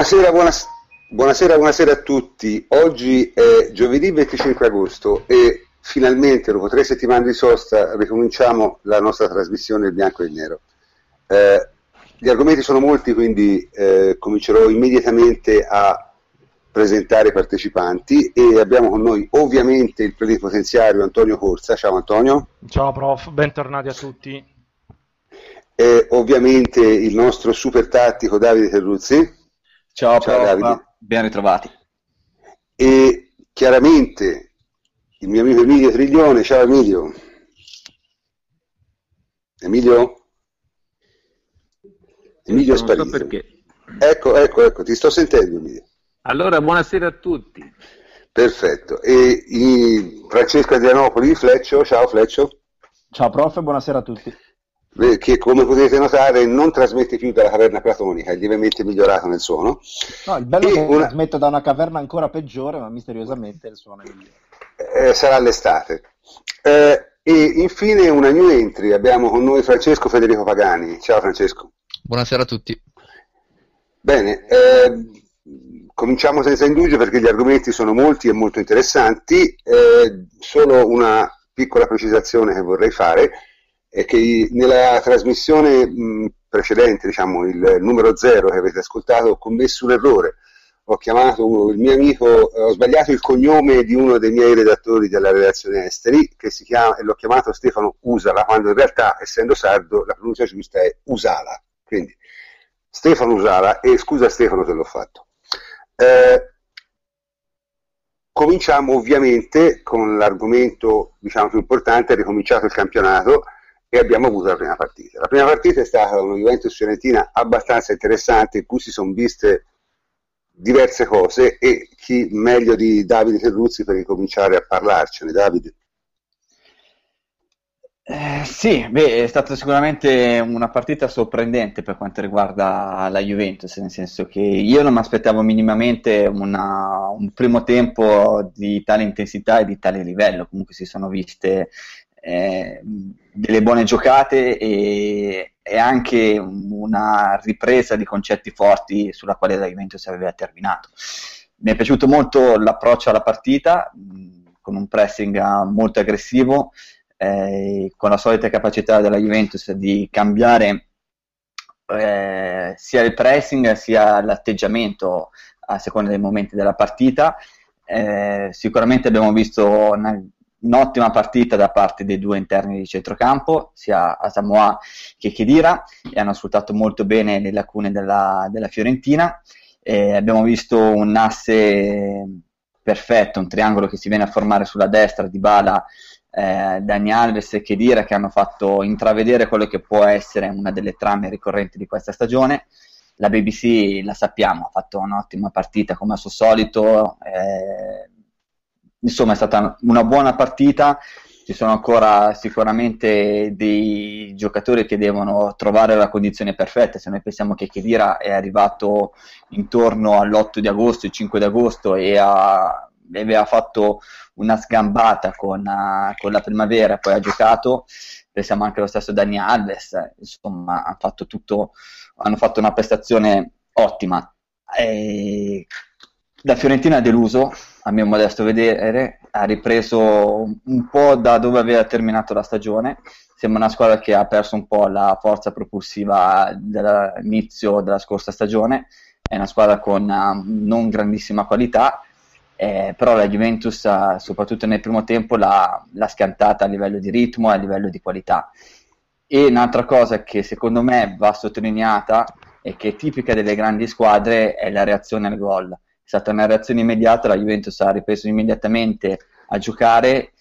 Buonasera, buonas- buonasera, buonasera a tutti. Oggi è giovedì 25 agosto e finalmente dopo tre settimane di sosta ricominciamo la nostra trasmissione in bianco e nero. Eh, gli argomenti sono molti, quindi eh, comincerò immediatamente a presentare i partecipanti e abbiamo con noi ovviamente il plenipotenziario Antonio Corsa. Ciao Antonio. Ciao prof, bentornati a tutti. E ovviamente il nostro super tattico Davide Terruzzi. Ciao, Ciao Davide. Ben ritrovati. E chiaramente il mio amico Emilio Triglione. Ciao Emilio. Emilio? Emilio è sparito. So perché. Ecco, ecco, ecco, ti sto sentendo Emilio. Allora, buonasera a tutti. Perfetto. E Francesco Adrianopoli di Fleccio. Ciao Fleccio. Ciao prof, buonasera a tutti che come potete notare non trasmette più dalla caverna platonica, è lievemente migliorato nel suono. No, il bello è che una... trasmetto da una caverna ancora peggiore, ma misteriosamente il suono è migliore. Eh, sarà l'estate. Eh, e infine una new entry, abbiamo con noi Francesco Federico Pagani. Ciao Francesco. Buonasera a tutti. Bene, eh, cominciamo senza indugio perché gli argomenti sono molti e molto interessanti. Eh, solo una piccola precisazione che vorrei fare è che nella trasmissione precedente, diciamo il numero zero che avete ascoltato, ho commesso un errore. Ho chiamato il mio amico, eh, ho sbagliato il cognome di uno dei miei redattori della redazione esteri, che si chiama, e l'ho chiamato Stefano Usala, quando in realtà, essendo sardo, la pronuncia giusta è Usala. Quindi, Stefano Usala, e scusa Stefano se l'ho fatto. Eh, cominciamo ovviamente con l'argomento diciamo, più importante, ricominciato il campionato, e abbiamo avuto la prima partita. La prima partita è stata una Juventus Fiorentina abbastanza interessante in cui si sono viste diverse cose e chi meglio di Davide Terruzzi per incominciare a parlarcene. Davide. Eh, sì, beh, è stata sicuramente una partita sorprendente per quanto riguarda la Juventus, nel senso che io non mi aspettavo minimamente una, un primo tempo di tale intensità e di tale livello, comunque si sono viste eh, delle buone giocate e, e, anche una ripresa di concetti forti sulla quale la Juventus aveva terminato. Mi è piaciuto molto l'approccio alla partita, mh, con un pressing molto aggressivo, eh, con la solita capacità della Juventus di cambiare eh, sia il pressing sia l'atteggiamento a seconda dei momenti della partita. Eh, sicuramente abbiamo visto una un'ottima partita da parte dei due interni di centrocampo, sia Asamoah che Chedira, e hanno sfruttato molto bene le lacune della, della Fiorentina. Eh, abbiamo visto un asse perfetto, un triangolo che si viene a formare sulla destra di Bala, eh, Dani Alves e Chedira che hanno fatto intravedere quello che può essere una delle trame ricorrenti di questa stagione. La BBC, la sappiamo, ha fatto un'ottima partita come al suo solito, eh, insomma è stata una buona partita, ci sono ancora sicuramente dei giocatori che devono trovare la condizione perfetta, se noi pensiamo che Kedira è arrivato intorno all'8 di agosto, il 5 di agosto e ha, aveva fatto una sgambata con, uh, con, la primavera, poi ha giocato, pensiamo anche allo stesso Dani Alves, insomma hanno fatto, tutto, hanno fatto una prestazione ottima. E la Fiorentina ha deluso, a mio modesto vedere, ha ripreso un po' da dove aveva terminato la stagione. Sembra una squadra che ha perso un po' la forza propulsiva dall'inizio della scorsa stagione. È una squadra con uh, non grandissima qualità, eh, però la Juventus, uh, soprattutto nel primo tempo, l'ha, l'ha schiantata a livello di ritmo e a livello di qualità. E un'altra cosa che secondo me va sottolineata e che è tipica delle grandi squadre è la reazione al gol stata una reazione immediata, la Juventus ha ripreso immediatamente a giocare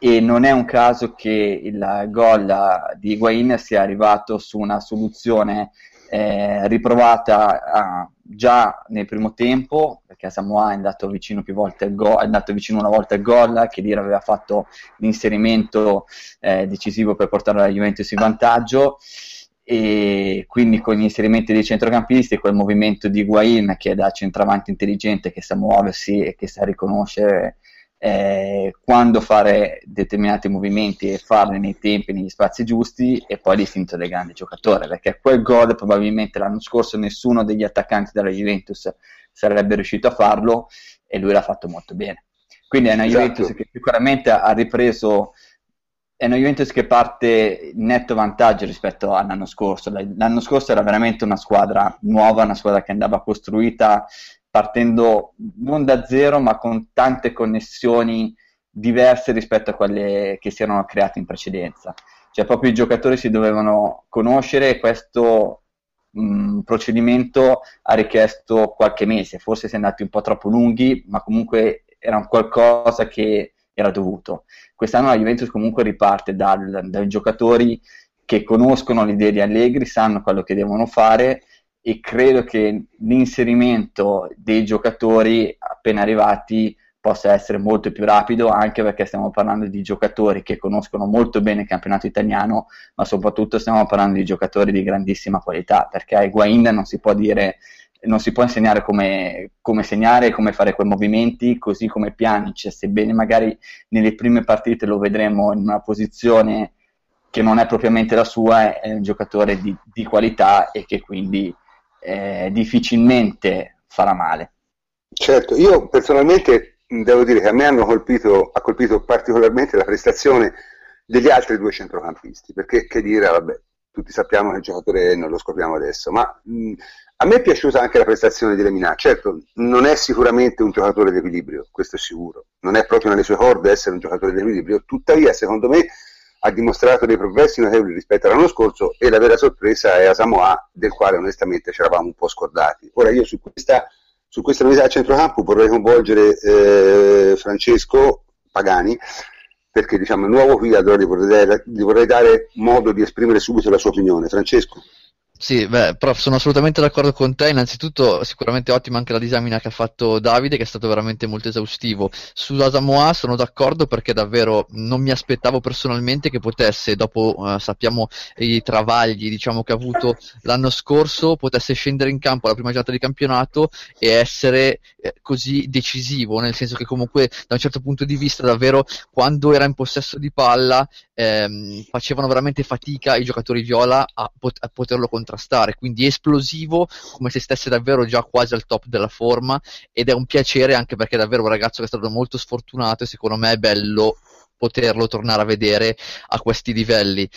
e non è un caso che il gol di Higuain sia arrivato su una soluzione eh, riprovata ah, già nel primo tempo, perché Samoa è andato vicino più volte al gol, è andato vicino una volta al gol, che Dira aveva fatto l'inserimento eh, decisivo per portare la Juventus in vantaggio e quindi con gli inserimenti dei centrocampisti, quel movimento di Guain che è da centravanti intelligente, che sa muoversi e che sa riconoscere eh, quando fare determinati movimenti e farli nei tempi, negli spazi giusti e poi definito dai grandi giocatori, perché quel gol probabilmente l'anno scorso nessuno degli attaccanti della Juventus sarebbe riuscito a farlo e lui l'ha fatto molto bene. Quindi è una esatto. Juventus che sicuramente ha ripreso è una Juventus che parte in netto vantaggio rispetto all'anno scorso. L'anno scorso era veramente una squadra nuova, una squadra che andava costruita partendo non da zero, ma con tante connessioni diverse rispetto a quelle che si erano create in precedenza. Cioè, proprio i giocatori si dovevano conoscere e questo mh, procedimento ha richiesto qualche mese. Forse si è andati un po' troppo lunghi, ma comunque era un qualcosa che era dovuto. Quest'anno la Juventus comunque riparte dal, dai giocatori che conoscono le idee di Allegri, sanno quello che devono fare e credo che l'inserimento dei giocatori appena arrivati possa essere molto più rapido anche perché stiamo parlando di giocatori che conoscono molto bene il campionato italiano ma soprattutto stiamo parlando di giocatori di grandissima qualità perché a Higuain non si può dire non si può insegnare come, come segnare come fare quei movimenti, così come Pjanic, sebbene magari nelle prime partite lo vedremo in una posizione che non è propriamente la sua, è un giocatore di, di qualità e che quindi eh, difficilmente farà male. Certo, io personalmente devo dire che a me colpito, ha colpito particolarmente la prestazione degli altri due centrocampisti, perché che dire, vabbè, tutti sappiamo che il giocatore non lo scopriamo adesso, ma mh, a me è piaciuta anche la prestazione di Lemina, certo non è sicuramente un giocatore di equilibrio, questo è sicuro, non è proprio nelle sue corde essere un giocatore di equilibrio, tuttavia secondo me ha dimostrato dei progressi notevoli rispetto all'anno scorso e la vera sorpresa è Asamoah del quale onestamente ci eravamo un po' scordati. Ora io su questa, su questa novità a centrocampo vorrei coinvolgere eh, Francesco Pagani perché diciamo è nuovo qui allora gli vorrei, gli vorrei dare modo di esprimere subito la sua opinione. Francesco. Sì, beh, prof, sono assolutamente d'accordo con te. Innanzitutto, sicuramente ottima anche la disamina che ha fatto Davide, che è stato veramente molto esaustivo. Su Asamoah sono d'accordo perché davvero non mi aspettavo personalmente che potesse, dopo eh, sappiamo i travagli diciamo, che ha avuto l'anno scorso, potesse scendere in campo alla prima giornata di campionato e essere eh, così decisivo, nel senso che comunque da un certo punto di vista davvero quando era in possesso di palla ehm, facevano veramente fatica i giocatori viola a, pot- a poterlo controllare contrastare, quindi esplosivo come se stesse davvero già quasi al top della forma ed è un piacere anche perché è davvero un ragazzo che è stato molto sfortunato e secondo me è bello poterlo tornare a vedere a questi livelli.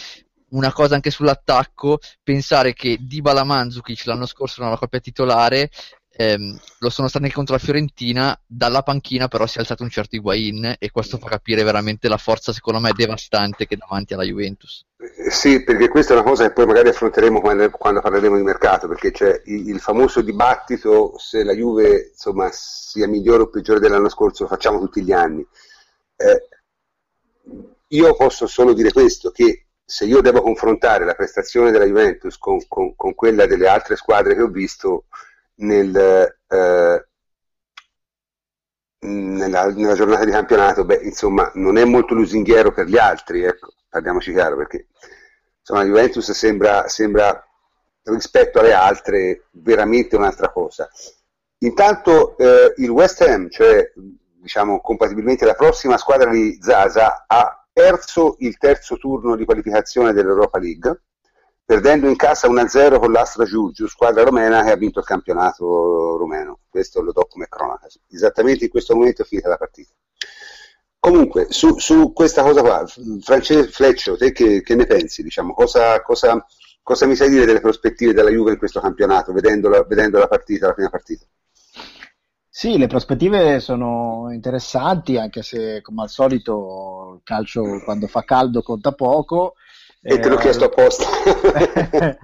Una cosa anche sull'attacco, pensare che Dybala Mandzukic l'anno scorso era una coppia titolare ehm, lo sono stati contro la Fiorentina, dalla panchina però si è alzato un certo Higuain e questo fa capire veramente la forza secondo me devastante che è davanti alla Juventus. Eh, sì, perché questa è una cosa che poi magari affronteremo quando, quando parleremo di mercato, perché c'è il, il, famoso dibattito se la Juve insomma, sia migliore o peggiore dell'anno scorso, lo facciamo tutti gli anni. Eh, io posso solo dire questo, che se io devo confrontare la prestazione della Juventus con, con, con quella delle altre squadre che ho visto, nel, eh, nella, nella, giornata di campionato, beh, insomma, non è molto lusinghiero per gli altri, ecco, parliamoci chiaro, perché insomma, Juventus sembra, sembra rispetto alle altre veramente un'altra cosa. Intanto eh, il West Ham, cioè diciamo compatibilmente la prossima squadra di Zaza, ha perso il terzo turno di qualificazione dell'Europa League perdendo in casa 1-0 con l'Astra Giurgiu, squadra romena che ha vinto il campionato romeno. Questo lo do come cronaca. Esattamente in questo momento è finita la partita. Comunque, su, su questa cosa qua, Francesco Fleccio, te che, che ne pensi? Diciamo, cosa, cosa, cosa, mi sai dire delle prospettive della Juve in questo campionato, vedendo la, vedendo la partita, la prima partita? Sì, le prospettive sono interessanti, anche se come al solito il calcio quando fa caldo conta poco. E te l'ho eh, chiesto apposta.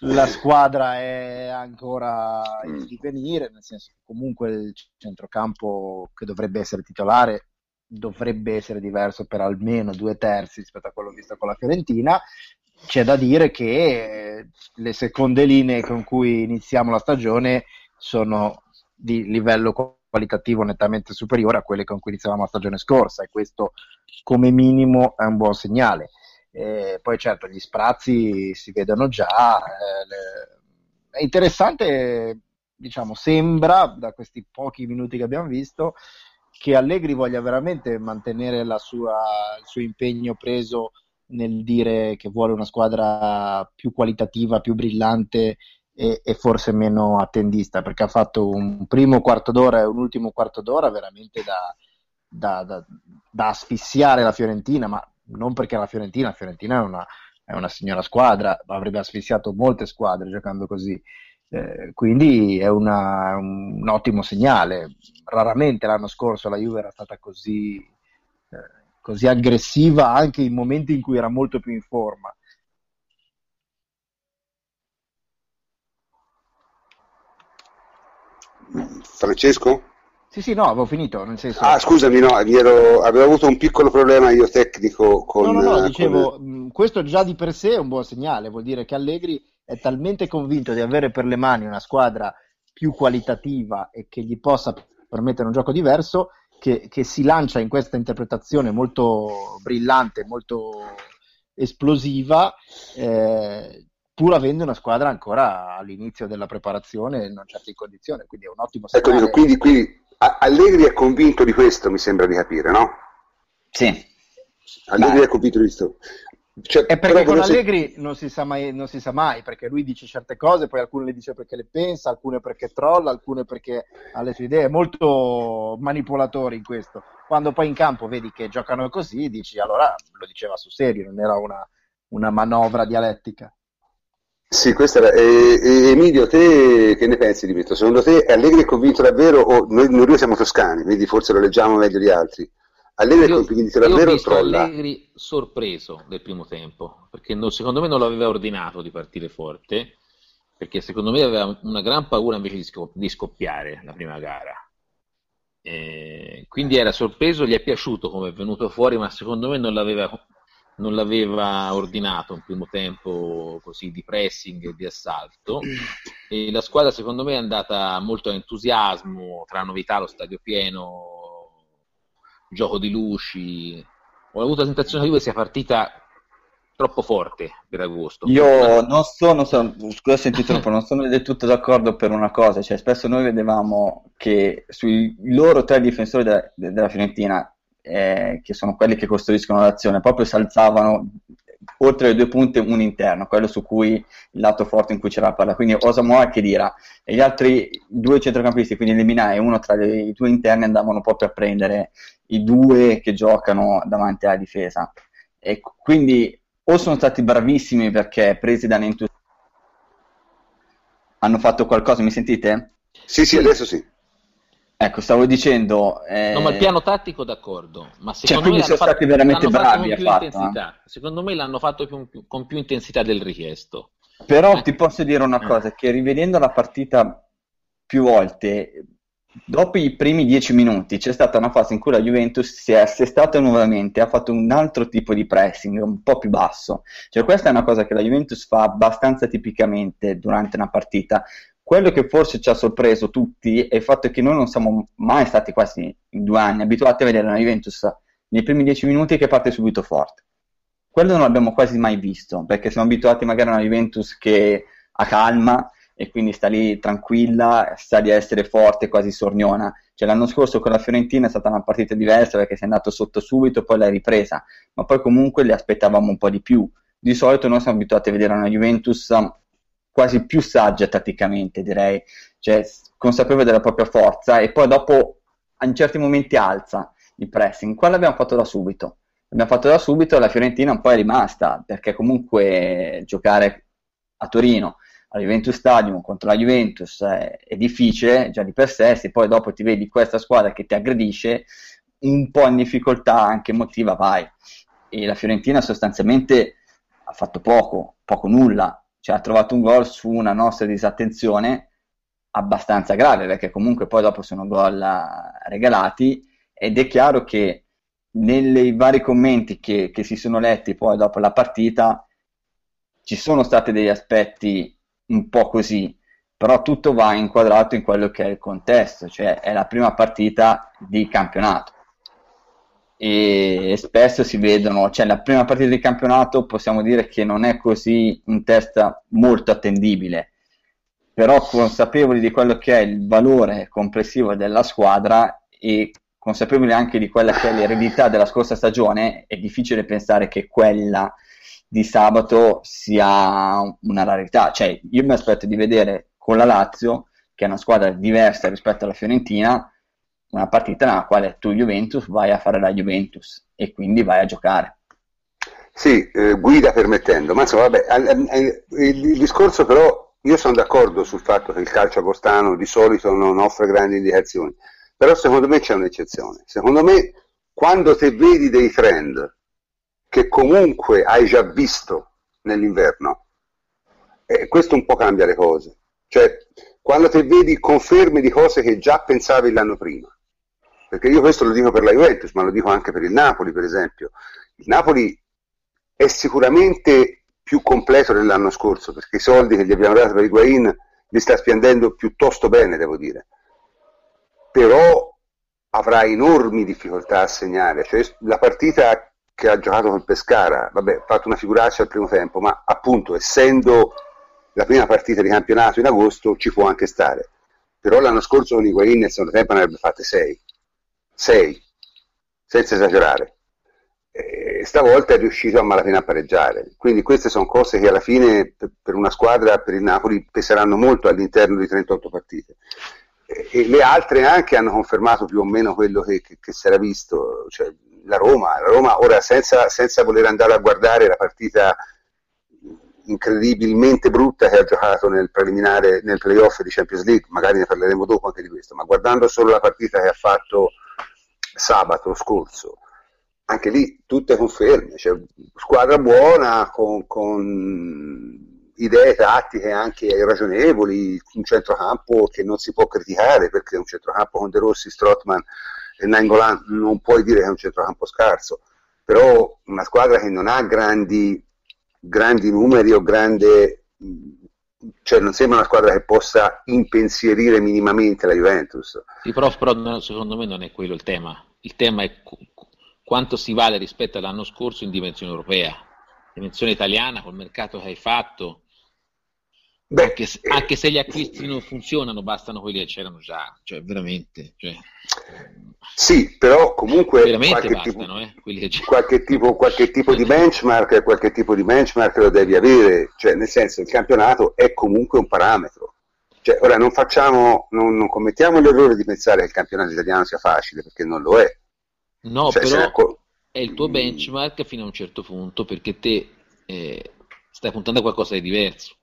la squadra è ancora in mm. divenire, nel senso che comunque il centrocampo che dovrebbe essere titolare dovrebbe essere diverso per almeno due terzi rispetto a quello visto con la Fiorentina. C'è da dire che le seconde linee con cui iniziamo la stagione sono di livello qualitativo nettamente superiore a quelle con cui iniziavamo la stagione scorsa e questo come minimo è un buon segnale. E poi certo gli sprazzi si vedono già. Eh. È interessante, diciamo, sembra da questi pochi minuti che abbiamo visto che Allegri voglia veramente mantenere sua, il suo impegno preso nel dire che vuole una squadra più qualitativa, più brillante e, e, forse meno attendista, perché ha fatto un primo quarto d'ora e un ultimo quarto d'ora veramente da, da, da, da asfissiare la Fiorentina, ma non perché la Fiorentina, la Fiorentina è una, è una signora squadra, avrebbe asfissiato molte squadre giocando così. Eh, quindi è una, un, un, ottimo segnale. Raramente l'anno scorso la Juve era stata così, eh, così aggressiva anche in momenti in cui era molto più in forma. Francesco? Sì, sì, no, avevo finito. Nel senso... Ah, scusami, no, ero, avevo avuto un piccolo problema io tecnico con... No, no, no, dicevo, con... questo già di per sé è un buon segnale, vuol dire che Allegri è talmente convinto di avere per le mani una squadra più qualitativa e che gli possa permettere un gioco diverso, che, che si lancia in questa interpretazione molto brillante, molto esplosiva, eh, pur avendo una squadra ancora all'inizio della preparazione in una certa condizione, quindi è un ottimo ecco, segnale. Ecco, quindi, quindi Allegri è convinto di questo, mi sembra di capire, no? Sì. Allegri Beh. è convinto di questo. Cioè, è perché con Allegri non si, mai, non si, sa mai, perché lui dice certe cose, poi alcune le dice perché le pensa, alcune perché trolla, alcune perché ha le sue idee, è molto manipolatore in questo. Quando poi in campo vedi che giocano così, dici allora lo diceva su serio, non era una, una manovra dialettica. Sì, questa era. E, e, Emilio, te che ne pensi di questo? Secondo te Allegri è convinto davvero, o noi, noi due siamo toscani, quindi forse lo leggiamo meglio di altri? Allegri io, è convinto davvero ho visto Allegri sorpreso del primo tempo, perché non, secondo me non lo aveva ordinato di partire forte, perché secondo me aveva una gran paura invece di, scop- di scoppiare la prima gara. E quindi era sorpreso, gli è piaciuto come è venuto fuori, ma secondo me non l'aveva non l'aveva ordinato un primo tempo così di pressing e di assalto. E la squadra secondo me è andata molto a entusiasmo tra novità, lo stadio pieno gioco di luci. Ho avuto la sensazione che sia partita troppo forte per agosto. Io non sono, scusa se troppo non sono del tutto d'accordo per una cosa cioè spesso noi vedevamo che sui loro tre difensori della, della Fiorentina eh, che sono quelli che costruiscono l'azione, proprio si alzavano oltre le due punte un interno, quello su cui il lato forte in cui c'era la palla. Quindi Osamoa che dirà, e gli altri due centrocampisti, quindi Lemina e uno tra i due interni, andavano proprio a prendere i due che giocano davanti alla difesa. E quindi o sono stati bravissimi perché presi dall'entusiasmo hanno fatto qualcosa, mi sentite? Sì, sì, adesso sì. Ecco, stavo dicendo... Eh... No, ma il piano tattico d'accordo, ma cioè, secondo cioè, me sono fatto, stati veramente bravi fatto, intensità. Eh? Secondo me l'hanno fatto più, più, con più intensità del richiesto. Però eh. ti posso dire una cosa, che rivedendo la partita più volte, dopo i primi dieci minuti c'è stata una fase in cui la Juventus si è assestata nuovamente, ha fatto un altro tipo di pressing, un po' più basso. Cioè questa è una cosa che la Juventus fa abbastanza tipicamente durante una partita, quello che forse ci ha sorpreso tutti è il fatto che noi non siamo mai stati quasi in due anni abituati a vedere la Juventus nei primi dieci minuti che parte subito forte. Quello non l'abbiamo quasi mai visto, perché siamo abituati magari a una Juventus che ha calma e quindi sta lì tranquilla, sa di essere forte, quasi sorniona. Cioè, l'anno scorso con la Fiorentina è stata una partita diversa perché si è andato sotto subito, poi l'hai ripresa, ma poi comunque le aspettavamo un po' di più. Di solito noi siamo abituati a vedere una Juventus quasi più saggia tatticamente, direi, cioè consapevole della propria forza e poi dopo in certi momenti alza il pressing. Qua l'abbiamo fatto da subito. L'abbiamo fatto da subito la Fiorentina un po' è rimasta, perché comunque giocare a Torino, al Juventus Stadium contro la Juventus è, è difficile già di per sé, se poi dopo ti vedi questa squadra che ti aggredisce, un po' in difficoltà anche emotiva vai. E la Fiorentina sostanzialmente ha fatto poco, poco nulla, cioè ha trovato un gol su una nostra disattenzione abbastanza grave, perché comunque poi dopo sono gol eh, regalati ed è chiaro che nei vari commenti che, che si sono letti poi dopo la partita ci sono stati degli aspetti un po' così, però tutto va inquadrato in quello che è il contesto, cioè è la prima partita di campionato e spesso si vedono, cioè la prima partita di campionato possiamo dire che non è così un test molto attendibile, però consapevoli di quello che è il valore complessivo della squadra e consapevoli anche di quella che è l'eredità della scorsa stagione, è difficile pensare che quella di sabato sia una rarità. Cioè, io mi aspetto di vedere con la Lazio, che è una squadra diversa rispetto alla Fiorentina, una partita nella quale tu Juventus vai a fare la Juventus e quindi vai a giocare. Sì, eh, guida permettendo, ma insomma, vabbè, il, il, discorso però, io sono d'accordo sul fatto che il calcio agostano di solito non offre grandi indicazioni, però secondo me c'è un'eccezione. Secondo me, quando te vedi dei trend che comunque hai già visto nell'inverno, eh, questo un po' cambia le cose. Cioè, quando te vedi conferme di cose che già pensavi l'anno prima, perché io questo lo dico per la Juventus, ma lo dico anche per il Napoli, per esempio. Il Napoli è sicuramente più completo dell'anno scorso, perché i soldi che gli abbiamo dato per Higuain li sta spendendo piuttosto bene, devo dire. Però avrà enormi difficoltà a segnare. Cioè, la partita che ha giocato col Pescara, vabbè, ha fatto una figuraccia al primo tempo, ma appunto essendo la prima partita di campionato in agosto ci può anche stare. Però l'anno scorso con Higuain nel secondo tempo ne avrebbe fatte 6. 6, senza esagerare e stavolta è riuscito a malapena a pareggiare. Quindi queste sono cose che alla fine per una squadra, per il Napoli, peseranno molto all'interno di 38 partite. E le altre anche hanno confermato più o meno quello che, che, che si era visto, cioè la Roma, la Roma ora senza, senza voler andare a guardare la partita incredibilmente brutta che ha giocato nel preliminare, nel playoff di Champions League, magari ne parleremo dopo anche di questo, ma guardando solo la partita che ha fatto sabato scorso, anche lì tutte conferme, cioè, squadra buona con, con, idee tattiche anche ragionevoli, un centrocampo che non si può criticare perché un centrocampo con De Rossi, Strotman e Nangolan non puoi dire che è un centrocampo scarso, però una squadra che non ha grandi, grandi numeri o grande cioè non sembra una squadra che possa impensierire minimamente la Juventus. Sì, però, però secondo me non è quello il tema. Il tema è quanto si vale rispetto all'anno scorso in dimensione europea, dimensione italiana, col mercato che hai fatto. Beh, anche, se, anche, se, gli acquisti non funzionano, bastano quelli che c'erano già, cioè veramente. Cioè, sì, però comunque veramente qualche, bastano, tipo, eh, qualche, tipo, qualche tipo di benchmark, qualche tipo di benchmark lo devi avere, cioè nel senso il campionato è comunque un parametro. Cioè, ora non facciamo, non, non commettiamo l'errore di pensare che il campionato italiano sia facile, perché non lo è No, cioè, però co- è il tuo benchmark fino a un certo punto perché te eh, stai puntando a qualcosa di diverso.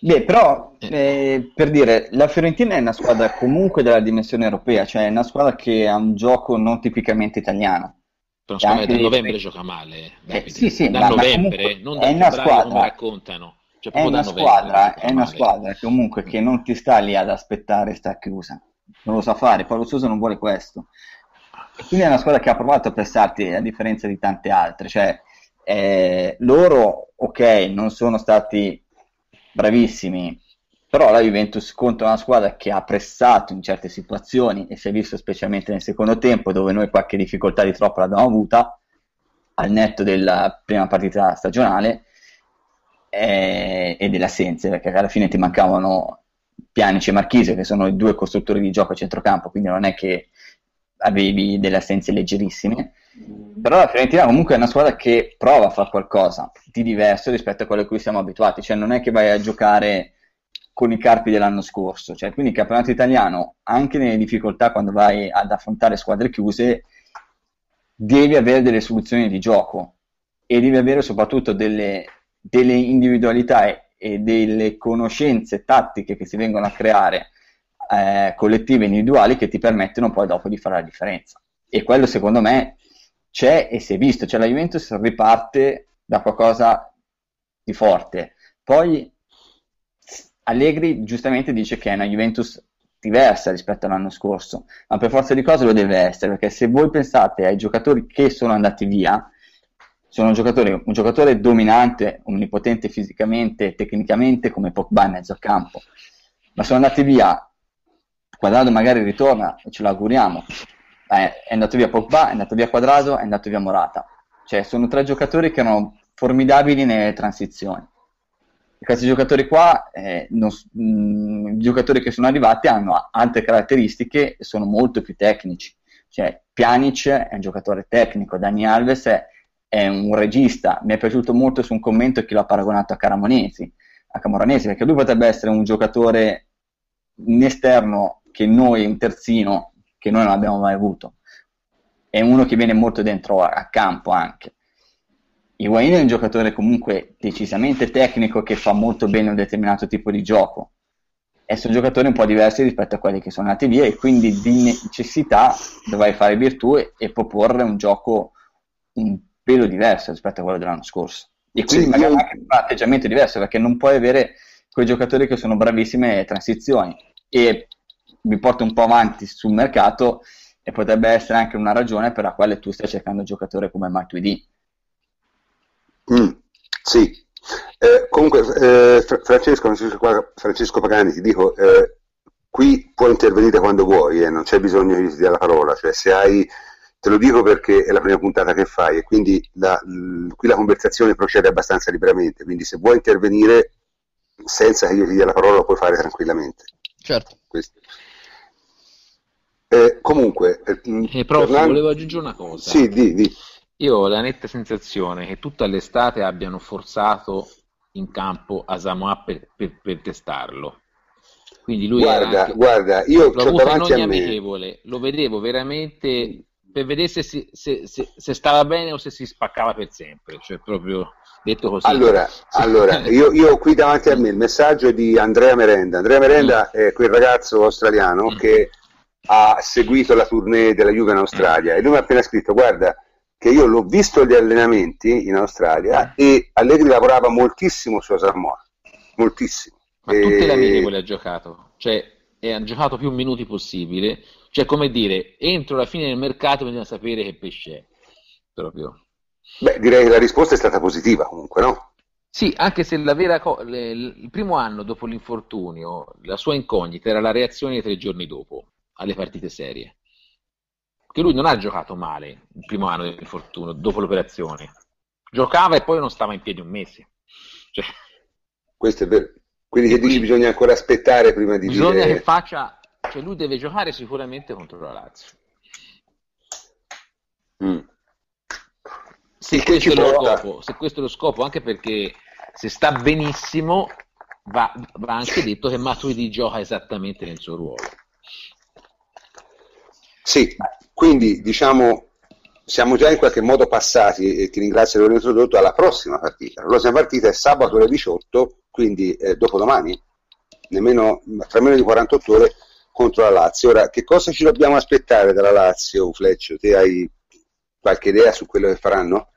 Beh, però eh. Eh, per dire, la Fiorentina è una squadra comunque della dimensione europea, cioè è una squadra che ha un gioco non tipicamente italiano. Però secondo me da novembre gioca male. Eh, sì, sì, da novembre, non da febbraio squadra, come raccontano. Cioè, è una, squadra, è una squadra comunque che non ti sta lì ad aspettare sta chiusa. Non lo sa fare, Paolo Sousa non vuole questo. Quindi è una squadra che ha provato a pressarti a differenza di tante altre, cioè eh, loro, ok, non sono stati bravissimi, però la Juventus contro una squadra che ha pressato in certe situazioni e si è visto specialmente nel secondo tempo dove noi qualche difficoltà di troppo l'abbiamo avuta al netto della prima partita stagionale eh, e delle assenze perché alla fine ti mancavano Pianici e Marchise che sono i due costruttori di gioco a centrocampo quindi non è che avevi delle assenze leggerissime. Però la Fiorentina comunque è una squadra che prova a fare qualcosa di diverso rispetto a quello a cui siamo abituati, cioè non è che vai a giocare con i carpi dell'anno scorso, cioè quindi il campionato italiano, anche nelle difficoltà quando vai ad affrontare squadre chiuse, devi avere delle soluzioni di gioco e devi avere soprattutto delle, delle individualità e, e delle conoscenze tattiche che si vengono a creare eh, collettive individuali che ti permettono poi dopo di fare la differenza. E quello secondo me c'è e si è visto, cioè la Juventus riparte da qualcosa di forte. Poi Allegri giustamente dice che è una Juventus diversa rispetto all'anno scorso, ma per forza di cose lo deve essere, perché se voi pensate ai giocatori che sono andati via, sono un giocatore, un giocatore dominante, onnipotente fisicamente tecnicamente come Pogba in mezzo al campo, ma sono andati via Quadrado magari ritorna e ce l'auguriamo. Eh, è andato via Pogba, è andato via Quadrado, è andato via Morata. Cioè, sono tre giocatori che erano formidabili nelle transizioni. Questi giocatori qua, eh, non, mh, mm, giocatori che sono arrivati hanno altre caratteristiche e sono molto più tecnici. Cioè, Pjanic è un giocatore tecnico, Dani Alves è, è un regista. Mi è piaciuto molto su un commento che l'ha paragonato a Caramonesi, a Camoranesi, perché lui potrebbe essere un giocatore in esterno che noi, un terzino, che noi non abbiamo mai avuto. È uno che viene molto dentro a, a campo anche. Higuain è un giocatore comunque decisamente tecnico che fa molto bene un determinato tipo di gioco e sono giocatori un po' diversi rispetto a quelli che sono nati via e quindi di necessità dovrai fare virtù e, e proporre un gioco un pelo diverso rispetto a quello dell'anno scorso e quindi sì, magari io... anche un atteggiamento diverso perché non puoi avere quei giocatori che sono bravissimi alle transizioni e mi porto un po' avanti sul mercato e potrebbe essere anche una ragione per la quale tu stai cercando un giocatore come Matuidi mm, sì, eh, comunque, eh, Francesco, Francesco Pagani, ti dico, eh, qui puoi intervenire quando vuoi, eh, non c'è bisogno che ti dia la parola, cioè se hai, te lo dico perché è la prima puntata che fai e quindi la, l, qui la conversazione procede abbastanza liberamente, quindi se vuoi intervenire senza che io ti dia la parola lo puoi fare tranquillamente. Certo. Eh, comunque, eh, eh, prof, tornando... volevo aggiungere una cosa. Sì, di, di. Io ho la netta sensazione che tutta l'estate abbiano forzato in campo a Samoa per, per, per testarlo. Quindi lui guarda, anche, guarda, io l'ho avuto in ogni amichevole, lo vedevo veramente per vedere se, si, se, se, se, stava bene o se si spaccava per sempre, cioè proprio detto così. Allora, allora io, io, qui davanti a me il messaggio di Andrea Merenda. Andrea Merenda mm. è quel ragazzo australiano mm. che ha seguito la tournée della Juve in Australia mm. e lui mi ha appena scritto, guarda, che io l'ho visto agli allenamenti in Australia eh. e Allegri lavorava moltissimo su Samoa, moltissimo. Ma e... tutte le amichevoli ha giocato, cioè e ha giocato più minuti possibile, cioè come dire, entro la fine del mercato bisogna sapere che pesce è, proprio. Beh, direi che la risposta è stata positiva comunque, no? Sì, anche se la vera co- le, il primo anno dopo l'infortunio, la sua incognita era la reazione tre giorni dopo alle partite serie che lui non ha giocato male il primo anno dell'infortunio, dopo l'operazione. Giocava e poi non stava in piedi un mese. Cioè... Questo è vero. Quindi che dici bisogna ancora aspettare prima di bisogna dire... Bisogna che faccia... Cioè lui deve giocare sicuramente contro la Lazio. Mm. Se, questo è lo scopo, se questo è lo scopo, anche perché se sta benissimo, va, va anche detto che Matuidi gioca esattamente nel suo ruolo. Sì, quindi diciamo siamo già in qualche modo passati, e ti ringrazio per aver introdotto, alla prossima partita. La prossima partita è sabato alle 18, quindi eh, dopodomani, nemmeno, tra meno di 48 ore, contro la Lazio. Ora, che cosa ci dobbiamo aspettare dalla Lazio, Fleccio? Te hai qualche idea su quello che faranno?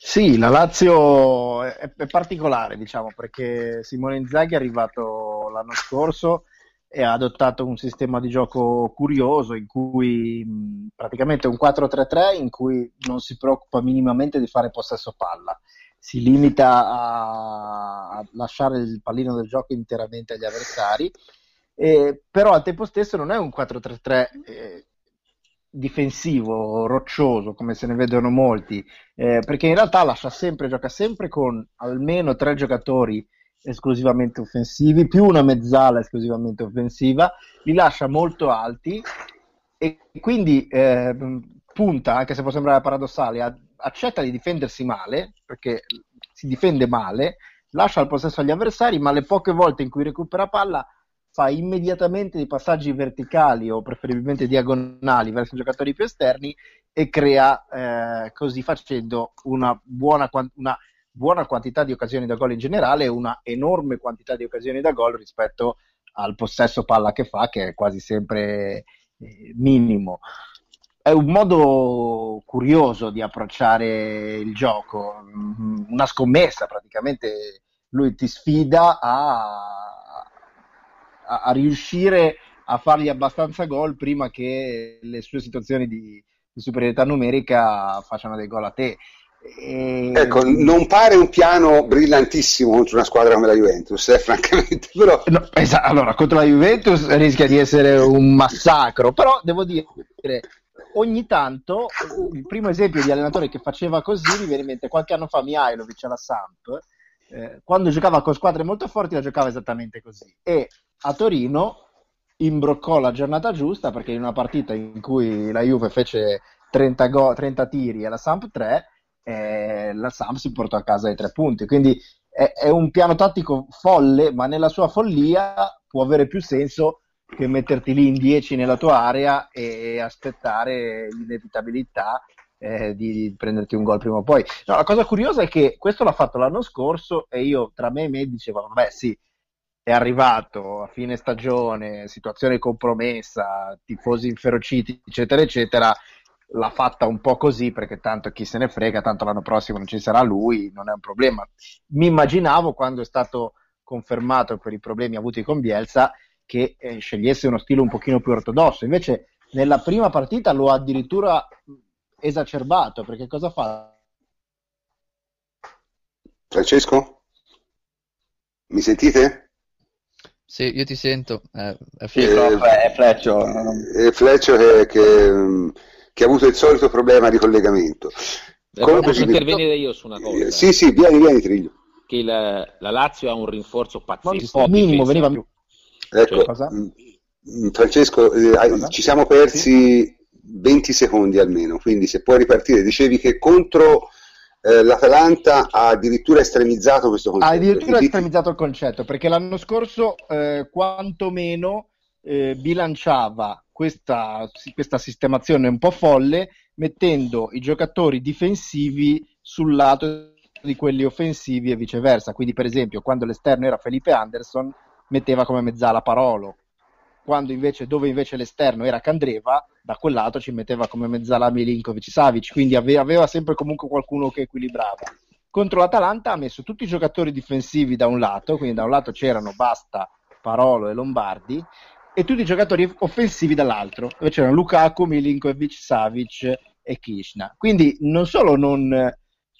Sì, la Lazio è, è particolare, diciamo, perché Simone Inzaghi è arrivato l'anno scorso e ha adottato un sistema di gioco curioso in cui praticamente un 4-3-3 in cui non si preoccupa minimamente di fare possesso palla, si limita a, a lasciare il pallino del gioco interamente agli avversari, eh, però al tempo stesso non è un 4-3-3 eh, difensivo, roccioso, come se ne vedono molti, eh, perché in realtà lascia sempre, gioca sempre con almeno tre giocatori esclusivamente offensivi, più una mezzala esclusivamente offensiva, li lascia molto alti e quindi eh, punta, anche se può sembrare paradossale, a, accetta di difendersi male, perché si difende male, lascia il possesso agli avversari, ma le poche volte in cui recupera palla fa immediatamente dei passaggi verticali o preferibilmente diagonali verso i giocatori più esterni e crea eh, così facendo una buona una buona quantità di occasioni da gol in generale e una enorme quantità di occasioni da gol rispetto al possesso palla che fa, che è quasi sempre eh, minimo. È un modo curioso di approcciare il gioco, mm, una scommessa praticamente. Lui ti sfida a, a, a riuscire a fargli abbastanza gol prima che le sue situazioni di, di superiorità numerica facciano dei gol a te. E... Ecco, non pare un piano brillantissimo contro una squadra come la Juventus, eh, francamente. Però... No, esatto, allora, contro la Juventus rischia di essere un massacro, però devo dire, ogni tanto il primo esempio di allenatore che faceva così mi viene in mente qualche anno fa Mihailovic alla Samp, eh, quando giocava con squadre molto forti la giocava esattamente così. E a Torino imbroccò la giornata giusta perché in una partita in cui la Juve fece 30, go- 30 tiri e la Samp 3, eh, la Samp portò a casa i tre punti. Quindi è, è, un piano tattico folle, ma nella sua follia può avere più senso che metterti lì in 10 nella tua area e aspettare l'inevitabilità eh, di prenderti un gol prima o poi. No, la cosa curiosa è che questo l'ha fatto l'anno scorso e io tra me e me dicevo, vabbè sì, è arrivato a fine stagione, situazione compromessa, tifosi inferociti, eccetera, eccetera, l'ha fatta un po' così perché tanto chi se ne frega, tanto l'anno prossimo non ci sarà lui, non è un problema. Mi immaginavo quando è stato confermato per i problemi avuti con Bielsa che eh, scegliesse uno stile un pochino più ortodosso, invece nella prima partita lo ha addirittura esacerbato perché cosa fa? Francesco? Mi sentite? Sì, io ti sento. Eh, è, sì, eh, è Fleccio. È Fleccio che, che, che, ha avuto il solito problema di collegamento. Come posso intervenire io su una cosa? Eh, sì, sì, vieni, vieni Triglio. Che la, la Lazio ha un rinforzo pazzesco. Il minimo veniva più. Ecco, cioè, mm, mm, Francesco, eh, ci siamo persi sì. 20 secondi almeno, quindi se puoi ripartire, dicevi che contro eh, l'Atalanta ha addirittura estremizzato questo concetto. Ha addirittura estremizzato il concetto, perché l'anno scorso eh, quantomeno eh, bilanciava questa, questa sistemazione un po' folle mettendo i giocatori difensivi sul lato di quelli offensivi e viceversa. Quindi, per esempio, quando l'esterno era Felipe Anderson, metteva come mezzala Parolo, quando invece, dove invece l'esterno era Candreva, da quel lato ci metteva come mezzala Milinkovic Savic, quindi ave- aveva sempre comunque qualcuno che equilibrava. Contro l'Atalanta ha messo tutti i giocatori difensivi da un lato, quindi da un lato c'erano Basta, Parolo e Lombardi, e tutti i giocatori offensivi dall'altro, dove c'erano Lukaku, Milinkovic, Savic e Kishna. Quindi non solo non,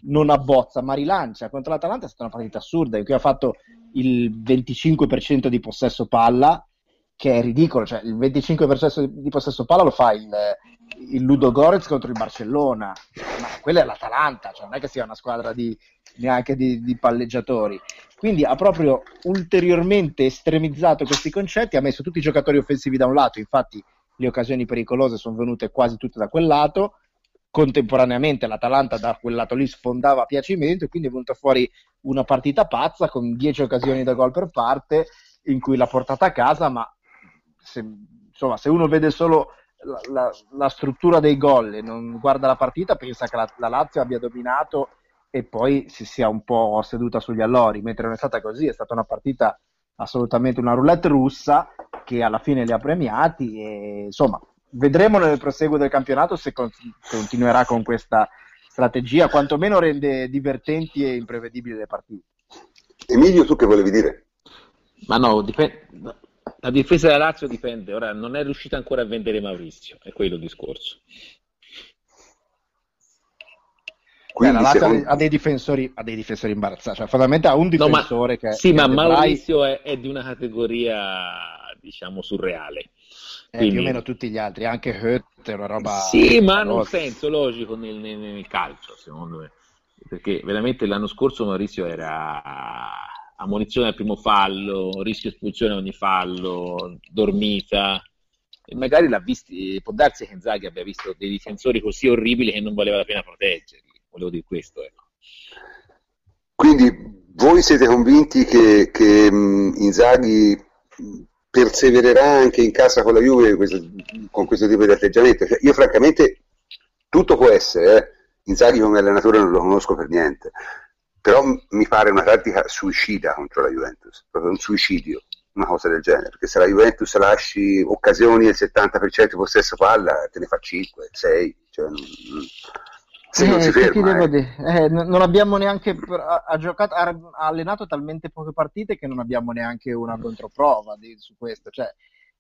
non abbozza, ma rilancia. Contro l'Atalanta è stata una partita assurda, in cui ha fatto il 25% di possesso palla, che è ridicolo, cioè il 25% di possesso palla lo fa il, il Ludo Gorez contro il Barcellona, ma quella è l'Atalanta, cioè non è che sia una squadra di, neanche di, di, palleggiatori. Quindi ha proprio ulteriormente estremizzato questi concetti, ha messo tutti i giocatori offensivi da un lato, infatti le occasioni pericolose sono venute quasi tutte da quel lato, contemporaneamente l'Atalanta da quel lato lì sfondava a piacimento e quindi è venuta fuori una partita pazza con 10 occasioni da gol per parte in cui l'ha portata a casa, ma se, insomma, se uno vede solo la, la, la, struttura dei gol e non guarda la partita, pensa che la, la, Lazio abbia dominato e poi si sia un po' seduta sugli allori, mentre non è stata così, è stata una partita assolutamente una roulette russa che alla fine li ha premiati e insomma vedremo nel proseguo del campionato se con- continuerà con questa strategia, quantomeno rende divertenti e imprevedibili le partite. Emilio, tu che volevi dire? Ma no, dipende la difesa della Lazio dipende, ora non è riuscita ancora a vendere Maurizio, è quello il discorso. Quindi, la Lazio secondo... ha, dei difensori, ha dei difensori imbarazzati, cioè fondamentalmente ha un difensore no, ma, che... Sì, che ma Maurizio è, è, di una categoria, diciamo, surreale. Eh, Quindi... Più o meno tutti gli altri, anche Hurt è una roba... Sì, ma hanno un senso logico nel, nel, nel calcio, secondo me. Perché veramente l'anno scorso Maurizio era ammonizione al primo fallo, rischio espulsione a ogni fallo, dormita. E magari l'ha visti, può darsi che Inzaghi abbia visto dei difensori così orribili che non valeva la pena proteggerli. Volevo dire questo. Ecco. Quindi voi siete convinti che, che Inzaghi persevererà anche in casa con la Juve questo, con questo tipo di atteggiamento? Cioè, io francamente tutto può essere, eh? Inzaghi come allenatore non lo conosco per niente, però mi pare una tattica suicida contro la Juventus, proprio un suicidio, una cosa del genere, perché se la Juventus lasci occasioni del 70% di possesso palla, te ne fa 5, 6, cioè non, se non eh, si ferma. Eh. Eh, non abbiamo neanche ha, ha, giocato, ha, allenato talmente poche partite che non abbiamo neanche una controprova di, su questo. Cioè,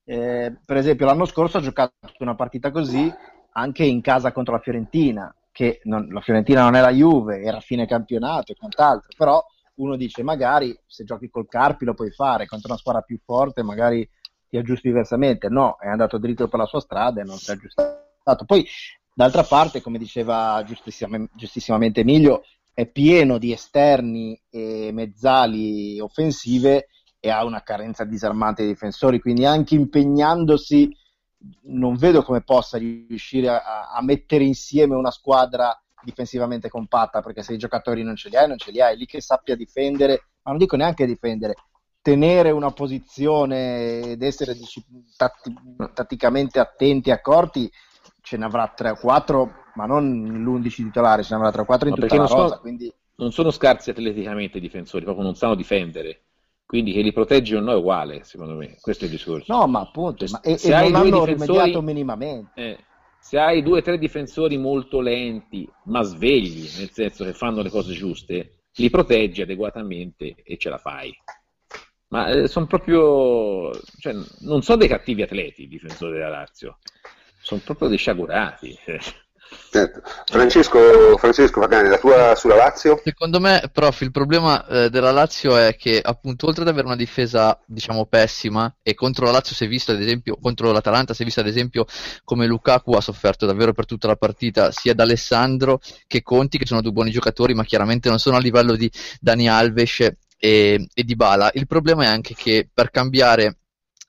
eh, per esempio, l'anno scorso ha giocato una partita così anche in casa contro la Fiorentina che non, la Fiorentina non è la Juve, era fine campionato e quant'altro, però uno dice magari se giochi col Carpi lo puoi fare, contro una squadra più forte magari ti aggiusti diversamente, no, è andato dritto per la sua strada e non si è aggiustato. Poi d'altra parte, come diceva giustissimamente, Emilio, è pieno di esterni e mezzali offensive e ha una carenza disarmante dei difensori, quindi anche impegnandosi non vedo come possa riuscire a, a mettere insieme una squadra difensivamente compatta, perché se i giocatori non ce li hai, non ce li hai, lì che sappia difendere, ma non dico neanche difendere, tenere una posizione ed essere tatti, tatticamente attenti e accorti, ce ne avrà 3 o 4, ma non l'11 titolare, ce ne avrà 3 o 4 in ma tutta la rosa. Sono, quindi... Non sono scarsi atleticamente i difensori, proprio non sanno difendere. Quindi che li proteggi o no è uguale, secondo me. Questo è il discorso. No, ma appunto, ma e, se e hai non hanno rimediato minimamente. Eh, se hai due o tre difensori molto lenti, ma svegli, nel senso che fanno le cose giuste, li proteggi adeguatamente e ce la fai. Ma eh, sono proprio. Cioè, non sono dei cattivi atleti i difensori della Lazio, sono proprio dei sciagurati. Certo. Francesco, Francesco Pagani, la tua sulla Lazio? Secondo me, prof, il problema eh, della Lazio è che appunto oltre ad avere una difesa diciamo pessima e contro la Lazio si è visto ad esempio, contro l'Atalanta si è visto ad esempio come Lukaku ha sofferto davvero per tutta la partita sia da Alessandro che Conti che sono due buoni giocatori ma chiaramente non sono a livello di Dani Alves e, e di Bala. Il problema è anche che per cambiare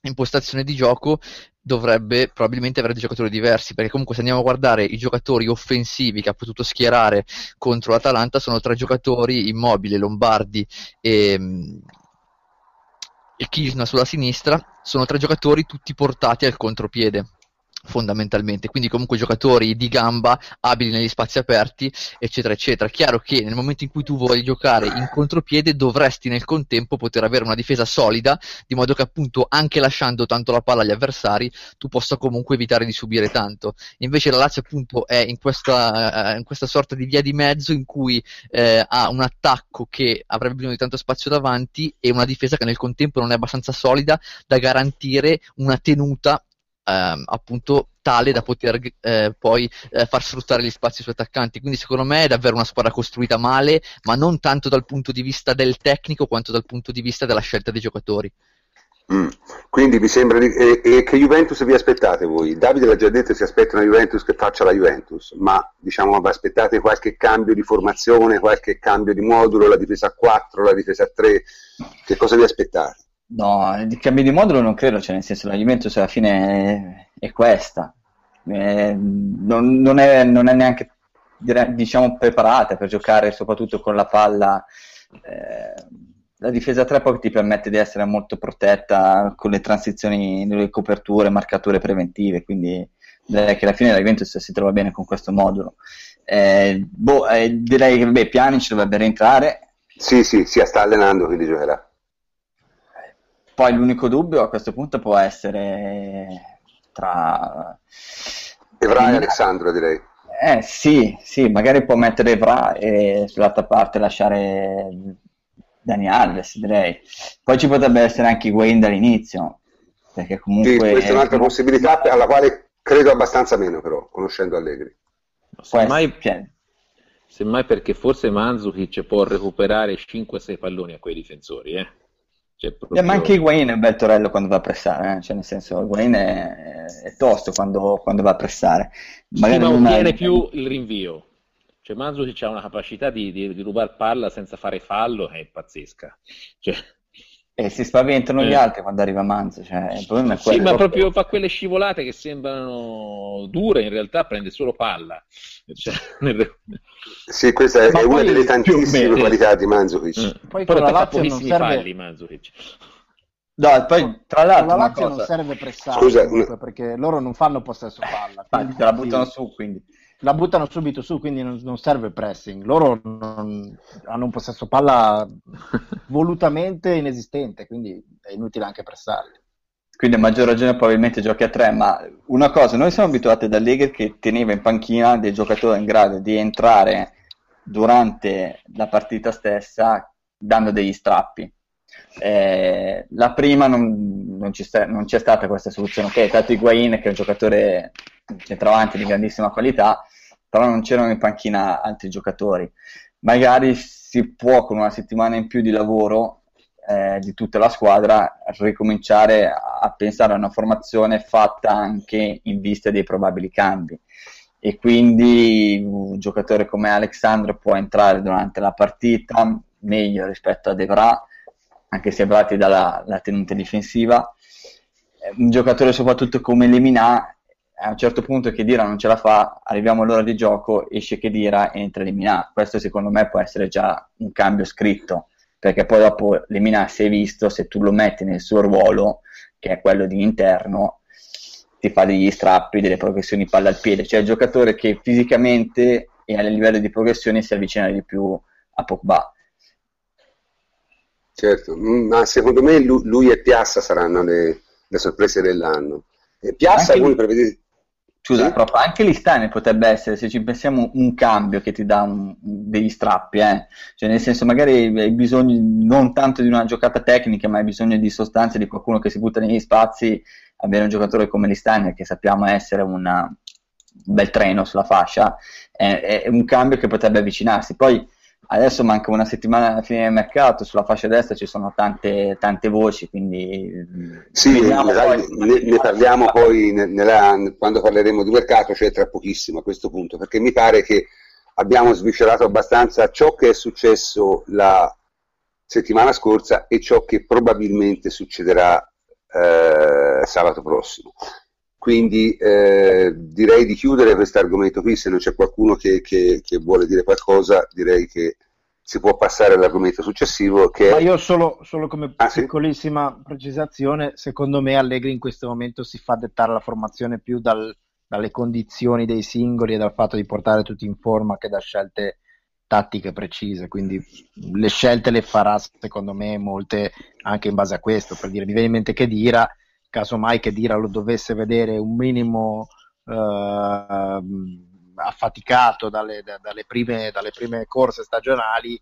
impostazione di gioco dovrebbe probabilmente avere dei giocatori diversi, perché comunque se andiamo a guardare i giocatori offensivi che ha potuto schierare contro l'Atalanta sono tre giocatori immobili, Lombardi e, e Kisna sulla sinistra, sono tre giocatori tutti portati al contropiede fondamentalmente, quindi comunque giocatori di gamba, abili negli spazi aperti, eccetera, eccetera. Chiaro che nel momento in cui tu vuoi giocare in contropiede dovresti nel contempo poter avere una difesa solida, di modo che appunto anche lasciando tanto la palla agli avversari, tu possa comunque evitare di subire tanto. Invece la Lazio appunto è in questa, eh, in questa sorta di via di mezzo in cui eh, ha un attacco che avrebbe bisogno di tanto spazio davanti e una difesa che nel contempo non è abbastanza solida da garantire una tenuta ehm, appunto tale da poter eh, poi eh, far sfruttare gli spazi sui attaccanti. Quindi secondo me è davvero una squadra costruita male, ma non tanto dal punto di vista del tecnico quanto dal punto di vista della scelta dei giocatori. Mm. Quindi vi sembra di, e, e che Juventus vi aspettate voi? Davide l'ha già detto si aspetta una Juventus che faccia la Juventus, ma diciamo vi aspettate qualche cambio di formazione, qualche cambio di modulo, la difesa a 4, la difesa a 3, che cosa vi aspettate? No, di cambio di modulo non credo, cioè nel senso la Juventus alla fine è, è questa, eh, non, non, è, non, è, neanche diciamo preparata per giocare soprattutto con la palla. Eh, la difesa 3 poi ti permette di essere molto protetta con le transizioni, le coperture, marcature preventive, quindi direi che alla fine la Juventus si trova bene con questo modulo. Eh, boh, eh, direi che beh, Pjanic dovrebbe rientrare. Sì, sì, si sta allenando, quindi giocherà. Poi l'unico dubbio a questo punto può essere tra... Evra e Alessandro direi. Eh sì, sì, magari può mettere Evra e sull'altra parte lasciare Dani Alves, direi. Poi ci potrebbe essere anche Wayne dall'inizio, perché comunque... Sì, questa è un'altra possibilità alla quale credo abbastanza meno però, conoscendo Allegri. Semmai, semmai perché forse Manzukic può recuperare 5-6 palloni a quei difensori, eh? Cioè, proprio... eh, ma anche Higuain è un bel torello quando va a pressare, eh? cioè, nel senso Higuain è, è tosto quando, quando, va a pressare. Magari sì, ma non ha... più il rinvio. Cioè Manzukic ha una capacità di, di, di rubare palla senza fare fallo che è pazzesca. Cioè... E si spaventano eh. gli altri quando arriva Manzo. Cioè, il problema è quello. Sì, ma proprio fa quelle scivolate che sembrano dure, in realtà prende solo palla. Cioè, sì, questa è, una delle tantissime qualità di Manzukic. Mm. Poi Però fa pochissimi serve... falli Manzukic. No, poi tra l'altro la Lazio cosa... non serve pressare Scusa, comunque, perché loro non fanno possesso palla. Quindi... te la buttano su, quindi la buttano subito su, quindi non, non serve pressing. Loro non, hanno un possesso palla volutamente inesistente, quindi è inutile anche pressarli. Quindi a maggior ragione probabilmente giochi a tre, ma una cosa, noi siamo abituati da Allegri che teneva in panchina dei giocatori in grado di entrare durante la partita stessa dando degli strappi. Eh, la prima non, non, sta, non, c'è stata questa soluzione, ok, è stato Higuain che è un giocatore centravanti di grandissima qualità, però non c'erano in panchina altri giocatori. Magari si può con una settimana in più di lavoro eh, di tutta la squadra ricominciare a, a pensare a una formazione fatta anche in vista dei probabili cambi e quindi un giocatore come Alexandro può entrare durante la partita meglio rispetto a Devra anche se abbatti dalla tenuta difensiva. Un giocatore soprattutto come Lemina, a un certo punto che Dira non ce la fa, arriviamo all'ora di gioco, esce che Dira entra Lemina. Questo secondo me può essere già un cambio scritto, perché poi dopo Lemina si è visto, se tu lo metti nel suo ruolo, che è quello di interno, ti fa degli strappi, delle progressioni palla al piede, cioè il giocatore che fisicamente e a livello di progressione si avvicina di più a Pogba. Certo, mm, ma secondo me lui, e Piazza saranno le, le sorprese dell'anno. E Piazza anche voi prevedete... Scusa, sì? proprio, anche l'Istane potrebbe essere, se ci pensiamo, un cambio che ti dà un, degli strappi, eh? cioè nel senso magari hai bisogno non tanto di una giocata tecnica, ma hai bisogno di sostanza, di qualcuno che si butta negli spazi avere un giocatore come Listeiner che sappiamo essere una, un bel treno sulla fascia è, è, un cambio che potrebbe avvicinarsi poi adesso manca una settimana alla fine del mercato sulla fascia destra ci sono tante, tante voci quindi sì, ne, ne, ne, parliamo poi nella, quando parleremo di mercato cioè tra pochissimo a questo punto perché mi pare che abbiamo sviscerato abbastanza ciò che è successo la settimana scorsa e ciò che probabilmente succederà eh, sabato prossimo. Quindi eh, direi di chiudere questo argomento qui, se non c'è qualcuno che, che, che, vuole dire qualcosa, direi che si può passare all'argomento successivo. Che Ma io solo, solo come ah, piccolissima sì? precisazione, secondo me Allegri in questo momento si fa dettare la formazione più dal, dalle condizioni dei singoli e dal fatto di portare tutti in forma che da scelte tattiche precise, quindi le scelte le farà secondo me molte anche in base a questo, per dire mi viene in mente che Dira, caso mai che Dira lo dovesse vedere un minimo eh, affaticato dalle, dalle, prime, dalle, prime, corse stagionali,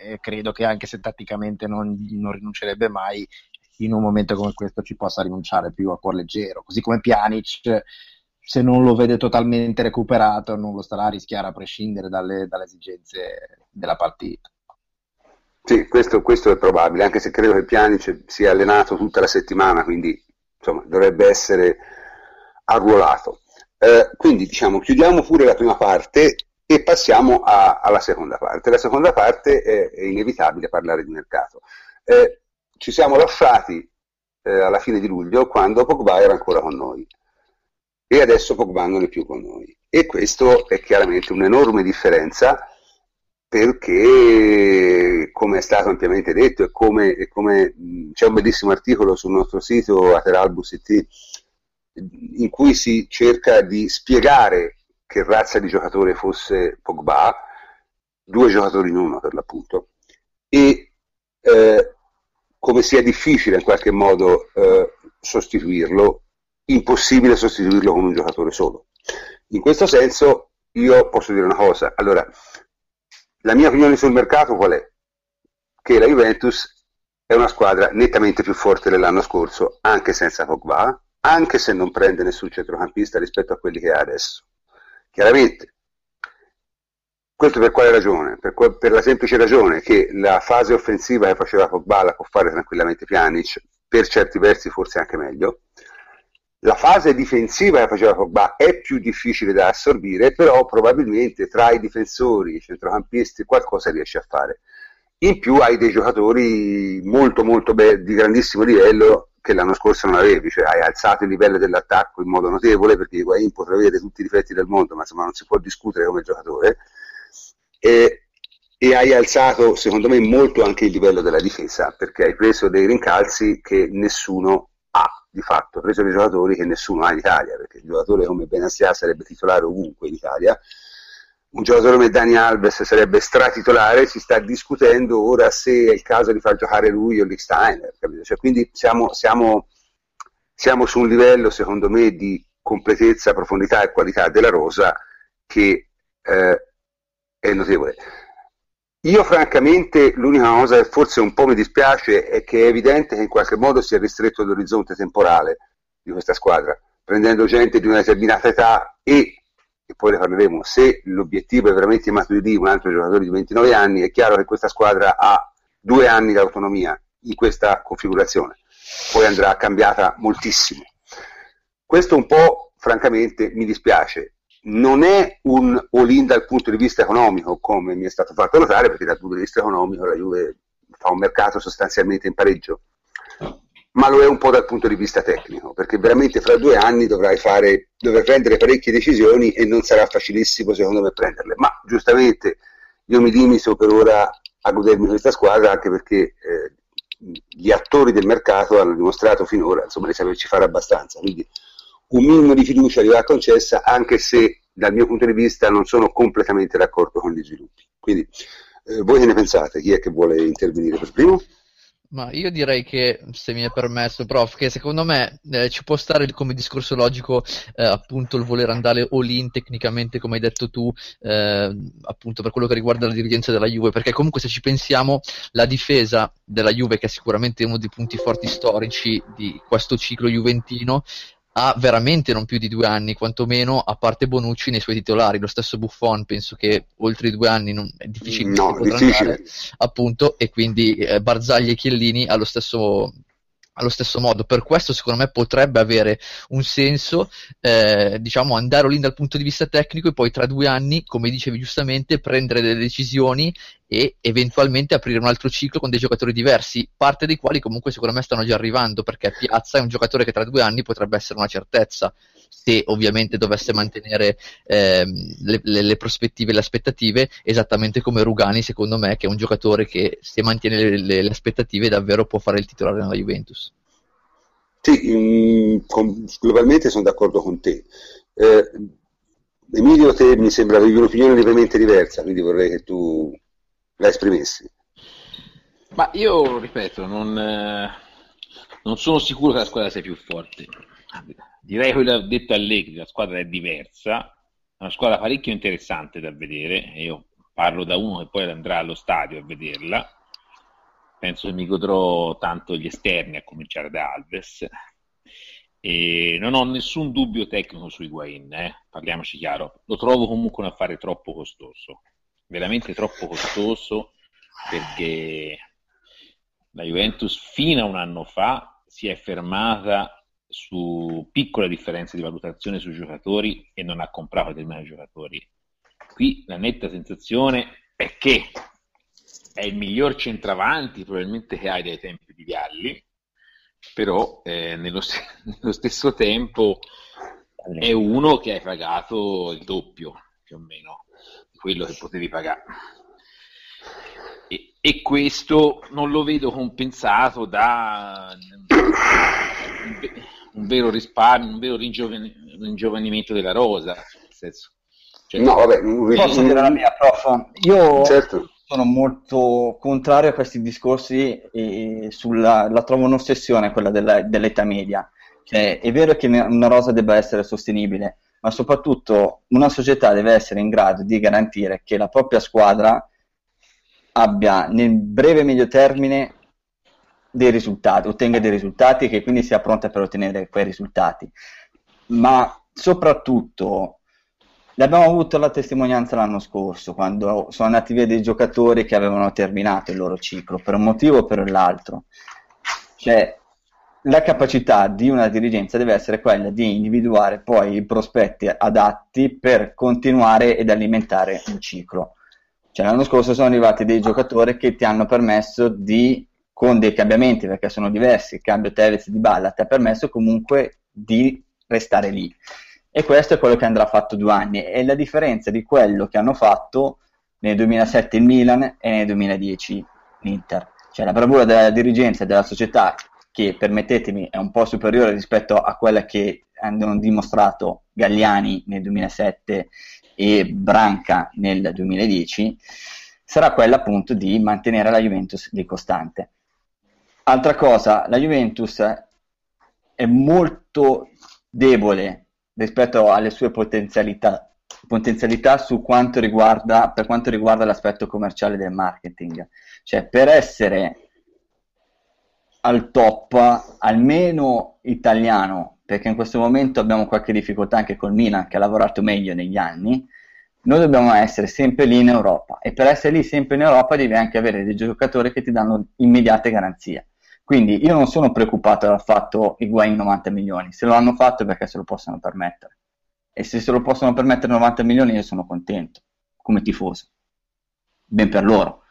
eh, credo che anche se tatticamente non, non rinuncerebbe mai, in un momento come questo ci possa rinunciare più a cuor leggero, così come Pjanic se non lo vede totalmente recuperato non lo starà a rischiare a prescindere dalle, dalle esigenze della partita. Sì, questo, questo, è probabile, anche se credo che Pjanic sia allenato tutta la settimana, quindi insomma, dovrebbe essere arruolato. Eh, quindi diciamo, chiudiamo pure la prima parte e passiamo a, alla seconda parte. La seconda parte è, è inevitabile parlare di mercato. Eh, ci siamo lasciati eh, alla fine di luglio quando Pogba era ancora con noi e adesso Pogba non è più con noi. E questo è chiaramente un'enorme differenza perché, come è stato ampiamente detto, e come, e come c'è un bellissimo articolo sul nostro sito Ateralbus.it in cui si cerca di spiegare che razza di giocatore fosse Pogba, due giocatori in uno per l'appunto, e eh, come sia difficile in qualche modo eh, sostituirlo impossibile sostituirlo con un giocatore solo. In questo senso io posso dire una cosa, allora, la mia opinione sul mercato qual è? Che la Juventus è una squadra nettamente più forte dell'anno scorso, anche senza Pogba, anche se non prende nessun centrocampista rispetto a quelli che ha adesso. Chiaramente, questo per quale ragione? Per, per, la semplice ragione che la fase offensiva che faceva Pogba la può fare tranquillamente Pjanic, per certi versi forse anche meglio, la fase difensiva che faceva Pogba è più difficile da assorbire, però probabilmente tra i difensori, i centrocampisti, qualcosa riesce a fare. In più hai dei giocatori molto molto be- di grandissimo livello che l'anno scorso non avevi, cioè hai alzato il livello dell'attacco in modo notevole perché Higuain potrà avere tutti i difetti del mondo, ma insomma non si può discutere come giocatore. E, e hai alzato secondo me molto anche il livello della difesa perché hai preso dei rincalzi che nessuno di fatto preso dei giocatori che nessuno ha in Italia, perché il giocatore come Benassia sarebbe titolare ovunque in Italia, un giocatore come Dani Alves sarebbe stratitolare, si sta discutendo ora se è il caso di far giocare lui o Licksteiner, cioè, quindi siamo, siamo, siamo, su un livello secondo me di completezza, profondità e qualità della rosa che eh, è notevole. Io francamente l'unica cosa che forse un po' mi dispiace è che è evidente che in qualche modo si è ristretto l'orizzonte temporale di questa squadra, prendendo gente di una determinata età e, e poi ne parleremo, se l'obiettivo è veramente Matuidi, un altro giocatore di 29 anni, è chiaro che questa squadra ha due anni di autonomia in questa configurazione, poi andrà cambiata moltissimo. Questo un po' francamente mi dispiace, non è un all-in dal punto di vista economico, come mi è stato fatto notare, perché dal punto di vista economico la Juve fa un mercato sostanzialmente in pareggio, ma lo è un po' dal punto di vista tecnico, perché veramente fra due anni dovrai, fare, dovrai prendere parecchie decisioni e non sarà facilissimo secondo me prenderle, ma giustamente io mi limito per ora a godermi questa squadra anche perché eh, gli attori del mercato hanno dimostrato finora insomma, di saperci fare abbastanza, quindi un minimo di fiducia gli va concessa anche se dal mio punto di vista non sono completamente d'accordo con gli sviluppi. Quindi eh, voi che ne pensate? Chi è che vuole intervenire per primo? Ma io direi che, se mi è permesso, prof, che secondo me eh, ci può stare come discorso logico eh, appunto il voler andare all-in tecnicamente, come hai detto tu, eh, appunto per quello che riguarda la dirigenza della Juve, perché comunque se ci pensiamo la difesa della Juve, che è sicuramente uno dei punti forti storici di questo ciclo juventino, ha veramente non più di due anni, quantomeno a parte Bonucci nei suoi titolari. Lo stesso Buffon penso che oltre i due anni non, è difficile no, difficile. andare, appunto, e quindi eh, Barzagli e Chiellini allo stesso, allo stesso modo. Per questo secondo me potrebbe avere un senso, eh, diciamo, andare lì dal punto di vista tecnico e poi tra due anni, come dicevi giustamente, prendere delle decisioni e eventualmente aprire un altro ciclo con dei giocatori diversi, parte dei quali comunque secondo me stanno già arrivando, perché Piazza è un giocatore che tra due anni potrebbe essere una certezza, se ovviamente dovesse mantenere ehm, le, le, le prospettive e le aspettative, esattamente come Rugani secondo me, che è un giocatore che se mantiene le, le aspettative davvero può fare il titolare nella Juventus. Sì, mh, con, globalmente sono d'accordo con te. Eh, Emilio, te mi sembra avevi un'opinione lievemente diversa, quindi vorrei che tu la esprimessi. Ma io ripeto, non, eh, non sono sicuro che la squadra sia più forte. Direi quello che ha detto Allegri, la squadra è diversa, è una squadra parecchio interessante da vedere, io parlo da uno che poi andrà allo stadio a vederla. Penso che mi godrò tanto gli esterni, a cominciare da Alves. E non ho nessun dubbio tecnico su Higuain, eh? parliamoci chiaro. Lo trovo comunque un affare troppo costoso veramente troppo costoso perché la Juventus fino a un anno fa si è fermata su piccole differenze di valutazione sui giocatori e non ha comprato determinati giocatori. Qui la netta sensazione è che è il miglior centravanti probabilmente che hai dai tempi di Vialli, però eh, nello, nello stesso tempo è uno che hai pagato il doppio più o meno quello che potevi pagare. E, e questo non lo vedo compensato da un, vero risparmio, un vero ringiovanimento della rosa. Nel senso, cioè, no, vabbè, posso dire la mia, prof? Io certo. sono molto contrario a questi discorsi e sulla, la trovo un'ossessione quella della, dell'età media. Cioè, è vero che una rosa debba essere sostenibile, ma soprattutto una società deve essere in grado di garantire che la propria squadra abbia nel breve e medio termine dei risultati, ottenga dei risultati e che quindi sia pronta per ottenere quei risultati. Ma soprattutto l'abbiamo avuto la testimonianza l'anno scorso, quando sono andati via dei giocatori che avevano terminato il loro ciclo, per un motivo o per l'altro. Cioè, la capacità di una dirigenza deve essere quella di individuare poi i prospetti adatti per continuare ed alimentare un ciclo. Cioè, l'anno scorso sono arrivati dei giocatori che ti hanno permesso di, con dei cambiamenti, perché sono diversi, il cambio Tevez di Balla ti ha permesso comunque di restare lì. E questo è quello che andrà fatto due anni. E la differenza di quello che hanno fatto nel 2007 il Milan e nel 2010 l'Inter. Cioè la bravura della dirigenza e della società che permettetemi è un po' superiore rispetto a quella che hanno dimostrato Galliani nel 2007 e Branca nel 2010, sarà quella appunto di mantenere la Juventus di costante. Altra cosa, la Juventus è molto debole rispetto alle sue potenzialità, potenzialità su quanto riguarda, per quanto riguarda l'aspetto commerciale del marketing. Cioè, per essere al top, almeno italiano, perché in questo momento abbiamo qualche difficoltà anche col Milan che ha lavorato meglio negli anni, noi dobbiamo essere sempre lì in Europa e per essere lì sempre in Europa devi anche avere dei giocatori che ti danno immediate garanzie. Quindi io non sono preoccupato dal fatto i guai 90 milioni, se lo hanno fatto è perché se lo possono permettere. E se se lo possono permettere 90 milioni io sono contento, come tifoso. Ben per loro.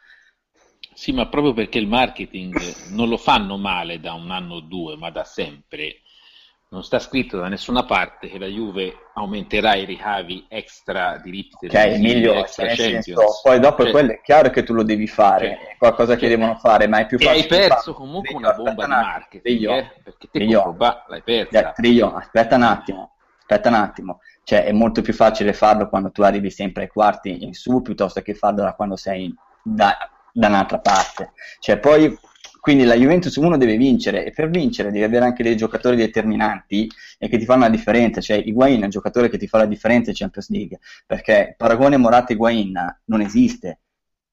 Sì, ma proprio perché il marketing non lo fanno male da un anno o due, ma da sempre. Non sta scritto da nessuna parte che la Juve aumenterà i ricavi extra diritti Ok, Emilio, extra nel Champions. senso, poi dopo Cioè, quello è chiaro che tu lo devi fare, Cioè, è qualcosa che cioè, devono fare, ma è più e facile hai perso comunque una bomba di un attimo, marketing, eh? perché te Trillo, Pogba l'hai persa. Trillo, aspetta un attimo, aspetta un attimo, cioè è molto più facile farlo quando tu arrivi sempre ai quarti in su piuttosto che farlo da quando sei da, da un'altra parte. Cioè poi, quindi la Juventus uno deve vincere e per vincere devi avere anche dei giocatori determinanti e che ti fanno la differenza, cioè Higuain è un giocatore che ti fa la differenza in Champions League, perché paragone Morata-Higuain non esiste.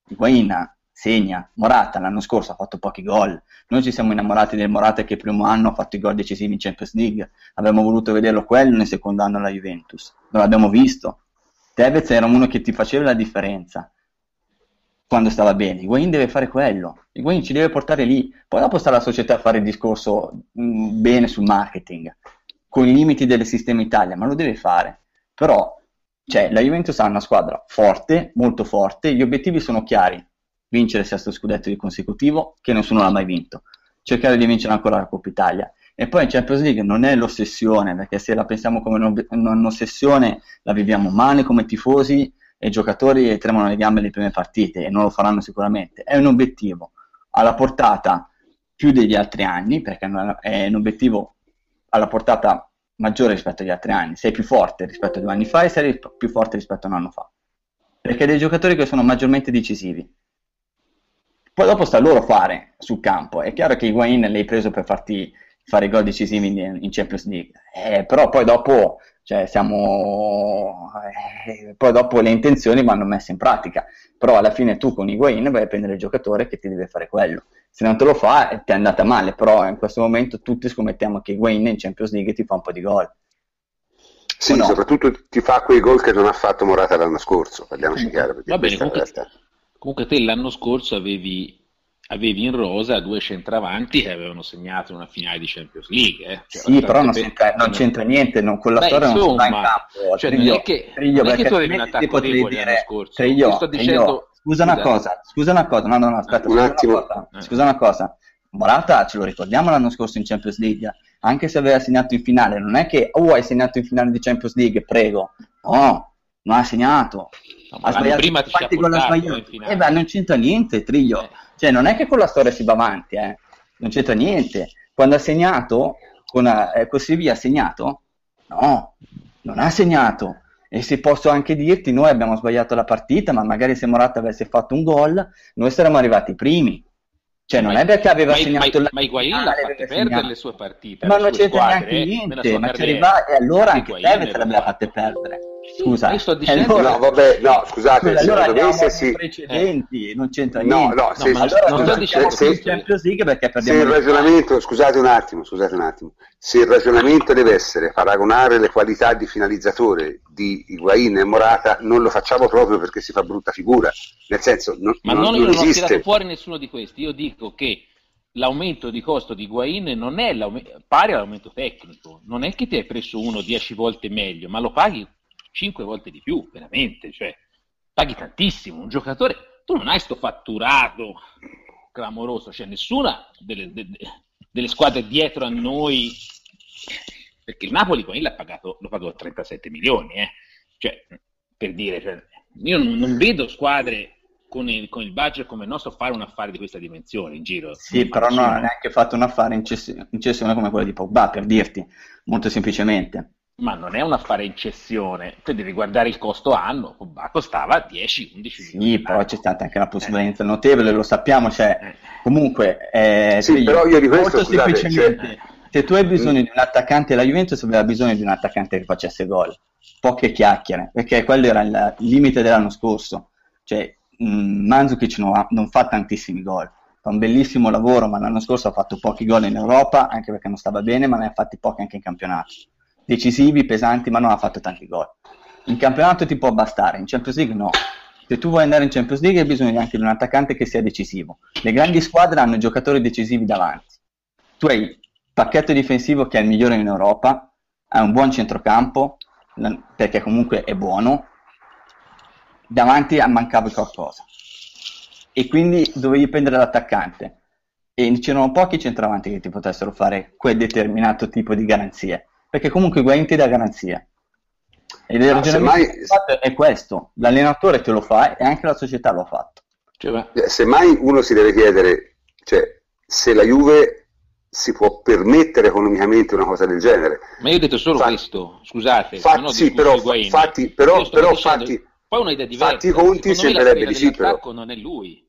Higuain segna, Morata l'anno scorso ha fatto pochi gol, noi ci siamo innamorati del Morata che il primo anno ha fatto i gol decisivi in Champions League, abbiamo voluto vederlo quello nel secondo anno alla Juventus, non l'abbiamo visto. Tevez era uno che ti faceva la differenza quando stava bene, Higuain deve fare quello, Higuain ci deve portare lì, poi dopo sta la società a fare il discorso mh, bene sul marketing, con i limiti del sistema Italia, ma lo deve fare, però cioè, la Juventus ha una squadra forte, molto forte, gli obiettivi sono chiari, vincere il sesto scudetto di consecutivo, che nessuno l'ha mai vinto, cercare di vincere ancora la Coppa Italia, e poi in Champions League non è l'ossessione, perché se la pensiamo come un'ossessione la viviamo male come tifosi i giocatori tremano le gambe le prime partite e non lo faranno sicuramente. È un obiettivo alla portata più degli altri anni, perché è un obiettivo alla portata maggiore rispetto agli altri anni. Sei più forte rispetto a due anni fa e sei più forte rispetto a un anno fa. Perché dei giocatori che sono maggiormente decisivi. Poi dopo sta loro fare sul campo. È chiaro che Higuain l'hai preso per farti fare i gol decisivi in, in Champions League, eh, però poi dopo, cioè, siamo, eh, poi dopo le intenzioni vanno messe in pratica, però alla fine tu con Higuain vai a prendere il giocatore che ti deve fare quello, se non te lo fa ti è andata male, però in questo momento tutti scommettiamo che Higuain in Champions League ti fa un po' di gol. Sì, no? soprattutto ti fa quei gol che non ha fatto Morata l'anno scorso, parliamoci chiaro. perché Va bene, comunque, realtà. comunque te l'anno scorso avevi, avevi in rosa due centravanti che avevano segnato una finale di Champions League. Eh? Cioè, Sì, però non c'entra, non c'entra niente, non- con la Beh, storia non si va in insomma, campo. cioè, Triglio, non è che, Triglio, non è che perché tu avevi un attacco debole l'anno dire, scorso. Triglio, sto Triglio, dicendo, scusa una cosa, scusa una cosa, no, no, no, aspetta, Un scusa attimo. una cosa, Eh. scusa una cosa. Morata ce lo ricordiamo l'anno scorso in Champions League, anche se aveva segnato in finale, non è che, oh, hai segnato in finale di Champions League, prego. No, non ha segnato. No, ma Ha l'anno sbagliato prima ti ha portato in finale. Eh beh, non c'entra niente, Triglio. Eh. Cioè, non è che con la storia si va avanti, eh. Non c'entra niente. Quando ha segnato, con eh, così via, ha segnato? No, non ha segnato. E se posso anche dirti, noi abbiamo sbagliato la partita, ma magari se Morata avesse fatto un gol, noi saremmo arrivati primi. Cioè, non Ma- è perché aveva ma, segnato ma, la ma Higuain l'ha aveva perdere le sue partite, Ma non c'entra neanche eh, niente, ma ci arriva e allora Anche Higuain Tevez l'aveva fa. fatte perdere. Scusa, io sto e dicendo- allora, No, vabbè, no, scusate, scusa, se allora dovesse ai si... precedenti, non c'entra No, niente. no, se, ma allora non sto se- dicendo se- in Champions League perché se perdiamo il le ragionamento, scusate un attimo, scusate un attimo, se il ragionamento deve essere paragonare le qualità di finalizzatore di Higuain e Morata, non lo facciamo proprio perché si fa brutta figura, nel senso, non, Ma non- non, io non non ho tirato esiste. fuori nessuno di questi, io dico che l'aumento di costo di Higuain non è pari all'aumento tecnico, non è che ti hai preso uno 10 volte meglio, ma lo paghi 5 volte di più, veramente, cioè paghi tantissimo, un giocatore, tu non hai sto fatturato clamoroso, cioè nessuna delle, de- de- delle squadre dietro a noi, perché il Napoli Higuain l'ha pagato, lo pagò 37 milioni, eh. cioè, per dire, cioè, io non, non vedo squadre con il, con il budget come il nostro fare un affare di questa dimensione in giro. Sì, però non ha neanche fatto un affare in cess- in cessione come quello di Pogba, per dirti, molto semplicemente. Ma non è un affare in cessione, tu devi guardare il costo anno, Pogba costava 10-11 Sì, milioni. però c'è stata anche una plusvalenza notevole, lo sappiamo, cioè, Eh. comunque, eh, Sì, però io di questo, molto scusate, semplicemente, cioè- se tu hai bisogno di un attaccante, la Juventus aveva bisogno di un attaccante che facesse gol, poche chiacchiere, perché quello era il limite dell'anno scorso, cioè, mh, Mandzukic non, ha- non fa tantissimi gol, fa un bellissimo lavoro, ma l'anno scorso ha fatto pochi gol in Europa, anche perché non stava bene, ma ne ha fatti pochi anche in campionato, decisivi, pesanti, ma non ha fatto tanti gol. In campionato ti può bastare, in Champions League no. Se tu vuoi andare in Champions League hai bisogno anche di un attaccante che sia decisivo. Le grandi squadre hanno giocatori decisivi davanti. Tu hai il pacchetto difensivo che è il migliore in Europa, hai un buon centrocampo, perché comunque è buono, davanti mancava qualcosa. e quindi dovevi prendere l'attaccante e c'erano pochi centravanti che ti potessero fare quel determinato tipo di garanzie, perché comunque Higuain ti dà garanzia. E il Ah, ragionamento fatto è questo, l'allenatore te lo fa e anche la società lo ha fatto. Cioè, Eh, Semmai uno si deve chiedere, cioè, se la Juve si può permettere economicamente una cosa del genere. Ma io ho detto solo Fa- questo, scusate, fa- non ho sì, però- fatti- però- però dicendo- fatti- poi una idea diversa. fatti i conti sembrerebbe di sì, però. non è lui.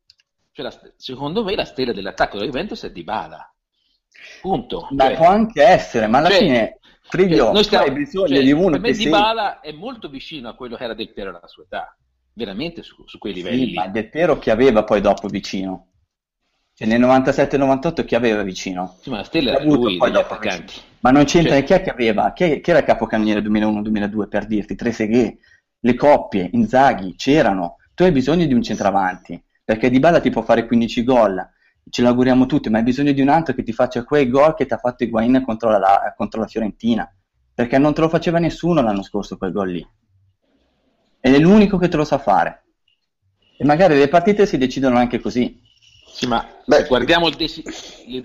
Cioè, la secondo me la stella dell'attacco della Juventus è Dybala. Punto. Ma Cioè, può anche essere, ma alla cioè, fine, Friglio, cioè, noi stiamo- hai bisogno cioè, di uno che sei... È molto vicino a quello che era Del Piero alla sua età. Veramente su, su quei livelli. Sì, ma Del Piero chi aveva poi dopo vicino? Cioè nel 97-98 chi aveva vicino? Sì, ma la stella era lui poi dopo attaccanti. vicino? Ma non c'entra Cioè- chi è che aveva? Chi, chi era il capocannoniere 2001-2002 per dirti? Tre seghe, le coppie, Inzaghi, c'erano. Tu hai bisogno di un centravanti, perché Dybala ti può fare 15 gol, ce l'auguriamo tutti, ma hai bisogno di un altro che ti faccia quei gol che ti ha fatto Higuain contro la, contro la Fiorentina, perché non te lo faceva nessuno l'anno scorso quel gol lì. Ed è l'unico che te lo sa fare. E magari le partite si decidono anche così. Sì, ma Beh, guardiamo il desi- le,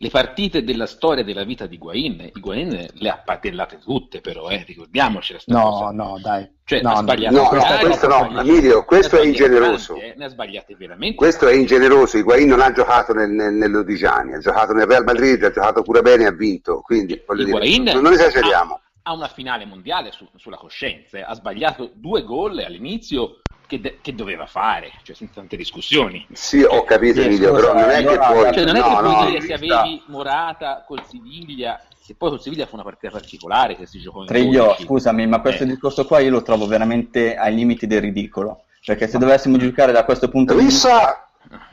le partite della storia della vita di Higuain, Higuain le ha patellate tutte, però, eh, ricordiamoci questa No, cosa. no, dai. Cioè, no, ha sbagliato No, no, tante, questo no, Emilio, questo è ingeneroso. tante, eh, ne ha sbagliate veramente. Questo è ingeneroso, Higuain non ha giocato nel, nel, nell'Odigiani, ha giocato nel Real Madrid, ha giocato pure bene e ha vinto, quindi dire, Higuain non, non esageriamo. Ha, ha una finale mondiale su- sulla coscienza, eh. ha sbagliato due gol all'inizio che, de- che doveva fare, cioè senza tante discussioni. Sì, ho capito Emilio, però non è che allora, puoi... Cioè, non è no, che puoi no, dire se avevi Morata col Siviglia, che poi col Siviglia fu una partita particolare che si giocò in Triglio, 12. scusami, ma questo Eh. discorso qua io lo trovo veramente ai limiti del ridicolo. Perché se dovessimo giocare da questo punto di vista,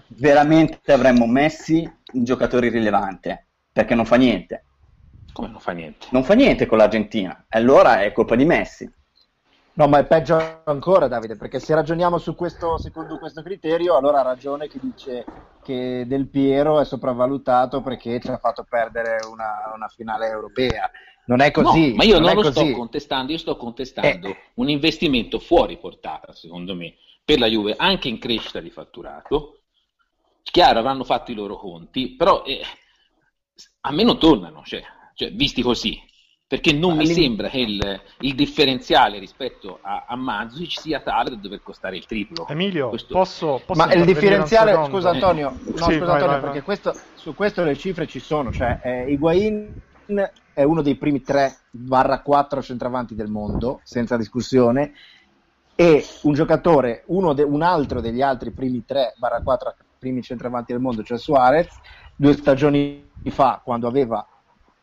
veramente avremmo Messi un giocatore irrilevante. Perché non fa niente. Come non fa niente? Non fa niente con l'Argentina. E allora è colpa di Messi. No, ma è peggio ancora, Davide, perché se ragioniamo su questo, secondo questo criterio, allora ha ragione chi dice che Del Piero è sopravvalutato perché ci ha fatto perdere una, una finale europea. Non è così. No, ma io non, è lo così. sto contestando, io sto contestando Eh. un investimento fuori portata, secondo me, per la Juve, anche in crescita di fatturato. Chiaro, avranno fatto i loro conti, però eh, a me non tornano, cioè, cioè, visti così, perché non mi sembra che il, il differenziale rispetto a, a Mandzukic sia tale da dover costare il triplo. Emilio, Questo- posso, posso Ma il differenziale, scusa Antonio, no, Sì, scusa vai, Antonio, vai, perché vai. questo- su questo le cifre ci sono, cioè eh, Higuain è uno dei primi 3-4 centravanti del mondo, senza discussione, e un giocatore, uno de- un altro degli altri primi 3-4 primi centravanti del mondo, cioè Suarez, due stagioni fa, quando aveva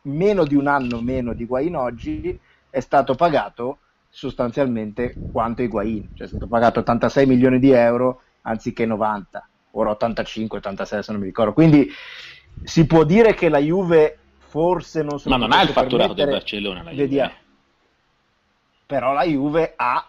meno di un anno meno di Higuain oggi, è stato pagato sostanzialmente quanto Higuain, cioè è stato pagato 86 milioni di euro anziché 90, ora 85, 86 se non mi ricordo. Quindi si può dire che la Juve forse non Ma non ha il fatturato del Barcellona, la Juve. vediamo. Però la Juve ha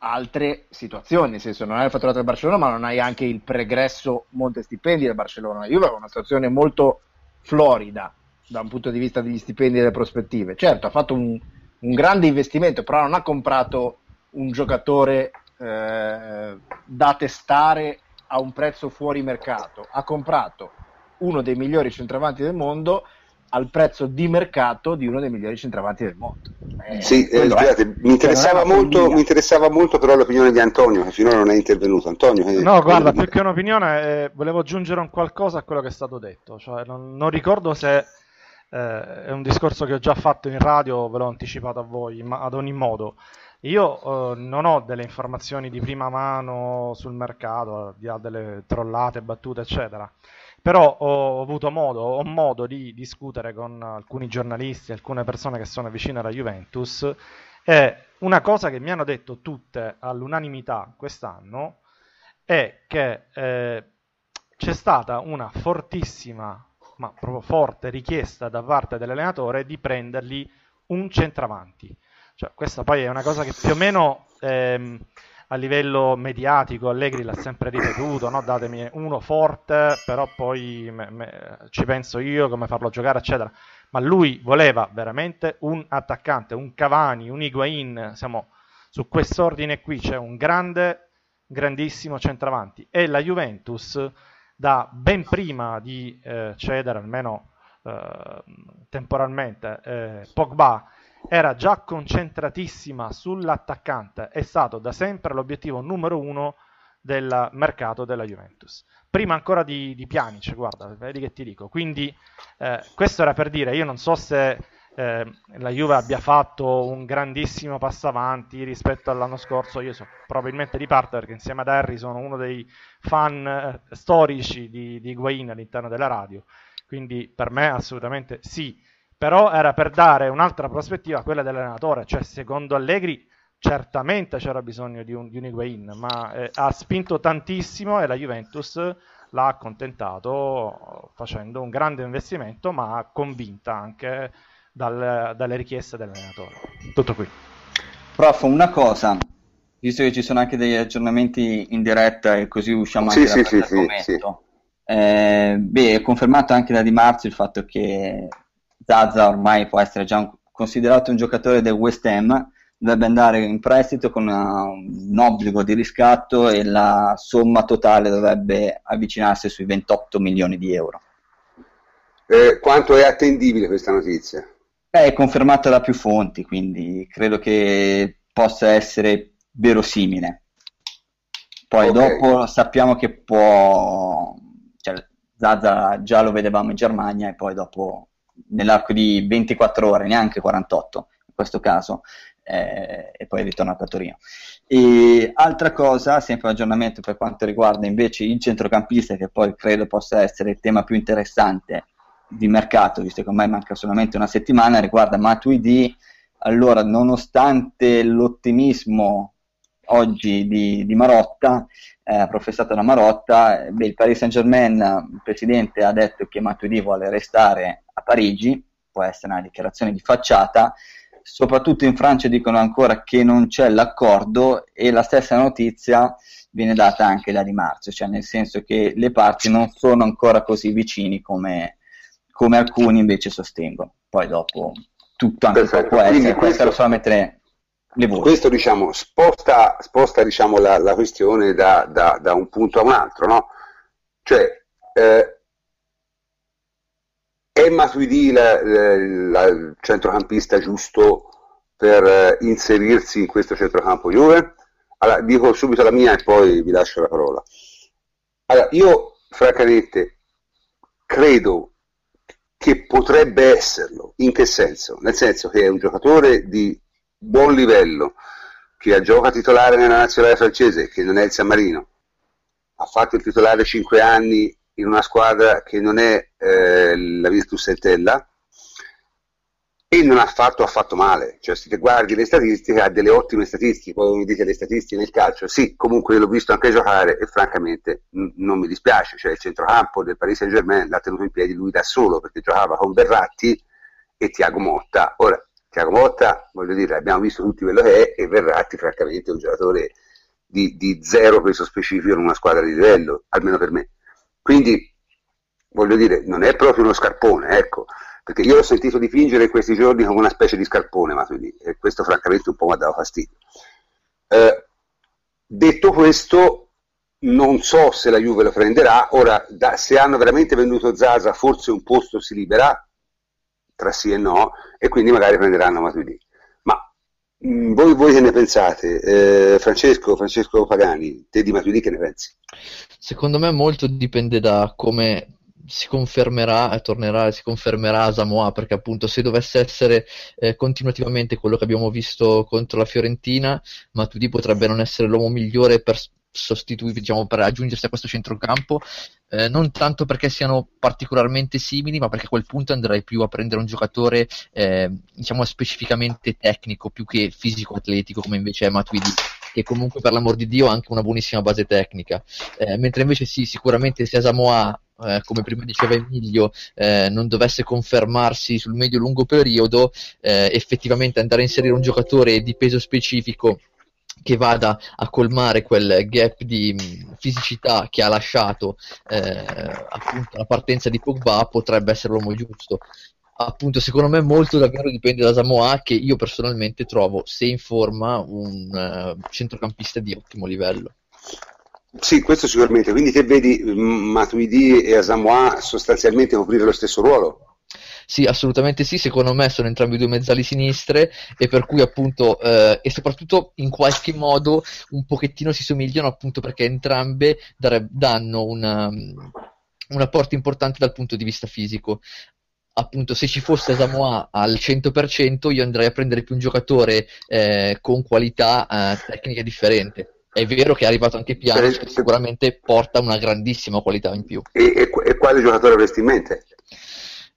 altre situazioni, nel senso non hai il fatturato del Barcellona, ma non hai anche il pregresso monte stipendi del Barcellona. La Juve ha una situazione molto florida da un punto di vista degli stipendi e delle prospettive. Certo, ha fatto un, un grande investimento, però non ha comprato un giocatore eh, da testare a un prezzo fuori mercato, ha comprato uno dei migliori centravanti del mondo al prezzo di mercato di uno dei migliori centravanti del mondo. Eh, Sì, eh, scusate, mi interessava, Cioè, una molto, mi interessava molto però l'opinione di Antonio, che finora non è intervenuto. Antonio, eh, No, guarda, più che un'opinione, eh, volevo aggiungere un qualcosa a quello che è stato detto. Cioè, non, non ricordo se eh, è un discorso che ho già fatto in radio, ve l'ho anticipato a voi, ma ad ogni modo. Io eh, non ho delle informazioni di prima mano sul mercato, al di là delle trollate, battute, eccetera. Però ho avuto modo, ho modo di discutere con alcuni giornalisti, alcune persone che sono vicine alla Juventus e una cosa che mi hanno detto tutte all'unanimità quest'anno è che eh, c'è stata una fortissima, ma proprio forte richiesta da parte dell'allenatore di prendergli un centravanti. Cioè, questa poi è una cosa che più o meno ehm, a livello mediatico Allegri l'ha sempre ripetuto, no? datemi uno forte, però poi me- me- ci penso io come farlo giocare, eccetera. Ma lui voleva veramente un attaccante, un Cavani, un Higuain, siamo su quest'ordine qui, c'è un grande grandissimo centravanti e la Juventus da ben prima di eh, cedere almeno eh, temporalmente eh, Pogba era già concentratissima sull'attaccante, è stato da sempre l'obiettivo numero uno del mercato della Juventus. Prima ancora di, di Pjanic, guarda, vedi che ti dico. Quindi eh, questo era per dire, io non so se eh, la Juve abbia fatto un grandissimo passo avanti rispetto all'anno scorso, io so probabilmente di parte perché insieme ad Harry sono uno dei fan eh, storici di, di Higuain all'interno della radio, quindi per me assolutamente sì, però era per dare un'altra prospettiva a quella dell'allenatore, cioè secondo Allegri certamente c'era bisogno di un, di un Higuain, ma eh, ha spinto tantissimo e la Juventus l'ha accontentato facendo un grande investimento, ma convinta anche dal, dalle richieste dell'allenatore. Tutto qui. Prof, una cosa, visto che ci sono anche degli aggiornamenti in diretta e così usciamo anche sì, da sì, sì, sì, eh, beh, è confermato anche da Di Marzio il fatto che Zaza ormai può essere già un, considerato un giocatore del West Ham, dovrebbe andare in prestito con una, un obbligo di riscatto e la somma totale dovrebbe avvicinarsi sui 28 milioni di euro. Eh, quanto è attendibile questa notizia? È confermata da più fonti, quindi credo che possa essere verosimile. Poi okay. dopo sappiamo che può... Cioè, Zaza già lo vedevamo in Germania e poi dopo nell'arco di 24 ore, neanche 48 in questo caso, eh, e poi è ritornato a Torino. E altra cosa, sempre un aggiornamento per quanto riguarda invece il centrocampista, che poi credo possa essere il tema più interessante di mercato, visto che ormai manca solamente una settimana, riguarda Matuidi. Allora, nonostante l'ottimismo oggi di, di Marotta, eh, professato da Marotta, beh, il Paris Saint Germain, il presidente ha detto che Matuidi vuole restare a Parigi, può essere una dichiarazione di facciata, soprattutto in Francia dicono ancora che non c'è l'accordo e la stessa notizia viene data anche da Di Marzio, cioè nel senso che le parti non sono ancora così vicini come, come alcuni invece sostengono. Poi dopo tutto anche Perfetto. può essere, questo era solo mettere le voci. Questo diciamo, sposta, sposta diciamo, la, la, questione da, da, da, un punto a un altro, no? Cioè, eh, è Matuidi il centrocampista giusto per eh, inserirsi in questo centrocampo Juve? Allora, dico subito la mia e poi vi lascio la parola. Allora, io francamente credo che potrebbe esserlo. In che senso? Nel senso che è un giocatore di buon livello, che gioca titolare nella nazionale francese, che non è il San Marino, ha fatto il titolare 5 anni in una squadra che non è eh, la Virtus Entella, e non ha fatto affatto male, cioè se guardi le statistiche ha delle ottime statistiche, poi mi dite le statistiche nel calcio, sì, comunque l'ho visto anche giocare e francamente n- non mi dispiace, cioè il centrocampo del Paris Saint Germain l'ha tenuto in piedi lui da solo perché giocava con Verratti e Tiago Motta, ora Tiago Motta, voglio dire, abbiamo visto tutti quello che è e Verratti francamente è un giocatore di, di zero peso specifico in una squadra di livello, almeno per me, quindi voglio dire, non è proprio uno scarpone, ecco, perché io l'ho sentito dipingere in questi giorni come una specie di scarpone Matuidi e questo francamente un po' mi ha dato fastidio. Eh, detto questo, non so se la Juve lo prenderà, ora da, se hanno veramente venduto Zaza forse un posto si libera, tra sì e no, e quindi magari prenderanno Matuidi. Ma mh, mm, voi, voi, che ne pensate? Eh, Francesco, Francesco Pagani, te di Matuidi che ne pensi? Secondo me molto dipende da come si confermerà e tornerà si confermerà Samoa perché appunto se dovesse essere eh, continuativamente quello che abbiamo visto contro la Fiorentina Matuidi potrebbe non essere l'uomo migliore per sostituire diciamo per aggiungersi a questo centrocampo eh, non tanto perché siano particolarmente simili ma perché a quel punto andrei più a prendere un giocatore eh, diciamo specificamente tecnico pico che fisico atletico come invece è Matuidi che comunque per l'amor di Dio ha anche una buonissima base tecnica. Eh, mentre invece sì sicuramente se Samoa eh, come prima diceva Emilio, eh, non dovesse confermarsi sul medio-lungo periodo, eh, effettivamente andare a inserire un giocatore di peso specifico che vada a colmare quel gap di mh, fisicità che ha lasciato eh, appunto la partenza di Pogba potrebbe essere l'uomo giusto. Appunto secondo me molto davvero dipende da Samoa che io personalmente trovo se in forma un uh, centrocampista di ottimo livello Sì, questo sicuramente. Quindi che vedi Matuidi e Asamoah sostanzialmente coprire lo stesso ruolo? Sì, assolutamente sì, secondo me sono entrambi due mezzali sinistre e per cui appunto, eh, e soprattutto in qualche modo un pochettino si somigliano appunto perché entrambe dare, danno una, un apporto importante dal punto di vista fisico. Appunto, se ci fosse Samoa al 100%, io andrei a prendere più un giocatore eh, con qualità eh, tecniche differente. È vero che è arrivato anche Piano, sicuramente porta una grandissima qualità in più. E, e, e quale giocatore avresti in mente?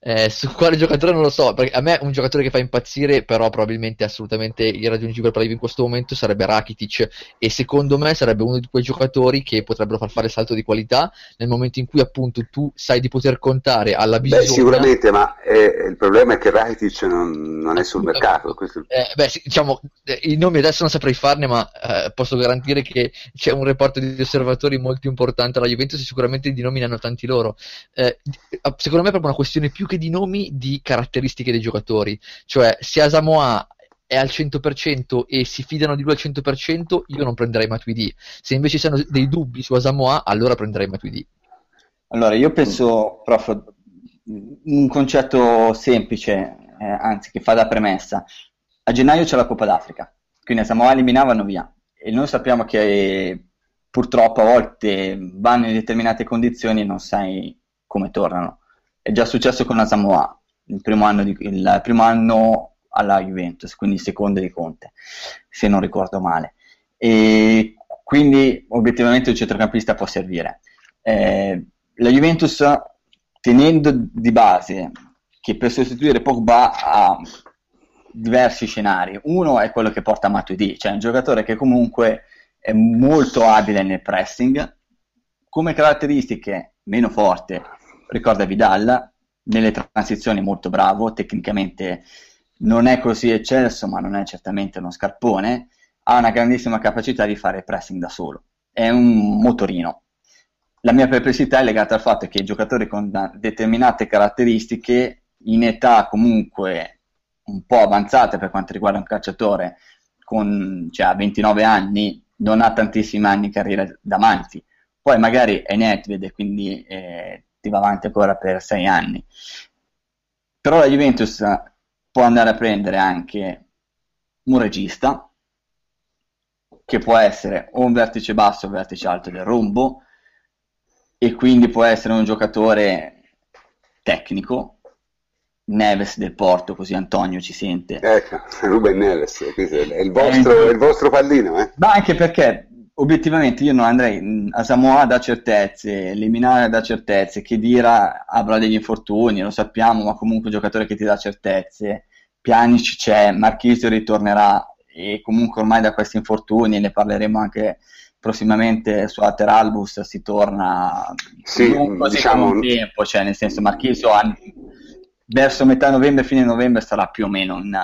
Eh, su quale giocatore non lo so, perché a me un giocatore che fa impazzire, però probabilmente assolutamente irraggiungibile per la in questo momento sarebbe Rakitic e secondo me sarebbe uno di quei giocatori che potrebbero far fare il salto di qualità nel momento in cui appunto tu sai di poter contare alla bisogna. Beh, sicuramente, ma eh, il problema è che Rakitic non, non è sul mercato. Questo... Eh, beh, diciamo, eh, i nomi adesso non saprei farne, ma eh, posso garantire che c'è un reparto di osservatori molto importante alla Juventus e sicuramente di nomi ne hanno tanti loro. Eh, secondo me è proprio una questione più che di nomi di caratteristiche dei giocatori. Cioè, se Asamoah è al 100% e si fidano di lui al 100%, io non prenderei Matuidi. Se invece ci sono dei dubbi su Asamoah, allora prenderei Matuidi. Allora, io penso, prof, un concetto semplice, eh, anzi che fa da premessa. A gennaio c'è la Coppa d'Africa, quindi Asamoah eliminavano via. E noi sappiamo che purtroppo a volte vanno in determinate condizioni e non sai come tornano è già successo con la Samoa il primo anno, di, il primo anno alla Juventus, quindi il secondo di Conte, se non ricordo male. E quindi obiettivamente un centrocampista può servire. Eh, la Juventus, tenendo di base che per sostituire Pogba ha diversi scenari, uno è quello che porta Matuidi, cioè un giocatore che comunque è molto abile nel pressing, come caratteristiche meno forte ricorda Vidal, nelle transizioni molto bravo, tecnicamente non è così eccelso, ma non è certamente uno scarpone, ha una grandissima capacità di fare pressing da solo, è un motorino. La mia perplessità è legata al fatto che i giocatori con determinate caratteristiche, in età comunque un po' avanzate per quanto riguarda un calciatore, con, cioè, a 29 anni, non ha tantissimi anni di carriera davanti. Poi magari è Nedved quindi eh, va avanti ancora per sei anni. Però la Juventus può andare a prendere anche un regista, che può essere o un vertice basso o un vertice alto del rombo, e quindi può essere un giocatore tecnico, Neves del Porto, così Antonio ci sente. Ecco, Ruben Neves, è il vostro, è il vostro pallino. Eh? Ma anche perché obiettivamente io non andrei a Samoa da certezze, eliminare da certezze, che Dira avrà degli infortuni, lo sappiamo, ma comunque un giocatore che ti dà certezze, Pianici c'è, Marchisio ritornerà e comunque ormai da questi infortuni ne parleremo anche prossimamente su Alter Albus si torna sì, così diciamo... un tempo, cioè nel senso Marchisio verso metà novembre, fine novembre sarà più o meno in,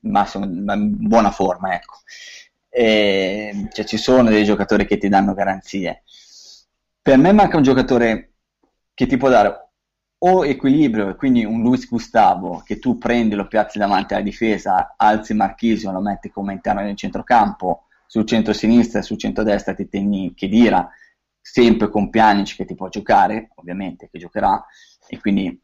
massimo, in buona forma, ecco e, cioè, ci sono dei giocatori che ti danno garanzie. Per me manca un giocatore che ti può dare o equilibrio, quindi un Luis Gustavo che tu prendi, lo piazzi davanti alla difesa, alzi Marchisio, lo metti come interno nel centrocampo, sul centro-sinistra e sul centro-destra ti tenni Chedira, sempre con Pjanic che ti può giocare, ovviamente, che giocherà, e quindi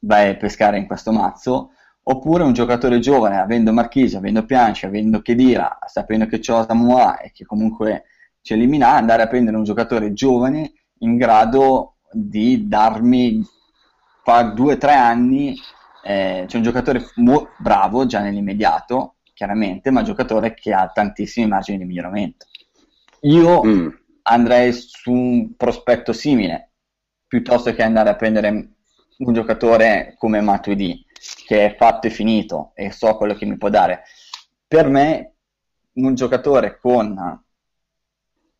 vai a pescare in questo mazzo, oppure un giocatore giovane, avendo Marchisi, avendo Pianci, avendo Chedira, sapendo che c'ho Samoa e che comunque ci elimina, andare a prendere un giocatore giovane in grado di darmi qua due o tre anni, eh, c'è un giocatore mo- bravo già nell'immediato, chiaramente, ma un giocatore che ha tantissimi margini di miglioramento. Io mm. andrei su un prospetto simile, piuttosto che andare a prendere un giocatore come Matuidi che è fatto e finito e so quello che mi può dare. Per me, un giocatore con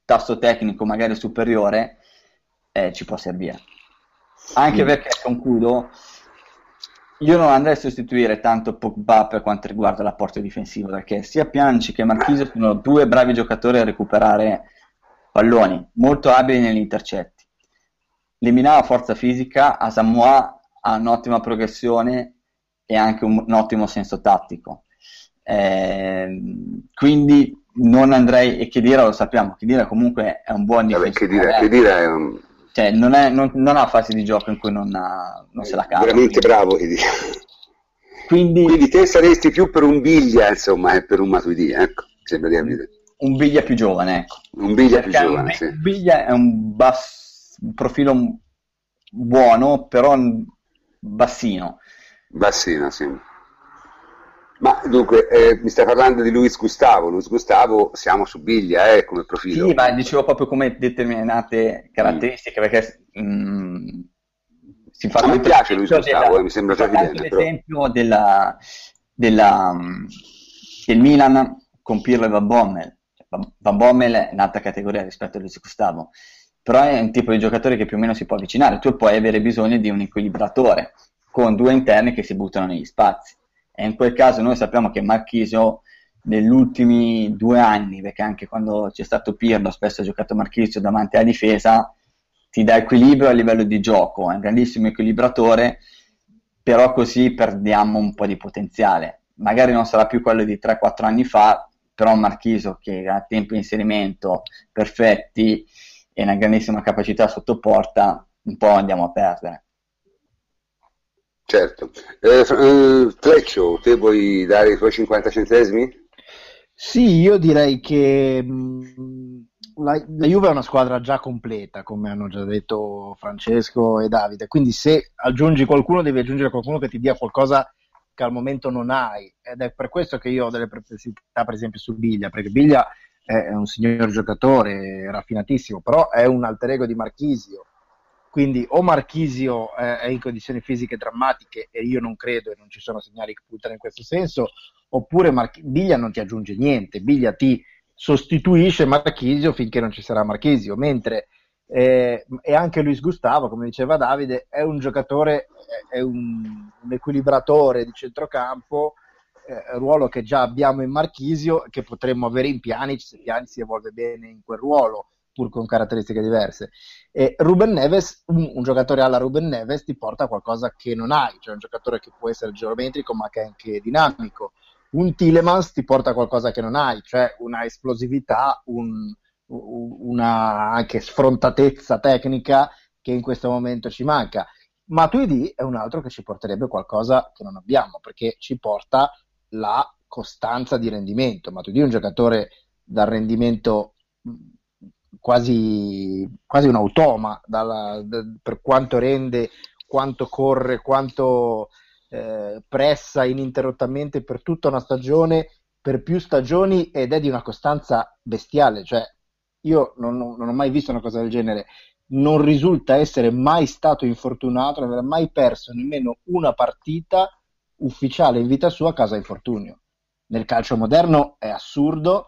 tasso tecnico magari superiore eh, ci può servire. Anche mm. perché, concludo, io non andrei a sostituire tanto Pogba per quanto riguarda l'apporto difensivo, perché sia Pianci che Marchise sono due bravi giocatori a recuperare palloni, molto abili negli intercetti. Liminava forza fisica, Asamoah ha un'ottima progressione e anche un, un ottimo senso tattico. Eh, quindi non andrei, e Chedira lo sappiamo, Chedira comunque è un buon difensore. Chedira, Chedira è un... Cioè, non, è- non- non ha fasi di gioco in cui non, ha- non se la cava. veramente quindi- bravo Chedira. Quindi Quindi te saresti più per un Biglia, insomma, che per un Matuidi, ecco, sembra di capire. un Biglia più giovane, ecco. Un Biglia più Perché un giovane, Bi- sì. Biglia è un, bass- un profilo buono, però bassino. Bassino, sì. Ma dunque, eh, mi stai parlando di Luis Gustavo. Luis Gustavo, siamo su Biglia, eh, come profilo. Sì, ma dicevo proprio come determinate caratteristiche, perché mm, si fa tanto piace Luis Gustavo, della- eh, mi sembra già evidente, però. l'esempio della, della, mm, del Milan con Pirlo e Van Bommel. Van- Van Bommel è un'altra categoria rispetto a Luis Gustavo, però è un tipo di giocatore che più o meno si può avvicinare. Tu puoi avere bisogno di un equilibratore con due interni che si buttano negli spazi. E in quel caso noi sappiamo che Marchisio negli ultimi due anni, perché anche quando c'è stato Pirlo spesso ha giocato Marchisio davanti alla difesa, ti dà equilibrio a livello di gioco, è un grandissimo equilibratore, però così perdiamo un po' di potenziale. Magari non sarà più quello di 3-4 anni fa, però Marchisio che ha tempo di inserimento perfetti e una grandissima capacità sotto porta, un po' andiamo a perdere. Certo. Eh, eh, Fleccio, te vuoi dare i tuoi 50 centesimi? Sì, io direi che mh, la, la Juve è una squadra già completa, come hanno già detto Francesco e Davide, quindi se aggiungi qualcuno devi aggiungere qualcuno che ti dia qualcosa che al momento non hai ed è per questo che io ho delle perplessità per esempio su Biglia, perché Biglia è un signor giocatore, raffinatissimo, però è un alter ego di Marchisio, quindi o Marchisio eh, è in condizioni fisiche drammatiche e io non credo e non ci sono segnali che puntano in questo senso, oppure March- Biglia non ti aggiunge niente, Biglia ti sostituisce Marchisio finché non ci sarà Marchisio, mentre eh, e anche Luis Gustavo, come diceva Davide, è un giocatore, è un, un equilibratore di centrocampo, eh, ruolo che già abbiamo in Marchisio, che potremmo avere in Pjanic se Pjanic si evolve bene in quel ruolo, pur con caratteristiche diverse. E Ruben Neves, un, un giocatore alla Ruben Neves ti porta qualcosa che non hai, cioè un giocatore che può essere geometrico ma che è anche dinamico. Un Tillemans ti porta qualcosa che non hai, cioè una esplosività, un, una anche sfrontatezza tecnica che in questo momento ci manca. Matuidi è un altro che ci porterebbe qualcosa che non abbiamo, perché ci porta la costanza di rendimento. Matuidi è un giocatore dal rendimento quasi, quasi un automa dalla- da- per quanto rende, quanto corre, quanto eh, pressa ininterrottamente per tutta una stagione, per più stagioni ed è di una costanza bestiale. Cioè, io non, non ho mai visto una cosa del genere. Non risulta essere mai stato infortunato, non aver mai perso nemmeno una partita ufficiale in vita sua a causa infortunio. Nel calcio moderno è assurdo,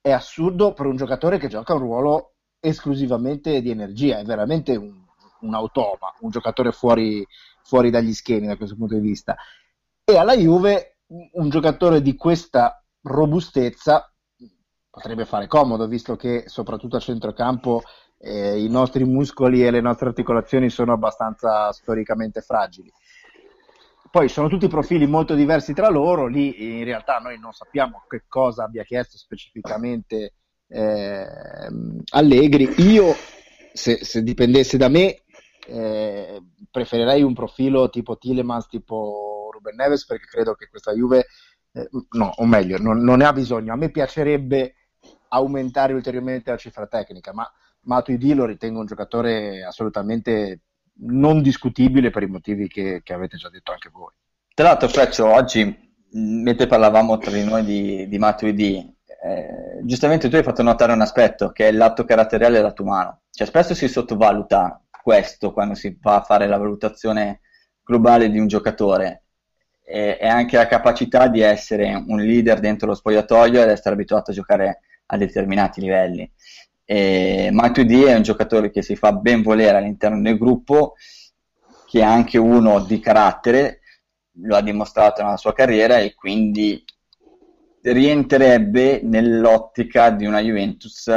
è assurdo per un giocatore che gioca un ruolo esclusivamente di energia, è veramente un, un automa, un giocatore fuori, fuori dagli schemi da questo punto di vista. E alla Juve un- giocatore di questa robustezza potrebbe fare comodo, visto che soprattutto a centrocampo eh, i nostri muscoli e le nostre articolazioni sono abbastanza storicamente fragili. Poi sono tutti profili molto diversi tra loro, lì in realtà noi non sappiamo che cosa abbia chiesto specificamente ehm, Allegri. Io, se, se dipendesse da me, eh, preferirei un profilo tipo Tillemans, tipo Ruben Neves, perché credo che questa Juve, eh, no, o meglio, non, non ne ha bisogno. A me piacerebbe aumentare ulteriormente la cifra tecnica, ma Matuidi lo ritengo un giocatore assolutamente non discutibile per i motivi che, che avete già detto anche voi. Tra l'altro, Freccio, oggi, mentre parlavamo tra di noi di, di Matuidi, eh, giustamente tu hai fatto notare un aspetto che è l'atto caratteriale del lato umano. Cioè, spesso si sottovaluta questo quando si va a fare la valutazione globale di un giocatore e, e anche la capacità di essere un leader dentro lo spogliatoio ed essere abituato a giocare a determinati livelli. E Matuidi è un giocatore che si fa ben volere all'interno del gruppo, che è anche uno di carattere, lo ha dimostrato nella sua carriera e quindi rientrerebbe nell'ottica di una Juventus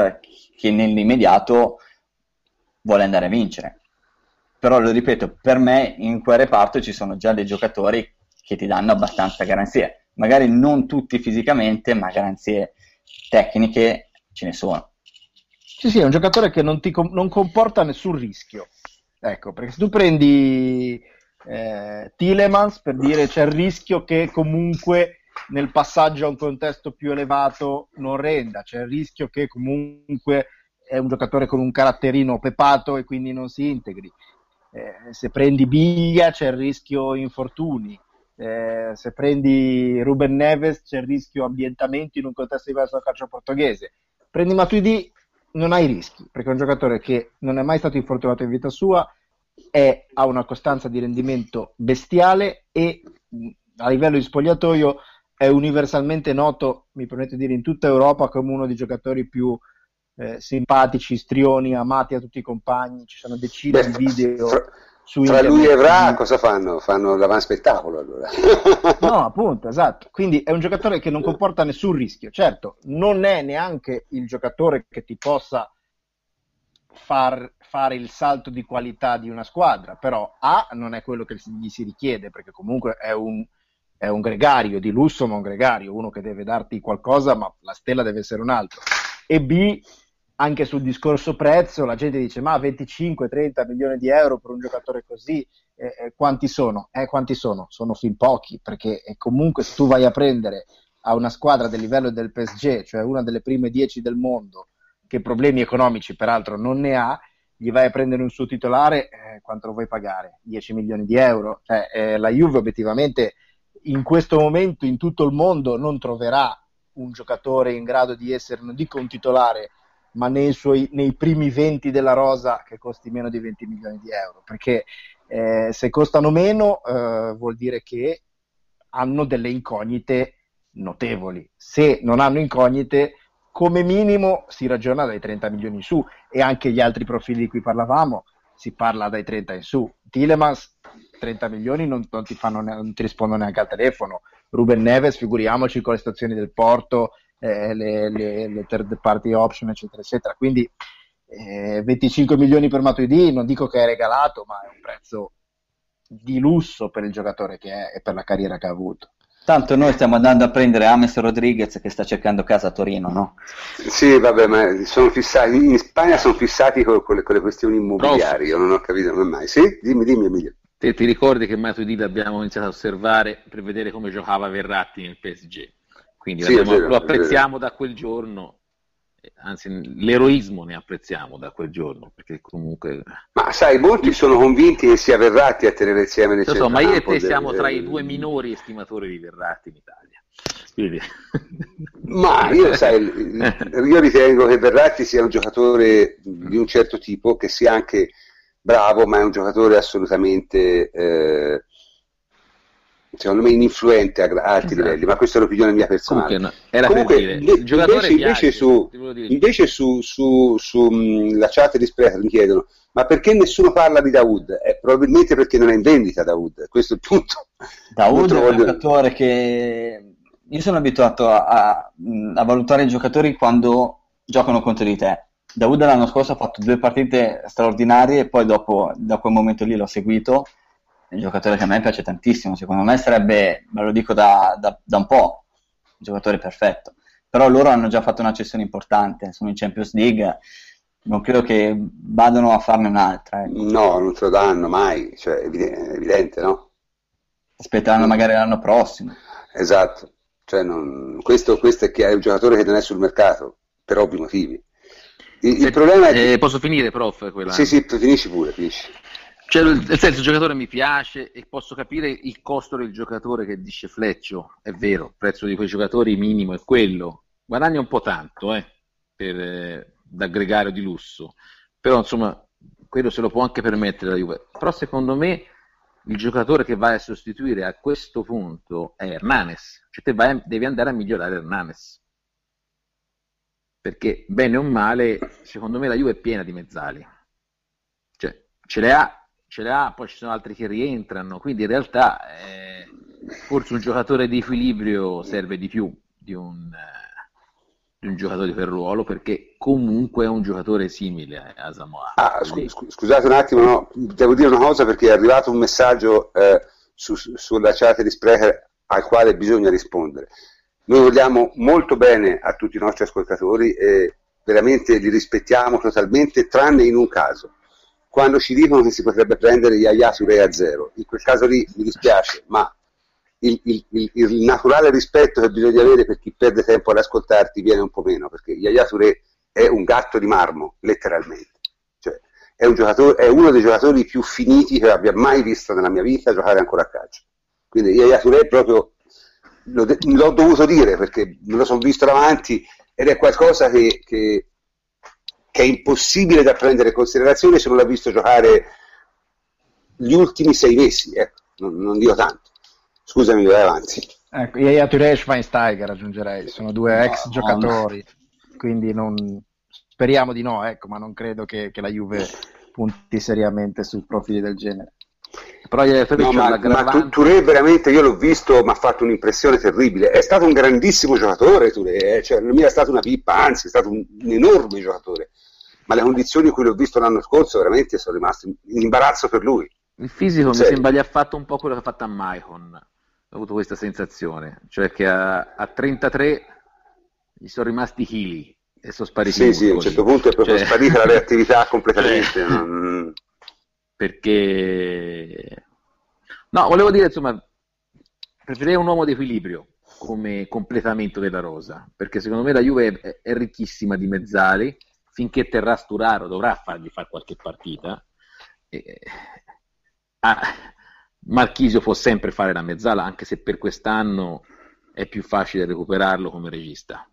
che nell'immediato vuole andare a vincere. Però lo ripeto, per me in quel reparto ci sono già dei giocatori che ti danno abbastanza garanzie, magari non tutti fisicamente, ma garanzie tecniche ce ne sono. Sì, sì, è un giocatore che non, ti, non comporta nessun rischio. Ecco, perché se tu prendi eh, Tilemans per dire c'è il rischio che comunque nel passaggio a un contesto più elevato non renda, c'è il rischio che comunque è un giocatore con un caratterino pepato e quindi non si integri. Eh, se prendi Biglia c'è il rischio infortuni, eh, se prendi Ruben Neves c'è il rischio ambientamento in un contesto diverso dal calcio portoghese. Prendi Matuidi non hai rischi, perché è un giocatore che non è mai stato infortunato in vita sua, è, ha una costanza di rendimento bestiale e a livello di spogliatoio è universalmente noto, mi permetto di dire, in tutta Europa come uno dei giocatori più eh, simpatici, strioni, amati da tutti i compagni. Ci sono decine Beh, di video. Fra, su fra lui e Evra cosa fanno? Fanno l'avanspettacolo allora. no, appunto, esatto. Quindi è un giocatore che non comporta nessun rischio. Certo, non è neanche il giocatore che ti possa far fare il salto di qualità di una squadra, però A non è quello che gli si richiede, perché comunque è un è un gregario di lusso, ma un gregario, uno che deve darti qualcosa, ma la stella deve essere un altro. E B, anche sul discorso prezzo, la gente dice: Ma 25-30 milioni di euro per un giocatore così, eh, eh, quanti sono? Eh, quanti sono? Sono fin pochi, perché eh, comunque se tu vai a prendere a una squadra del livello del PSG, cioè una delle prime 10 del mondo, che problemi economici peraltro non ne ha, gli vai a prendere un suo titolare, eh, quanto lo vuoi pagare? 10 milioni di euro? Cioè, eh, la Juve obiettivamente in questo momento in tutto il mondo non troverà un giocatore in grado di essere, non dico un titolare, ma nei, suoi, nei primi 20 della rosa che costi meno di 20 milioni di euro, perché eh, se costano meno eh, vuol dire che hanno delle incognite notevoli. Se non hanno incognite, come minimo si ragiona dai 30 milioni in su e anche gli altri profili di cui parlavamo si parla dai 30 in su. Tilemans 30 milioni non, non, ti, fanno, non ti rispondono neanche al telefono. Ruben Neves, figuriamoci con le stazioni del porto, eh, le, le, le, third party option, eccetera, eccetera. Quindi eh, 25 milioni per Matuidi, non dico che è regalato, ma è un prezzo di lusso per il giocatore che è e per la carriera che ha avuto. Tanto noi stiamo andando a prendere Ames Rodriguez che sta cercando casa a Torino, no? Sì, vabbè, ma sono fissati, in Spagna sono fissati con, con, le, con le, questioni immobiliari, io non ho capito mai. Sì? Dimmi, dimmi Emilio. Te ti ricordi che Matuidi l'abbiamo iniziato a osservare per vedere come giocava Verratti nel PSG? Quindi sì, vero, lo apprezziamo da quel giorno, anzi l'eroismo ne apprezziamo da quel giorno, perché comunque... Ma sai, molti sono convinti che sia Verratti a tenere insieme le so, ma io e te siamo tra i due minori estimatori di Verratti in Italia. Quindi... Ma io, sai, io ritengo che Verratti sia un giocatore di un certo tipo, che sia anche bravo, ma è un giocatore assolutamente, eh, secondo me, ininfluente a alti esatto. livelli, ma questa è l'opinione mia personale. Comunque, era Comunque, per dire, il giocatore invece, invece, su, invece su, su, su mh, la chat di Sprecher mi chiedono ma perché nessuno parla di Dawood? Eh, probabilmente perché non è in vendita Dawood, questo è il punto. Dawood è un giocatore che io sono abituato a, a, a valutare i giocatori quando giocano contro di te Dawood l'anno scorso ha fatto due partite straordinarie e poi dopo, da quel momento lì l'ho seguito. È un giocatore che a me piace tantissimo, secondo me sarebbe, me lo dico da, da, da un po', un giocatore perfetto. Però loro hanno già fatto una cessione importante, sono in Champions League, non credo che vadano a farne un'altra. Ecco. No, non te lo danno mai, cioè, è evidente, no? Aspetteranno magari l'anno prossimo. Esatto, cioè, non... questo, questo è che è un giocatore che non è sul mercato, per ovvi motivi. Il, il problema è che... eh, posso finire, prof? Quella... Sì, sì, finisci pure, finisci. Cioè, nel senso, il giocatore mi piace e posso capire il costo del giocatore che dice Fleccio, è vero, il prezzo di quei giocatori minimo è quello, guadagna un po' tanto, eh, per, eh, da gregario di lusso, però insomma, quello se lo può anche permettere la Juve. Però secondo me il giocatore che vai a sostituire a questo punto è Hernanes, cioè te vai, devi andare a migliorare Hernanes perché bene o male, secondo me la Juve è piena di mezzali. Cioè, ce le ha, ce le ha, poi ci sono altri che rientrano, quindi in realtà eh, forse un giocatore di equilibrio serve di più di un, eh, di un giocatore per ruolo, perché comunque è un giocatore simile a Samoa. Ah, scu- scusate un attimo, no, devo dire una cosa perché è arrivato un messaggio eh, su, sulla chat di Sprecher al quale bisogna rispondere Noi vogliamo molto bene a tutti i nostri ascoltatori e veramente li rispettiamo totalmente, tranne in un caso. Quando ci dicono che si potrebbe prendere Yaya su a zero, in quel caso lì mi dispiace, ma il, il, il, il, naturale rispetto che bisogna avere per chi perde tempo ad ascoltarti viene un po' meno, perché Yaya Touré è un gatto di marmo, letteralmente. Cioè, è, un è, uno dei giocatori più finiti che abbia mai visto nella mia vita giocare ancora a calcio. Quindi Yaya Touré proprio l'ho dovuto dire perché me lo sono visto davanti ed è qualcosa che, che, che è impossibile da prendere in considerazione se non l'ha visto giocare gli ultimi sei mesi, ecco, non, non dico tanto. Scusami, vai avanti. Ecco, Yaya Touré e Schweinsteiger aggiungerei, sono due no, ex giocatori, no. quindi non, speriamo di no, ecco, ma non credo che, che la Juve punti seriamente su profili del genere. Però no, ma, ma Touré veramente io l'ho visto, mi ha fatto un'impressione terribile. È stato un grandissimo giocatore Touré, eh? cioè, non mi è stata una pippa, anzi è stato un, un, enorme giocatore. Ma le condizioni in cui l'ho visto l'anno scorso veramente sono rimasto in imbarazzo per lui. Il fisico sì. mi sembra gli ha fatto un po' quello che ha fatto a Maicon ho avuto questa sensazione, cioè che a, a 33 gli sono rimasti chili e sono spariti. Sì, sì, a un certo punto è proprio cioè... sparita la reattività completamente. Cioè... Non... Perché... No, volevo dire, insomma, preferirei un uomo di equilibrio come completamento della rosa, perché secondo me la Juve è, è ricchissima di mezzali, finché terrà Sturaro dovrà fargli fare qualche partita. E... Ah, Marchisio può sempre fare la mezzala, anche se per quest'anno è più facile recuperarlo come regista.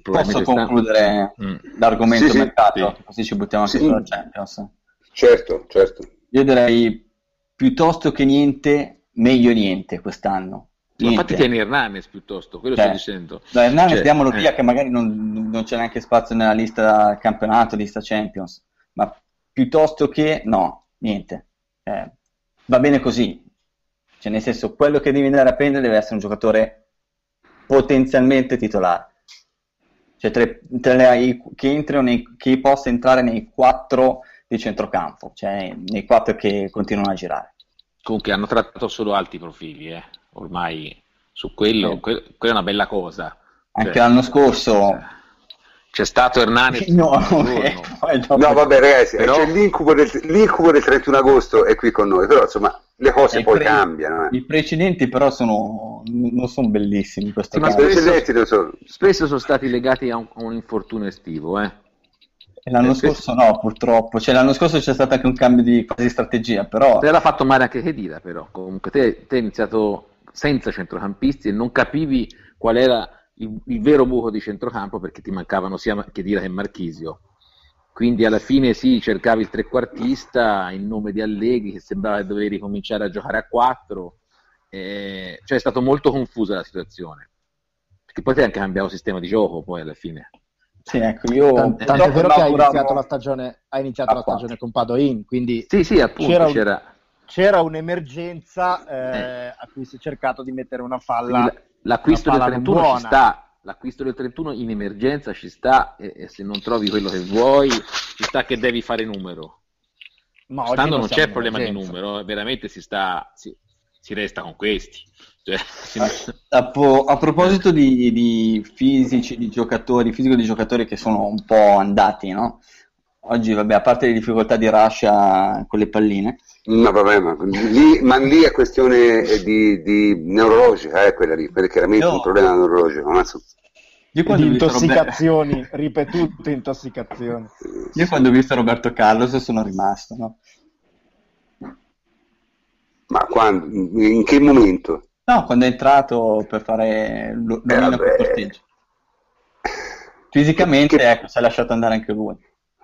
Posso concludere mm. l'argomento sì, mercato? Sì. Così ci buttiamo anche sì. sulla Champions. Certo, certo. Io direi piuttosto che niente, meglio niente quest'anno. Niente. Ma infatti tieni Hernanes piuttosto, quello cioè, sto dicendo. No, Hernanes cioè, diamolo eh. via che magari non, non, c'è neanche spazio nella lista campionato, lista Champions, ma piuttosto che no, niente. Eh, va bene così. Cioè, nel senso, quello che devi andare a prendere deve essere un giocatore potenzialmente titolare. Cioè, tre, tre, le, che, nei, che possa entrare nei quattro di centrocampo, cioè nei quattro che continuano a girare. Comunque hanno trattato solo alti profili, eh. ormai su quello, eh. que- quella è una bella cosa. Anche cioè, l'anno scorso... C'è stato Hernani. No, eh, no, vabbè, ragazzi, però... c'è l'incubo del, l'incubo del, 31 agosto è qui con noi, però insomma le cose poi pre... cambiano. Eh. I precedenti, però, sono, non sono bellissimi. In questo sì, caso. Spesso, sono... spesso, sono stati legati a un, a un infortunio estivo. Eh. L'anno eh, scorso no, purtroppo. Cioè, l'anno scorso c'è stato anche un cambio di quasi strategia, però... Te l'ha fatto male anche Chedira, però. Comunque te, te hai iniziato senza centrocampisti e non capivi qual era il, il, vero buco di centrocampo perché ti mancavano sia Chedira che Marchisio. Quindi alla fine sì, cercavi il trequartista in nome di Allegri che sembrava che dovevi ricominciare a giocare a 4. Eh, cioè è stato molto confusa la situazione. Perché poi ti hai anche cambiato sistema di gioco poi alla fine. Sì, ecco, io tanto, tanto è vero che hai iniziato la stagione, iniziato la stagione con Padoin, quindi sì, sì, appunto, c'era, c'era... c'era un'emergenza eh, eh. a cui si è cercato di mettere una falla l'acquisto del 31 ci sta, l'acquisto del 31 in emergenza ci sta e, e, se non trovi quello che vuoi ci sta che devi fare numero. Ma Stando non c'è problema di numero, veramente si sta, si, si resta con questi. Cioè, a, a, a, proposito di, di, fisici di giocatori, fisico di giocatori che sono un po' andati, no? Oggi, vabbè, a parte le difficoltà di Russia con le palline, No, vabbè, ma lì, ma lì è questione di, di neurologica, eh, quella lì, perché chiaramente è un problema neurologico. Ma so... Io quando di intossicazioni, Robert... ripetute intossicazioni. Io quando ho visto Roberto Carlos sono rimasto, no? Ma quando? In che momento? No, quando è entrato per fare l'orino eh, corteggio. Fisicamente, che... ecco, si è lasciato andare anche lui.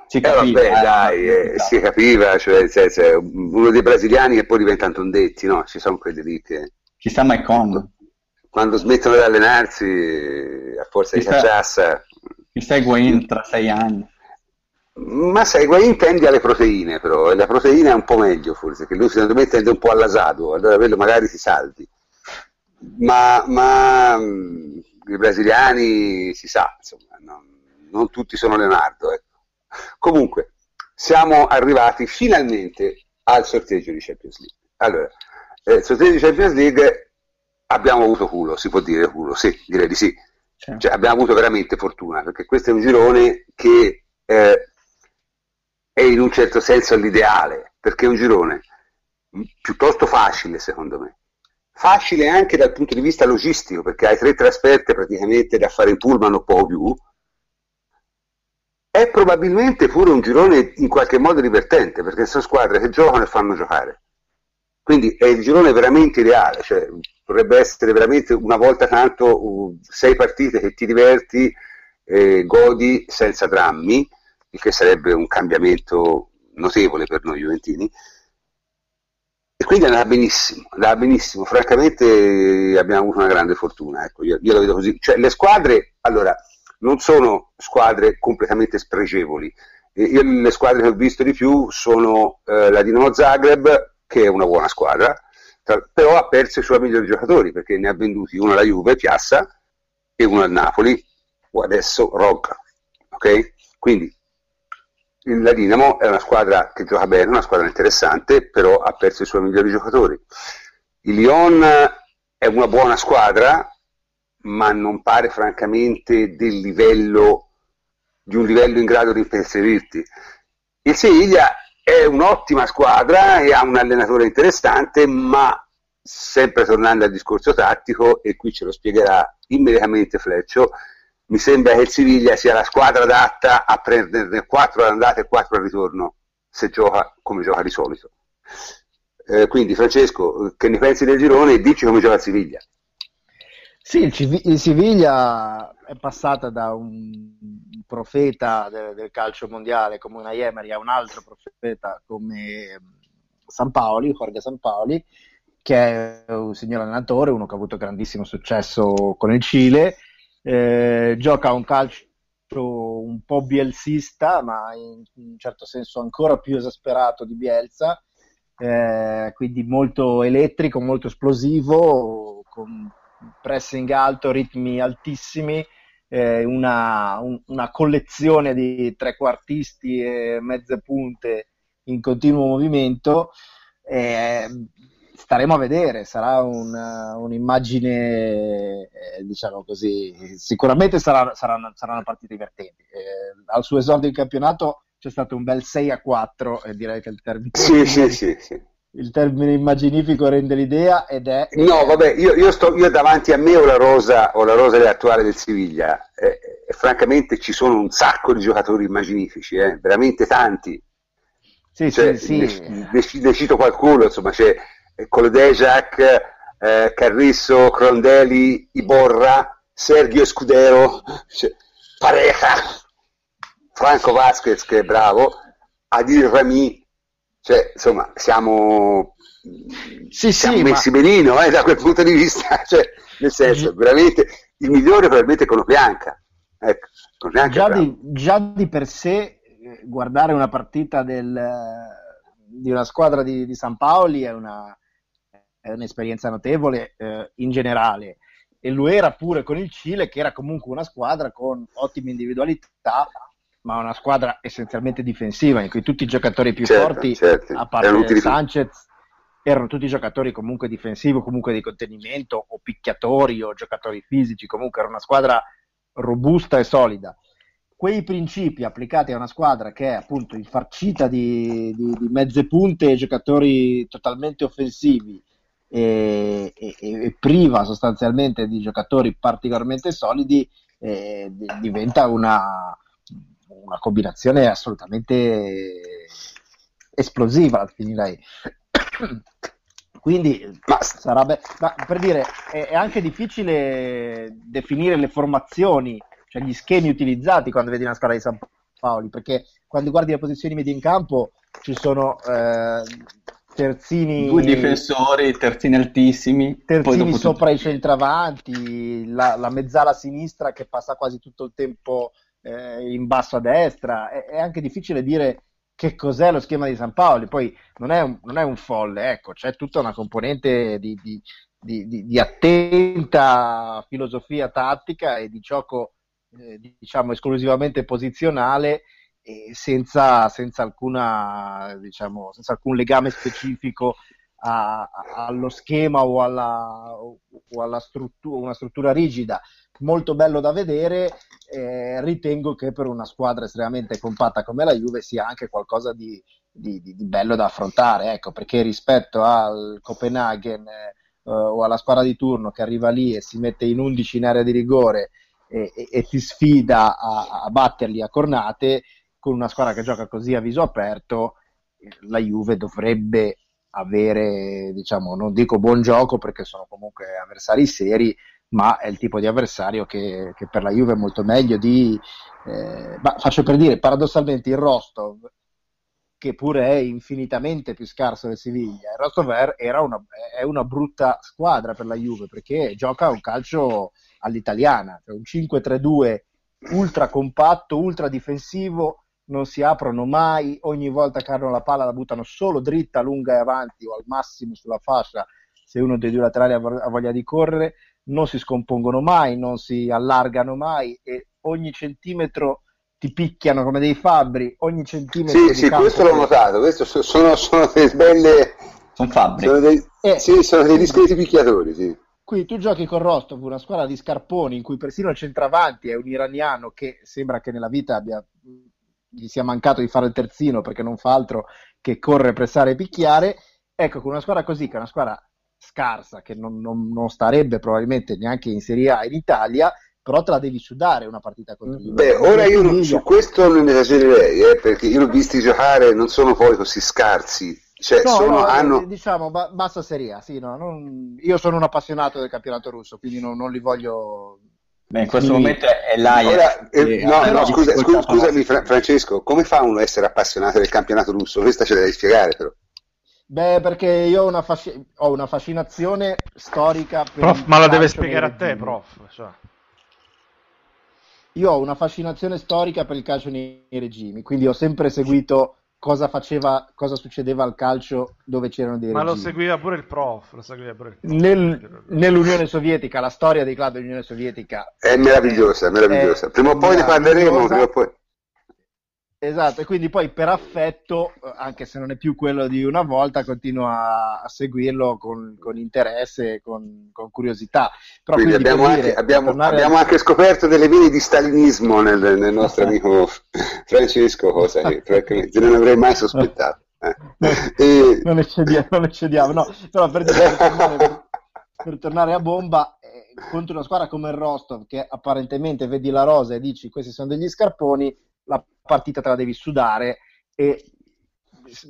Si capiva, eh, vabbè, dai, eh, si capiva, cioè, cioè, cioè, uno dei brasiliani che poi diventa Tondetti, no? Ci sono quelli lì che... Chissà mai quando. Quando smettono di allenarsi, a forza chissà, di cacciassa... Chissà Higuain tra sei anni. Ma sai, Higuain tende alle proteine, però, e la proteina è un po' meglio forse, che lui secondo me tende un po' all'asado, allora quello magari si salvi. Ma, ma i brasiliani si sa, insomma, non, non tutti sono Leonardo, ecco. Comunque, siamo arrivati finalmente al sorteggio di Champions League. Allora, eh, il sorteggio di Champions League abbiamo avuto culo, si può dire culo, sì, direi di sì. Cioè, abbiamo avuto veramente fortuna, perché questo è un girone che eh, è in un certo senso l'ideale, perché è un girone piuttosto facile secondo me. Facile anche dal punto di vista logistico, perché hai tre trasferte praticamente da fare in pullman o poco più. È probabilmente pure un girone in qualche modo divertente, perché sono squadre che giocano e fanno giocare. Quindi è il girone veramente ideale, cioè dovrebbe essere veramente una volta tanto uh, sei partite che ti diverti, eh, godi senza drammi, il che sarebbe un cambiamento notevole per noi Juventini. E quindi andava benissimo, andava benissimo, francamente abbiamo avuto una grande fortuna, ecco, io, io la vedo così. Cioè, le squadre, allora, non sono squadre completamente spregevoli. Io le squadre che ho visto di più sono eh, la Dinamo Zagreb, che è una buona squadra, tra, però ha perso i suoi migliori giocatori perché ne ha venduti uno alla Juve, Piazza, e uno al Napoli, o adesso Rocca. Ok? Quindi la Dinamo è una squadra che gioca bene, una squadra interessante, però ha perso i suoi migliori giocatori. Il Lyon è una buona squadra, ma non pare francamente del livello di un livello in grado di imperserirti. Il Siviglia è un'ottima squadra e ha un allenatore interessante, ma sempre tornando al discorso tattico, e qui ce lo spiegherà immediatamente Fleccio, mi sembra che il Siviglia sia la squadra adatta a prenderne 4 all'andata e 4 al ritorno, se gioca come gioca di solito. Eh, quindi Francesco, che ne pensi del girone? Dici come gioca il Siviglia. Sì, il, Civ- il Siviglia è passata da un profeta del, del calcio mondiale come una Emery a un altro profeta come San Paoli, Jorge San Paoli, che è un signor allenatore, uno che ha avuto grandissimo successo con il Cile, eh, gioca un calcio un po' bielsista, ma in un certo senso ancora più esasperato di Bielsa, eh, quindi molto elettrico, molto esplosivo, con pressing alto, ritmi altissimi, eh, una, un, una, collezione di trequartisti e mezze punte in continuo movimento. Eh, staremo a vedere, sarà un, un'immagine, eh, diciamo così, sicuramente sarà, sarà, una, sarà una partita divertente. Eh, al suo esordio in campionato c'è stato un bel 6 a 4 e direi che il termine... Sì, sì, sì, sì il termine immaginifico rende l'idea ed è... No, vabbè, io, io, sto, io davanti a me ho la rosa, ho la rosa attuale del Siviglia eh, e francamente ci sono un sacco di giocatori immaginifici, eh, veramente tanti. Sì, cioè, sì, sì. Ne, ne, ne, cito qualcuno, insomma, c'è Colodejac, eh, Carrisso, Crondelli, Iborra, Sergio Scudero, cioè, Pareja, Franco Vasquez che è bravo, Adil Rami, cioè, insomma, siamo, sì, siamo sì, messi ma... benino eh, da quel punto di vista, cioè, nel senso, veramente il migliore probabilmente è Conopianca. Ecco, Conopianca già, di, già di per sé eh, guardare una partita del, di una squadra di, di San Paoli è, una, è un'esperienza notevole eh, in generale e lo era pure con il Cile che era comunque una squadra con ottime individualità ma una squadra essenzialmente difensiva in cui tutti i giocatori più certo, forti, certo. a parte Sanchez, erano tutti giocatori comunque difensivi, comunque di contenimento, o picchiatori, o giocatori fisici, comunque era una squadra robusta e solida. Quei principi applicati a una squadra che è appunto infarcita di, di, di mezze punte e giocatori totalmente offensivi e, e, e, priva sostanzialmente di giocatori particolarmente solidi, eh, diventa una, una combinazione assolutamente esplosiva, finirei. Quindi sarebbe, ma per dire, è, è, anche difficile definire le formazioni, cioè gli schemi utilizzati quando vedi una squadra di San Paoli, perché quando guardi le posizioni medie in campo ci sono eh, terzini due difensori, terzini altissimi, terzini sopra i centravanti, la, la mezzala sinistra che passa quasi tutto il tempo eh, in basso a destra, è, è, anche difficile dire che cos'è lo schema di San Paolo, poi non è un, non è un folle, ecco, c'è tutta una componente di, di, di, di attenta filosofia tattica e di gioco eh, diciamo esclusivamente posizionale senza, senza, alcuna, diciamo, senza alcun legame specifico a, a, allo schema o alla, o alla struttura, una struttura rigida. Molto bello da vedere, eh, ritengo che per una squadra estremamente compatta come la Juve sia anche qualcosa di, di, di bello da affrontare, ecco, perché rispetto al Copenaghen eh, o alla squadra di turno che arriva lì e si mette in 11 in area di rigore e, e, e ti sfida a, a batterli a cornate, con una squadra che gioca così a viso aperto, la Juve dovrebbe avere, diciamo, non dico buon gioco perché sono comunque avversari seri, ma è il tipo di avversario che, che per la Juve è molto meglio di, eh, faccio per dire, paradossalmente il Rostov, che pure è infinitamente più scarso del Siviglia, il Rostov era una, è una brutta squadra per la Juve perché gioca un calcio all'italiana, cioè un 5-3-2 ultra compatto, ultra difensivo, non si aprono mai, ogni volta che hanno la palla la buttano solo dritta, lunga e avanti o al massimo sulla fascia se uno dei due laterali ha voglia di correre, non si scompongono mai, non si allargano mai e ogni centimetro ti picchiano come dei fabbri, ogni centimetro Sì, sì, questo l'ho notato, questo sono, sono delle belle... Sono fabbri. Sono dei, eh, sì, sono dei discreti picchiatori, sì. Qui tu giochi con Rostov, una squadra di scarponi in cui persino il centravanti è un iraniano che sembra che nella vita abbia gli sia mancato di fare il terzino perché non fa altro che correre, pressare e picchiare. Ecco, con una squadra così, che è una squadra scarsa, che non, non, non starebbe probabilmente neanche in Serie A in Italia, però te la devi sudare una partita il Beh, ora io non, su questo non esagererei, eh, perché io l'ho visti giocare, non sono poi così scarsi. Cioè, no, sono, no, hanno... diciamo, ba- bassa Serie A, sì, no, non... io sono un appassionato del campionato russo, quindi non, non li voglio Beh, in questo sì. momento è l'AIA. Ora, eh, no, no, scusa, scusa, scusami Francesco, come fa uno a essere appassionato del campionato russo? Questa ce la devi spiegare però. Beh, perché io ho una, fasci- ho una fascinazione storica. Per prof, ma la deve spiegare a te, prof. Cioè. Io ho una fascinazione storica per il calcio nei regimi, quindi ho sempre seguito cosa faceva, cosa succedeva al calcio dove c'erano dei Ma regimi. lo seguiva pure il prof, lo seguiva pure il prof. Nel, nell'Unione Sovietica, la storia dei club dell'Unione Sovietica è meravigliosa, è meravigliosa. Prima o poi ne parleremo, prima o poi. Esatto, e quindi poi per affetto, anche se non è più quello di una volta, continuo a, seguirlo con, con interesse e con, con, curiosità. Però quindi, quindi abbiamo, anche, dire, abbiamo, abbiamo a... anche, scoperto delle vene di stalinismo nel, nel nostro amico Francesco, cosa che francamente non avrei mai sospettato. Eh. e... non, eccediamo, non eccediamo, no, però per, dire, per, tornare, per tornare a bomba, eh, contro una squadra come il Rostov, che apparentemente vedi la rosa e dici questi sono degli scarponi, la partita te la devi sudare e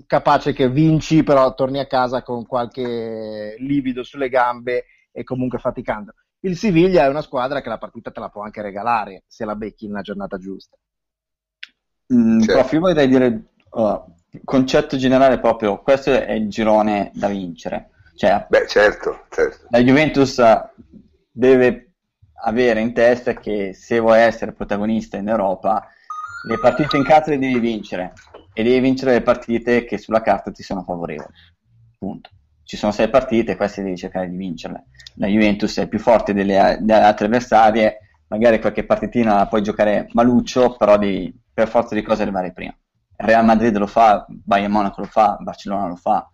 capace che vinci, però torni a casa con qualche livido sulle gambe e comunque faticando. Il Siviglia è una squadra che la partita te la può anche regalare se la becchi in una giornata giusta. Mm, certo. Prof, io vorrei dire, uh, concetto generale proprio, questo è il girone da vincere. Cioè, Beh, certo, certo. La Juventus deve avere in testa che se vuoi essere protagonista in Europa le partite in casa le devi vincere e devi vincere le partite che sulla carta ti sono favorevoli. Punto. Ci sono sei partite, queste devi cercare di vincerle. La Juventus è più forte delle, delle altre avversarie, magari qualche partitina la puoi giocare maluccio, però devi per forza di cose arrivare prima. Real Madrid lo fa, Bayern Monaco lo fa, Barcellona lo fa,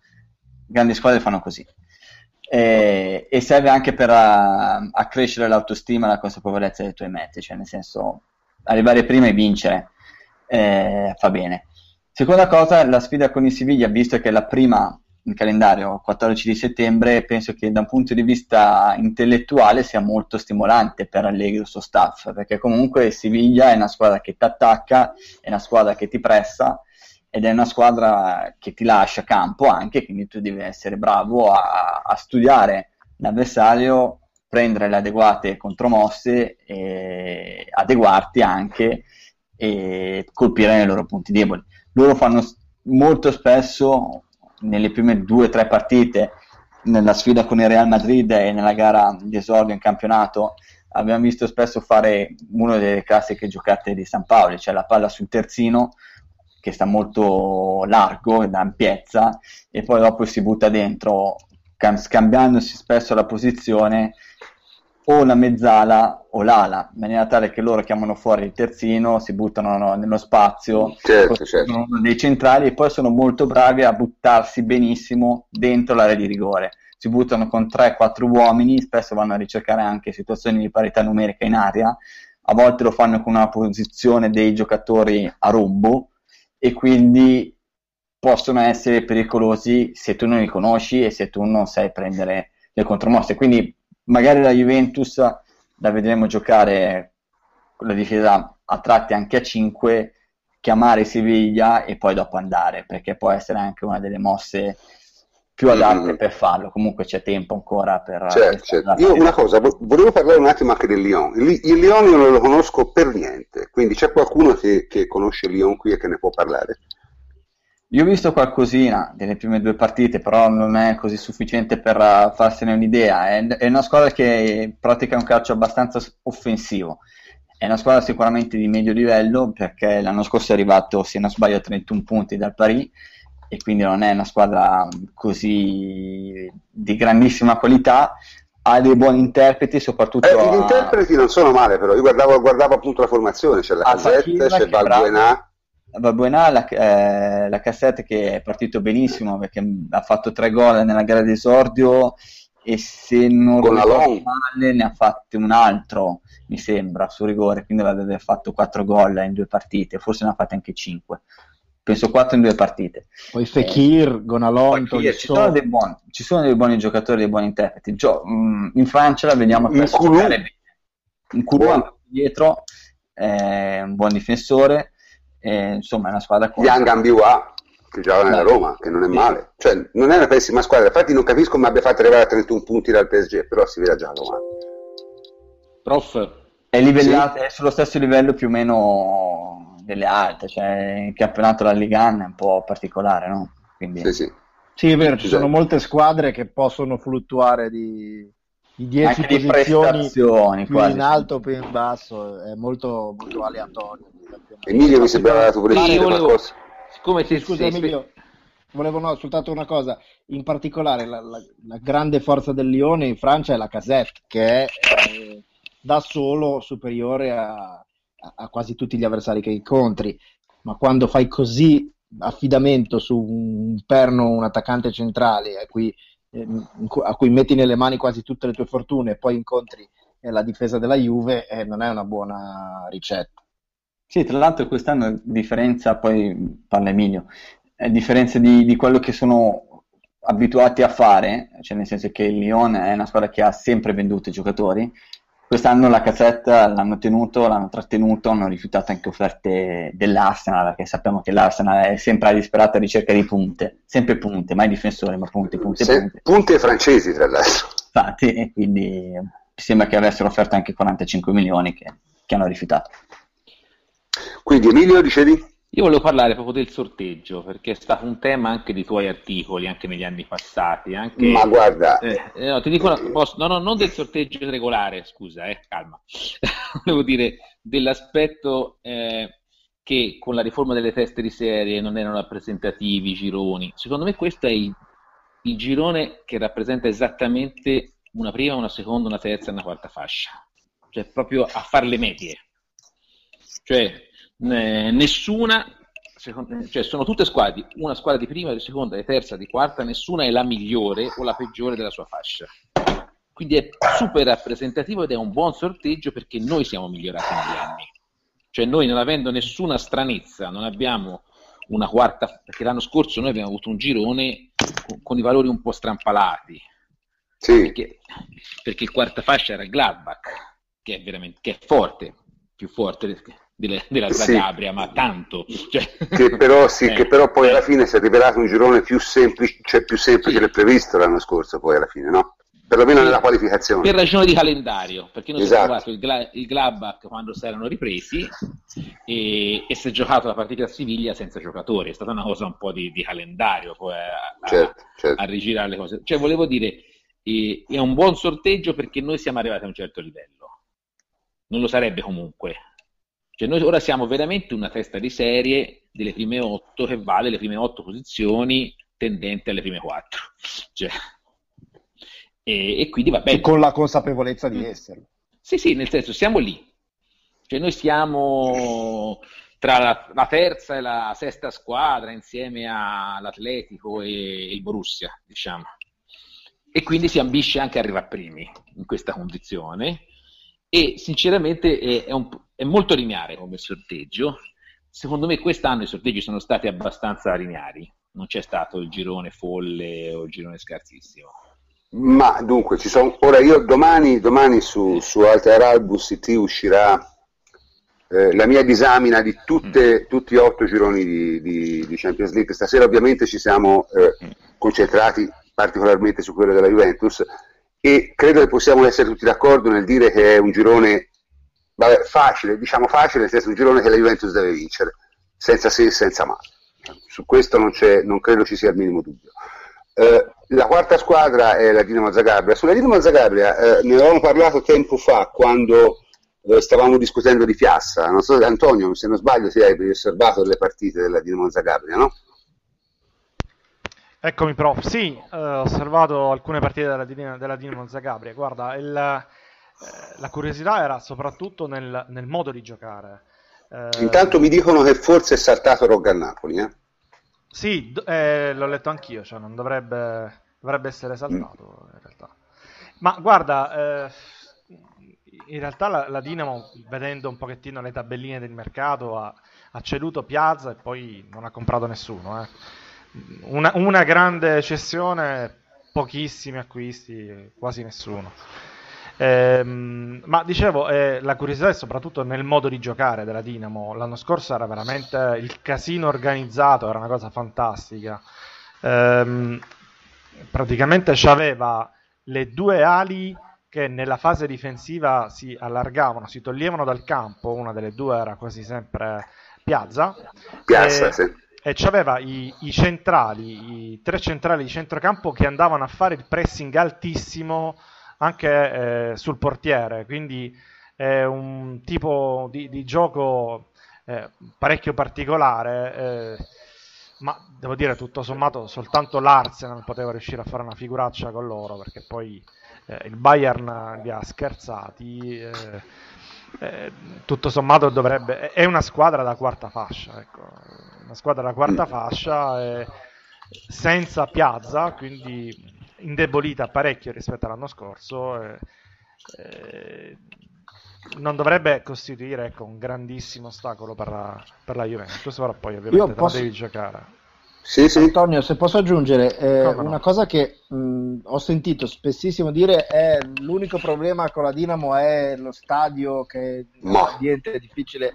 grandi squadre fanno così. E, e serve anche per accrescere l'autostima e la consapevolezza dei tuoi mezzi, cioè nel senso arrivare prima e vincere eh, fa bene. Seconda cosa, la sfida con il Siviglia, visto che è la prima in calendario, 14 di settembre, penso che da un punto di vista intellettuale sia molto stimolante per Allegri e il suo staff, perché comunque Siviglia è una squadra che ti attacca, è una squadra che ti pressa ed è una squadra che ti lascia campo anche, quindi tu devi essere bravo a, a studiare l'avversario, prendere le adeguate contromosse e adeguarti anche e colpire nei loro punti deboli. Loro fanno molto spesso nelle prime due o tre partite nella sfida con il Real Madrid e nella gara di esordio in campionato abbiamo visto spesso fare una delle classiche giocate di San Paolo, cioè la palla sul terzino che sta molto largo, da ampiezza e poi dopo si butta dentro scambiandosi spesso la posizione o la mezzala o l'ala, in maniera tale che loro chiamano fuori il terzino, si buttano no, nello spazio, certo, certo. sono dei centrali e poi sono molto bravi a buttarsi benissimo dentro l'area di rigore. si buttano con 3-4 uomini, spesso vanno a ricercare anche situazioni di parità numerica in aria, a volte lo fanno con una posizione dei giocatori a rombo e quindi possono essere pericolosi se tu non li conosci e se tu non sai prendere le contromosse. Quindi magari la Juventus la vedremo giocare con la difesa a tratti anche a 5, chiamare Siviglia e poi dopo andare, perché può essere anche una delle mosse più adatte mm. per farlo. Comunque c'è tempo ancora per. Certo, certo. Io una cosa, volevo parlare un attimo anche del Lyon. Il, il Lyon io non lo conosco per niente, quindi c'è qualcuno che, che conosce il Lyon qui e che ne può parlare? Io ho visto qualcosina delle prime due partite, però non è così sufficiente per uh, farsene un'idea. È, è, una squadra che pratica un calcio abbastanza offensivo. È una squadra sicuramente di medio livello perché l'anno scorso è arrivato, se non sbaglio, a 31 punti dal Paris e quindi non è una squadra così di grandissima qualità. Ha dei buoni interpreti, soprattutto. Eh, gli interpreti non sono male, però. Io guardavo, guardavo appunto la formazione: c'è la Casette, c'è Valbuena. Valbuena, la, eh, la cassetta che è partito benissimo perché ha fatto tre gol nella gara d'esordio e se non Con ricordo male ne ha fatto un altro, mi sembra, su rigore, quindi avrebbe fatto quattro gol in due partite, forse ne ha fatte anche cinque. Penso quattro in due partite. Poi Fekir, eh, Gonalon, Fekir, ci, sono dei buoni, ci sono dei buoni giocatori, dei buoni interpreti. Gio, mh, mm, in Francia la vediamo per giocare bene. In Kuru dietro, è un buon difensore, e, insomma, è una squadra con. Young Ambiwa, che gioca nella Roma, che non è male. Cioè, non è una pessima squadra. Infatti, non capisco come abbia fatto arrivare a 31 punti dal PSG, però si vede già Roma. Prof. È, livellato, sì. è sullo stesso livello più o meno delle altre. Cioè, il campionato della Liga è un po' particolare, no? Quindi... Sì, sì. Sì, è vero, ci sono molte squadre che possono fluttuare di, di 10 posizioni più in alto o più in basso, è molto, molto aleatorio. Emilio mi sembrava tu pure sì, volevo... Siccome ti scusa Emilio, volevo no, soltanto una cosa, in particolare la, la, la, grande forza del Lione in Francia è la Casette, che è eh, da solo superiore a, a, a, quasi tutti gli avversari che incontri, ma quando fai così affidamento su un perno, un attaccante centrale a cui, eh, a cui metti nelle mani quasi tutte le tue fortune e poi incontri eh, la difesa della Juve, eh, non è una buona ricetta. Sì, tra l'altro quest'anno a differenza, poi parla Emilio, a differenza di, di, quello che sono abituati a fare, cioè nel senso che il Lyon è una squadra che ha sempre venduto i giocatori, quest'anno la cazzetta l'hanno tenuto, l'hanno trattenuto, hanno rifiutato anche offerte dell'Arsenal, perché sappiamo che l'Arsenal è sempre a disperata ricerca di punte, sempre punte, mai difensore, ma punte, punte, Se, punte. Punte francesi, tra l'altro. Infatti, quindi sembra che avessero offerto anche 45 milioni che, che hanno rifiutato. Quindi Emilio, dicevi? Io volevo parlare proprio del sorteggio, perché è stato un tema anche dei tuoi articoli, anche negli anni passati. Anche, Ma guarda... Eh, eh no, ti dico una, posso, no, no, non del sorteggio regolare, scusa, eh, calma. volevo dire dell'aspetto eh, che con la riforma delle teste di serie non erano rappresentativi i gironi. Secondo me questo è il, il girone che rappresenta esattamente una prima, una seconda, una terza e una quarta fascia. Cioè proprio a fare le medie cioè eh, nessuna, secondo, cioè sono tutte squadre, una squadra di prima, di seconda, di terza, di quarta, nessuna è la migliore o la peggiore della sua fascia. Quindi è super rappresentativo ed è un buon sorteggio perché noi siamo migliorati negli anni. Cioè noi non avendo nessuna stranezza, non abbiamo una quarta, perché l'anno scorso noi abbiamo avuto un girone con, con i valori un po' strampalati. Sì. Perché, perché il quarta fascia era il Gladbach, che è veramente che è forte, più forte delle, della Zagabria, sì. ma tanto. Cioè... Che, però, sì, eh. che, però, poi alla fine si è rivelato un girone più semplice, cioè più semplice sì. del previsto l'anno scorso, poi alla fine, no? Perlomeno sì. nella qualificazione. Per ragione di calendario, perché noi esatto. abbiamo trovato il, Gla- il Gladbach quando si erano ripresi e, e si è giocato la partita a Siviglia senza giocatori, è stata una cosa un po' di, di calendario poi a, certo, a, certo. a, rigirare le cose. Cioè volevo dire, eh, è un buon sorteggio perché noi siamo arrivati a un certo livello. Non lo sarebbe comunque, cioè noi ora siamo veramente una testa di serie delle prime otto che vale le prime otto posizioni tendente alle prime quattro. Cioè, e, e, quindi va bene. Con la consapevolezza di esserlo. Sì, sì, nel senso siamo lì. Cioè noi siamo tra la, la terza e la sesta squadra insieme all'Atletico e il Borussia, diciamo. e quindi si ambisce anche a arrivare primi in questa condizione e sinceramente è, è, un, è molto lineare come sorteggio. Secondo me quest'anno i sorteggi sono stati abbastanza lineari, non c'è stato il girone folle o il girone scarsissimo. Ma dunque, ci sono, ora io domani, domani su, su Alter Albus IT uscirà eh, la mia disamina di tutte, mm. tutti gli otto gironi di, di, di, Champions League. Stasera ovviamente ci siamo eh, mm. concentrati particolarmente su quello della Juventus e credo che possiamo essere tutti d'accordo nel dire che è un girone vabbè, facile, diciamo facile, nel senso un girone che la Juventus deve vincere, senza se e senza ma. Su questo non, non, credo ci sia il minimo dubbio. Eh, la quarta squadra è la Dinamo Zagabria. Sulla Dinamo Zagabria eh, ne avevamo parlato tempo fa quando eh, stavamo discutendo di Piazza. Non so, Antonio, se non sbaglio, ti hai osservato le partite della Dinamo Zagabria, no? Eccomi prof, sì, eh, ho osservato alcune partite della, Dinamo, della Dinamo Zagabria, guarda, il, eh, la curiosità era soprattutto nel, nel modo di giocare. Eh, Intanto mi dicono che forse è saltato Rogga Napoli, eh? Sì, eh, l'ho letto anch'io, cioè non dovrebbe, dovrebbe essere saltato mm. in realtà. Ma guarda, in realtà la, la, Dinamo, vedendo un pochettino le tabelline del mercato, ha, ha ceduto Piazza e poi non ha comprato nessuno, eh una, una grande cessione, pochissimi acquisti, quasi nessuno. Ehm, ma dicevo, eh, la curiosità è soprattutto nel modo di giocare della Dinamo. L'anno scorso era veramente il casino organizzato, era una cosa fantastica. Ehm, praticamente aveva le due ali che nella fase difensiva si allargavano, si toglievano dal campo, una delle due era quasi sempre Piazza. Piazza, e, sì e c'aveva i, i, centrali, i tre centrali di centrocampo che andavano a fare il pressing altissimo anche eh, sul portiere, quindi è un tipo di, di gioco eh, parecchio particolare, eh, ma devo dire tutto sommato soltanto l'Arsenal poteva riuscire a fare una figuraccia con loro, perché poi eh, il Bayern li ha scherzati eh, tutto sommato dovrebbe è una squadra da quarta fascia ecco. una squadra da quarta fascia eh, senza Piazza quindi indebolita parecchio rispetto all'anno scorso eh, eh non dovrebbe costituire ecco, un grandissimo ostacolo per la, per la Juventus però poi ovviamente posso... devi giocare sì, sì. Antonio, se posso aggiungere eh, no? una cosa che mh, ho sentito spessissimo dire è l'unico problema con la Dinamo è lo stadio che è un ambiente difficile.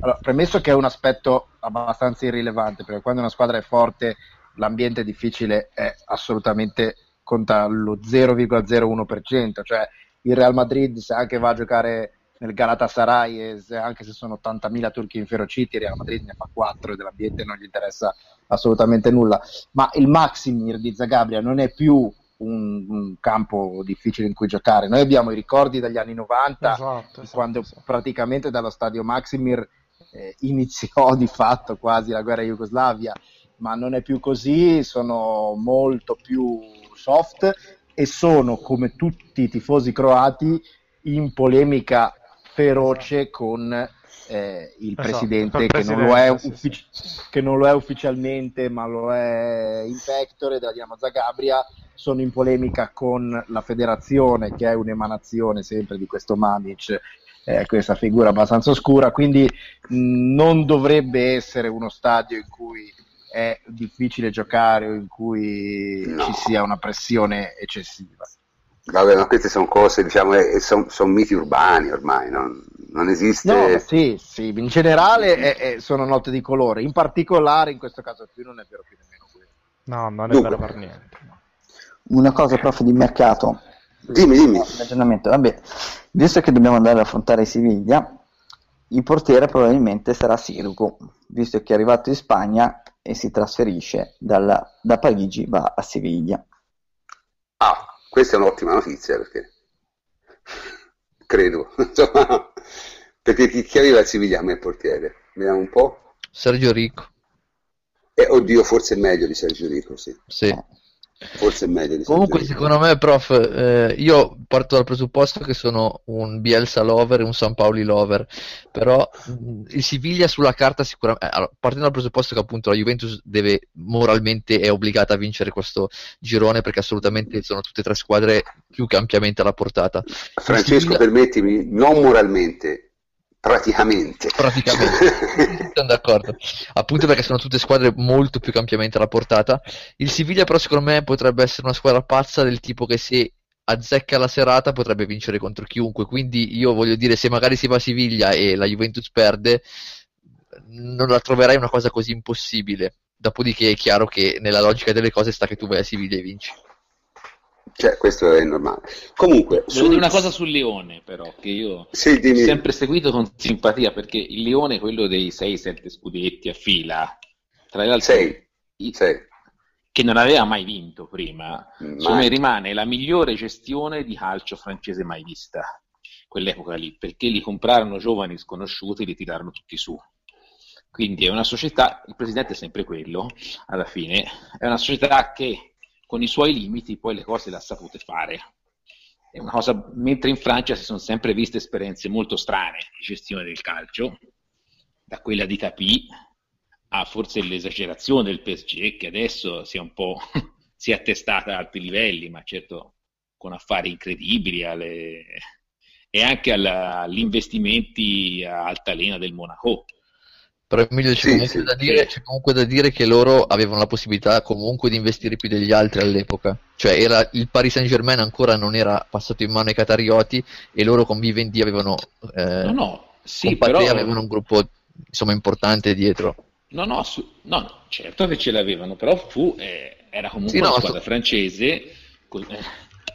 Allora, premesso che è un aspetto abbastanza irrilevante, perché quando una squadra è forte l'ambiente difficile è assolutamente conta lo 0,01%, cioè il Real Madrid se anche va a giocare nel Galatasaray, anche se sono 80.000 turchi inferociti, Real Madrid ne fa 4 e dell'ambiente non gli interessa assolutamente nulla. Ma il Maximir di Zagabria non è più un, un, campo difficile in cui giocare. Noi abbiamo i ricordi dagli anni 90, esatto, esatto, quando esatto. praticamente dallo stadio Maximir eh, iniziò di fatto quasi la guerra Jugoslavia, ma non è più così, sono molto più soft e sono come tutti i tifosi croati in polemica feroce con eh, il esatto, presidente, che, non uffici- sì. che, non lo è ufficialmente, ma lo è in pectore della Dinamo Zagabria. Sono in polemica con la federazione, che è un'emanazione sempre di questo Mamic, eh, questa figura abbastanza oscura. Quindi mh, non dovrebbe essere uno stadio in cui è difficile giocare o in cui no. ci sia una pressione eccessiva. Vabbè, ma queste sono cose, diciamo, eh, sono son miti urbani ormai, non, non esiste... No, sì, sì, in generale è, è, sono note di colore, in particolare in questo caso qui non è vero più nemmeno quello. No, non è Dunque. vero per niente. Una cosa, prof, di mercato. Dimmi, dimmi. Ragionamento. Vabbè, visto che dobbiamo andare ad affrontare Siviglia, il portiere probabilmente sarà Sirgu, visto che è arrivato in Spagna e si trasferisce dalla, da Parigi, va a Siviglia. Ah, questa è un'ottima notizia perché credo, insomma, perché chi, chi aveva il Sivigliano il portiere? Vediamo un po'. Sergio Rico. Eh, oddio, forse è meglio di Sergio Rico, sì. Sì. Forse è meglio di Comunque, secondo me, prof, eh, io parto dal presupposto che sono un Bielsa lover e un San Paoli lover, però mh, il Siviglia sulla carta sicuramente, eh, allora, partendo dal presupposto che appunto la Juventus deve moralmente è obbligata a vincere questo girone perché assolutamente sono tutte e tre squadre più che ampiamente alla portata. Francesco, Siviglia... permettimi, non moralmente, Praticamente. Praticamente. Sono d'accordo. Appunto perché sono tutte squadre molto più ampiamente alla portata. Il Siviglia però secondo me potrebbe essere una squadra pazza del tipo che se azzecca la serata potrebbe vincere contro chiunque. Quindi io voglio dire, se magari si va a Siviglia e la Juventus perde, non la troverai una cosa così impossibile. Dopodiché è chiaro che nella logica delle cose sta che tu vai a Siviglia e vinci. Cioè, questo è normale. Comunque, sul... dire una cosa sul Leone, però, che io sì, ho sempre seguito con simpatia, perché il Leone, quello dei 6-7 scudetti a fila, tra l'altro, sei. Sei. che non aveva mai vinto prima, insomma, rimane la migliore gestione di calcio francese mai vista, quell'epoca lì, perché li comprarono giovani sconosciuti e li tirarono tutti su. Quindi è una società, il presidente è sempre quello, alla fine, è una società che con i suoi limiti poi le cose le ha sapute fare. Cosa, mentre in Francia si sono sempre viste esperienze molto strane di gestione del calcio, da quella di Capì a forse l'esagerazione del PSG, che adesso si è un po' si è attestata a alti livelli, ma certo con affari incredibili alle, e anche alla, agli investimenti altalena del Monaco però Emilio c'è, sì, comunque sì, da dire, c'è comunque da dire che loro avevano la possibilità comunque di investire più degli altri all'epoca. Cioè era, il Paris Saint Germain ancora non era passato in mano ai catarioti e loro con Vivendi avevano, eh, no, no, sì, però... avevano un gruppo insomma, importante dietro. No, no, su, no, no, certo che ce l'avevano, però fu, eh, era comunque sì, una squadra su... francese. Con, eh,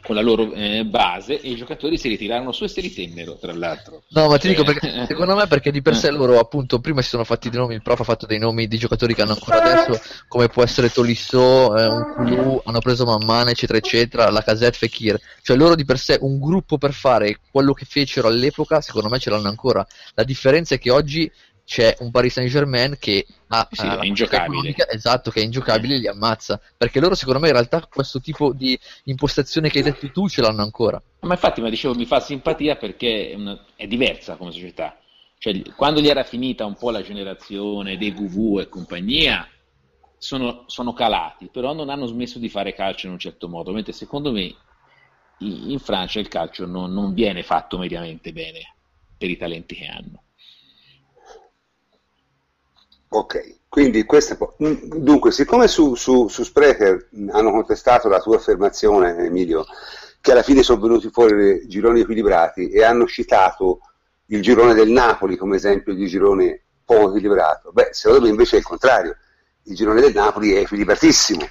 con la loro eh, base e i giocatori si ritirarono su e si ritennero tra l'altro. No ma ti dico perché eh. secondo me perché di per sé loro appunto prima si sono fatti dei nomi il prof ha fatto dei nomi di giocatori che hanno ancora adesso come può essere Tolisso eh, un Kulu hanno preso Mammane eccetera eccetera la Casette Fekir. Cioè loro di per sé un gruppo per fare quello che fecero all'epoca secondo me ce l'hanno ancora. La differenza è che oggi c'è un Paris Saint Germain che ha sì, è ingiocabile. esatto che è ingiocabile e li ammazza. Perché loro secondo me in realtà questo tipo di impostazione che hai detto tu ce l'hanno ancora. Ma infatti ma dicevo mi fa simpatia perché è, una, è diversa come società. Cioè, quando gli era finita un po' la generazione dei VV e compagnia sono, sono calati però non hanno smesso di fare calcio in un certo modo. Mentre secondo me in Francia il calcio non, non viene fatto mediamente bene per i talenti che hanno Ok, quindi questa mm, dunque, siccome su, su, su Sprecher hanno contestato la tua affermazione, Emilio, che alla fine sono venuti fuori gironi equilibrati e hanno citato il girone del Napoli come esempio di girone poco equilibrato, beh, secondo me invece è il contrario, il girone del Napoli è equilibratissimo,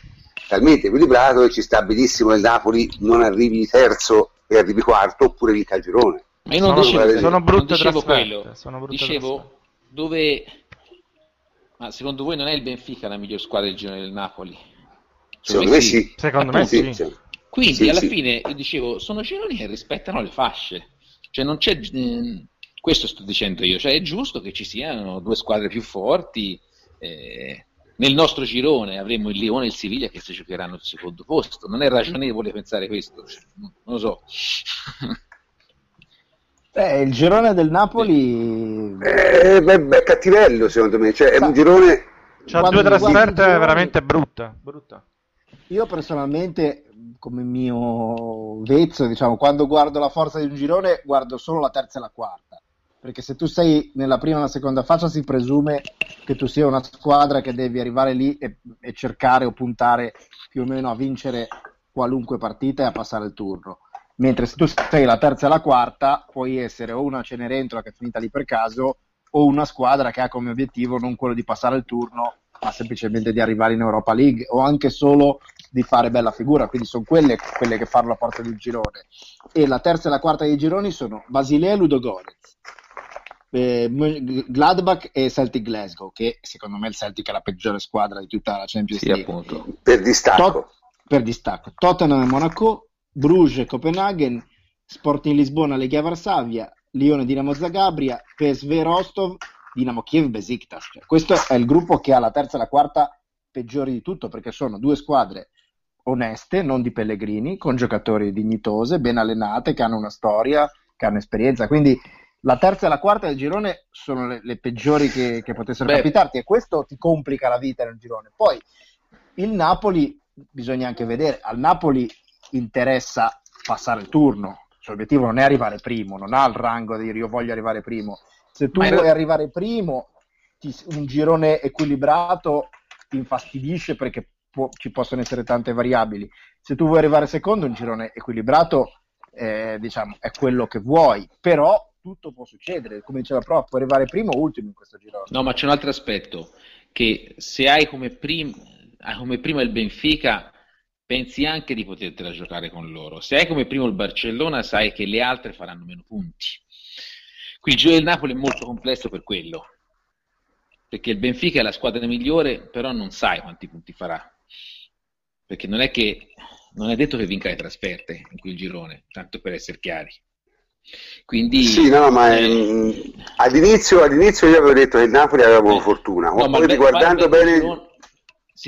talmente equilibrato che ci sta benissimo che il Napoli non arrivi terzo e arrivi quarto oppure vinca il girone. Ma io non sono, dicevo, sono brutte non dicevo quello, sono brutte dicevo dove ma secondo voi non è il Benfica la miglior squadra del girone del Napoli? Secondo me sì. Secondo me sì. sì. Quindi sì, alla sì. fine io dicevo, sono gironi che rispettano le fasce. Cioè non c'è... Eh, questo sto dicendo io, cioè è giusto che ci siano due squadre più forti. Eh, nel nostro girone avremo il Lione e il Siviglia che si giocheranno il secondo posto. Non è ragionevole pensare questo, cioè, non lo so. Eh, il girone del Napoli eh, beh, beh, cattivello secondo me, cioè, è un girone... C'ha due trasferte veramente brutta, brutta. Io personalmente, come mio vezzo, diciamo, quando guardo la forza di un girone, guardo solo la terza e la quarta. Perché se tu sei nella prima e nella seconda fascia si presume che tu sia una squadra che devi arrivare lì e, e cercare o puntare più o meno a vincere qualunque partita e a passare il turno mentre se tu sei la terza e la quarta puoi essere o una Cenerentola che è finita lì per caso o una squadra che ha come obiettivo non quello di passare il turno ma semplicemente di arrivare in Europa League o anche solo di fare bella figura, quindi sono quelle, quelle che fanno la porta del girone. E la terza e la quarta dei gironi sono Basilea e Ludogorets, eh, Gladbach e Celtic Glasgow, che secondo me il Celtic è la peggiore squadra di tutta la Champions sì, League. Appunto. Per distacco. Tot- per distacco. Tottenham e Monaco, Bruges, Copenaghen, Sporting Lisbona, Legia Varsavia, Lione, Dinamo Zagabria, PSV Rostov, Dinamo Kiev, Besiktas. Cioè, questo è il gruppo che ha la terza e la quarta peggiori di tutto perché sono due squadre oneste, non di Pellegrini, con giocatori dignitose, ben allenate, che hanno una storia, che hanno esperienza. Quindi la terza e la quarta del girone sono le, le peggiori che, che potessero Beh. capitarti e questo ti complica la vita nel girone. Poi il Napoli, bisogna anche vedere, al Napoli interessa passare il turno, il suo obiettivo non è arrivare primo, non ha il rango di dire io voglio arrivare primo. Se tu Ma vuoi arrivare primo, ti, un girone equilibrato ti infastidisce perché può, ci possono essere tante variabili. Se tu vuoi arrivare secondo, un girone equilibrato eh, diciamo, è quello che vuoi, però tutto può succedere, come diceva Prof, può arrivare primo o ultimo in questo girone. No, ma c'è un altro aspetto, che se hai come, prim- hai come prima il Benfica, pensi anche di potertela giocare con loro. Se hai come primo il Barcellona, sai che le altre faranno meno punti. Qui il giro del Napoli è molto complesso per quello, perché il Benfica è la squadra migliore, però non sai quanti punti farà. Perché non è che non è detto che vinca le trasferte in quel girone, tanto per essere chiari. Quindi, sì, no, ma eh, all'inizio, all'inizio, io avevo detto che il Napoli aveva eh, fortuna, no, poi riguardando bene...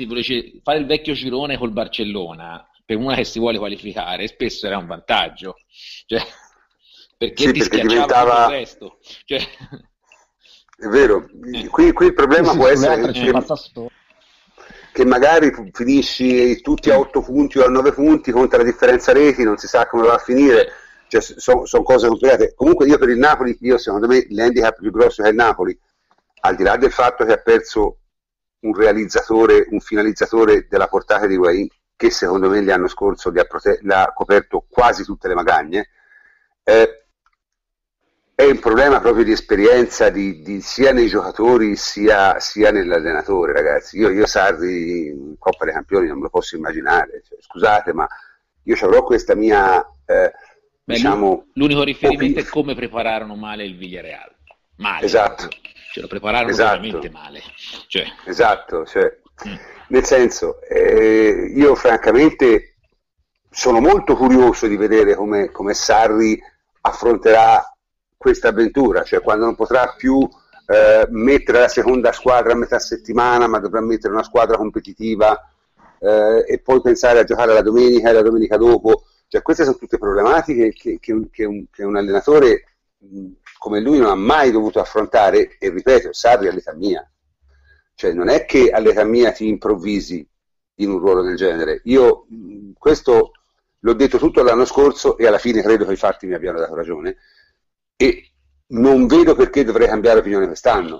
Girone, sì, fare il vecchio girone col Barcellona per una che si vuole qualificare spesso era un vantaggio, cioè, perché sì, ti perché diventava... il resto. Cioè... È vero, eh. qui, qui, il problema sì, può essere che, che magari finisci tutti a 8 punti o a 9 punti contro la differenza reti, non si sa come va a finire cioè, sono son cose complicate. Comunque io per il Napoli, io secondo me l'handicap più grosso che è il Napoli, al di là del fatto che ha perso un realizzatore, un finalizzatore della portata di Wayne, che secondo me l'anno scorso gli ha, prote- l'ha coperto quasi tutte le magagne, eh, è un problema proprio di esperienza di, di sia nei giocatori sia, sia, nell'allenatore, ragazzi. Io, io Sarri in Coppa dei Campioni non me lo posso immaginare, cioè, scusate, ma io avrò questa mia... Eh, Beh, diciamo, l'unico riferimento opi... è come prepararono male il Villarreal. Male. Esatto. Ce lo prepararono esatto. veramente male. Cioè... Esatto, cioè, mm. nel senso, eh, io francamente sono molto curioso di vedere come, come Sarri affronterà questa avventura, cioè quando non potrà più eh, mettere la seconda squadra a metà settimana, ma dovrà mettere una squadra competitiva eh, e poi pensare a giocare la domenica e la domenica dopo cioè, queste sono tutte problematiche che, che, che, un, che un, allenatore mh, come lui non ha mai dovuto affrontare e ripeto, Sarri all'età mia. Cioè, non è che all'età mia ti improvvisi in un ruolo del genere. Io mh, questo l'ho detto tutto l'anno scorso e alla fine credo che i fatti mi abbiano dato ragione e non vedo perché dovrei cambiare opinione quest'anno.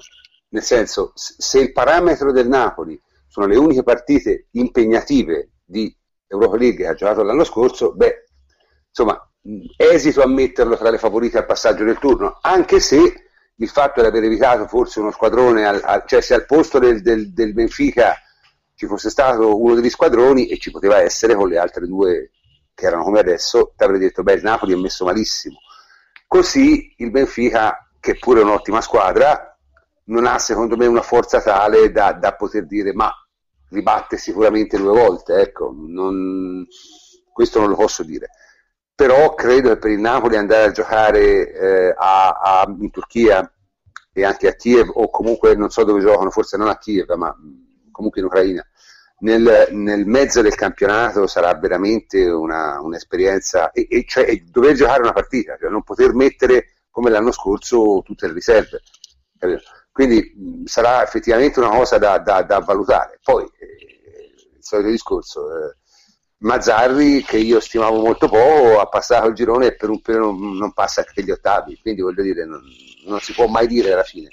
Nel senso, se il parametro del Napoli sono le uniche partite impegnative di Europa League che ha giocato l'anno scorso, beh, insomma, esito a metterlo tra le favorite al passaggio del turno, anche se il fatto di aver evitato forse uno squadrone, al, al, cioè se al posto del, del, del, Benfica ci fosse stato uno degli squadroni e ci poteva essere con le altre due che erano come adesso, ti avrei detto, beh, il Napoli è messo malissimo. Così il Benfica, che pure è un'ottima squadra, non ha secondo me una forza tale da, da poter dire ma ribatte sicuramente due volte, ecco, non, questo non lo posso dire. Però credo che per il Napoli andare a giocare eh, a, a, in Turchia e anche a Kiev, o comunque non so dove giocano, forse non a Kiev, ma comunque in Ucraina, nel, nel mezzo del campionato sarà veramente una, un'esperienza, e, e cioè e dover giocare una partita, cioè non poter mettere come l'anno scorso tutte le riserve. Capito? Quindi mh, sarà effettivamente una cosa da, da, da valutare. Poi eh, il solito discorso, eh, Mazzarri che io stimavo molto poco ha passato il girone e per un periodo non, non passa anche gli ottavi, quindi voglio dire non, non, si può mai dire alla fine,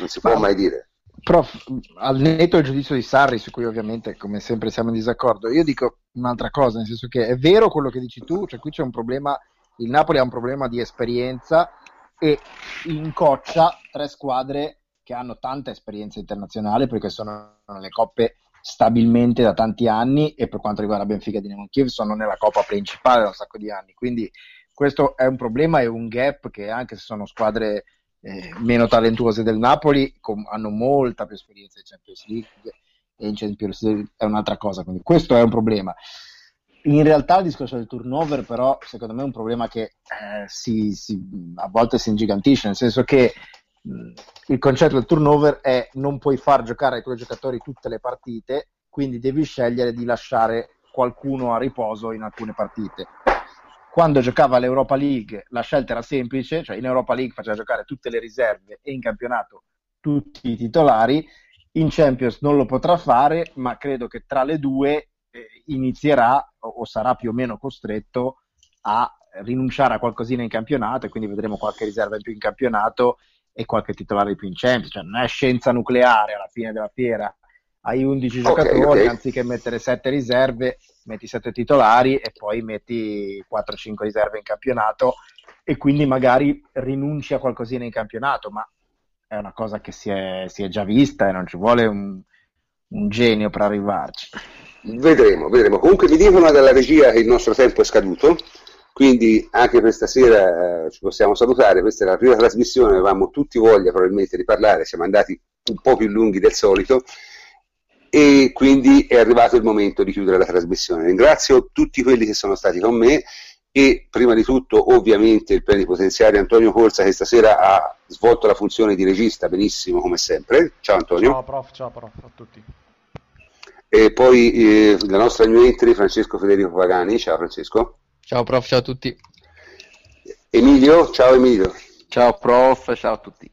non si può Ma, mai dire. Prof, al netto del giudizio di Sarri, su cui ovviamente come sempre siamo in disaccordo, io dico un'altra cosa, nel senso che è vero quello che dici tu, cioè qui c'è un problema, il Napoli ha un problema di esperienza e incoccia tre squadre che hanno tanta esperienza internazionale perché sono nelle coppe stabilmente da tanti anni e per quanto riguarda Benfica e Dinamo Kiev sono nella coppa principale da un sacco di anni. Quindi questo è un problema e un gap che anche se sono squadre eh, meno talentuose del Napoli com- hanno molta più esperienza in Champions League e in Champions League è un'altra cosa quindi questo è un problema. In realtà il discorso del turnover però secondo me è un problema che eh, si, si, a volte si ingigantisce nel senso che il concetto del turnover è non puoi far giocare ai tuoi giocatori tutte le partite, quindi devi scegliere di lasciare qualcuno a riposo in alcune partite. Quando giocava l'Europa League la scelta era semplice, cioè in Europa League faceva giocare tutte le riserve e in campionato tutti i titolari, in Champions non lo potrà fare, ma credo che tra le due eh, inizierà o sarà più o meno costretto a rinunciare a qualcosina in campionato e quindi vedremo qualche riserva in più in campionato e qualche titolare in più in Champions. Cioè, non è scienza nucleare alla fine della fiera. Hai 11 okay, giocatori, okay. anziché mettere 7 riserve, metti 7 titolari e poi metti 4-5 riserve in campionato e quindi magari rinunci a qualcosina in campionato, ma è una cosa che si è, si è già vista e non ci vuole un, un genio per arrivarci. Vedremo, vedremo. Comunque mi dicono dalla regia che il nostro tempo è scaduto, quindi anche questa sera eh, ci possiamo salutare. Questa è la prima trasmissione, avevamo tutti voglia probabilmente di parlare, siamo andati un po' più lunghi del solito e quindi è arrivato il momento di chiudere la trasmissione. Ringrazio tutti quelli che sono stati con me e prima di tutto ovviamente il plenipotenziario Antonio Corsa che stasera ha svolto la funzione di regista benissimo come sempre. Ciao Antonio. Ciao prof, ciao prof a tutti. E poi eh, la nostra new entry Francesco Federico Pagani. Ciao Francesco. Ciao prof, ciao a tutti. Emilio, ciao Emilio. Ciao prof, ciao a tutti.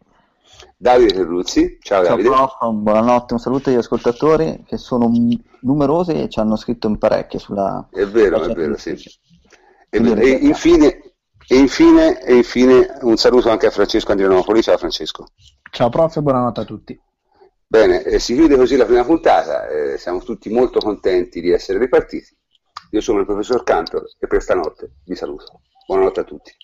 Davide Terruzzi, ciao, ciao Davide. Prof, buonanotte, un saluto agli ascoltatori che sono numerosi e ci hanno scritto in parecchie sulla... È vero, è vero, sì. E, e, infine, e, infine, e infine un saluto anche a Francesco Andrianopoli. Ciao Francesco. Ciao prof, buonanotte a tutti. Bene, eh, si chiude così la prima puntata, eh, siamo tutti molto contenti di essere ripartiti. Io sono il professor Cantor e per stanotte vi saluto. Buonanotte a tutti.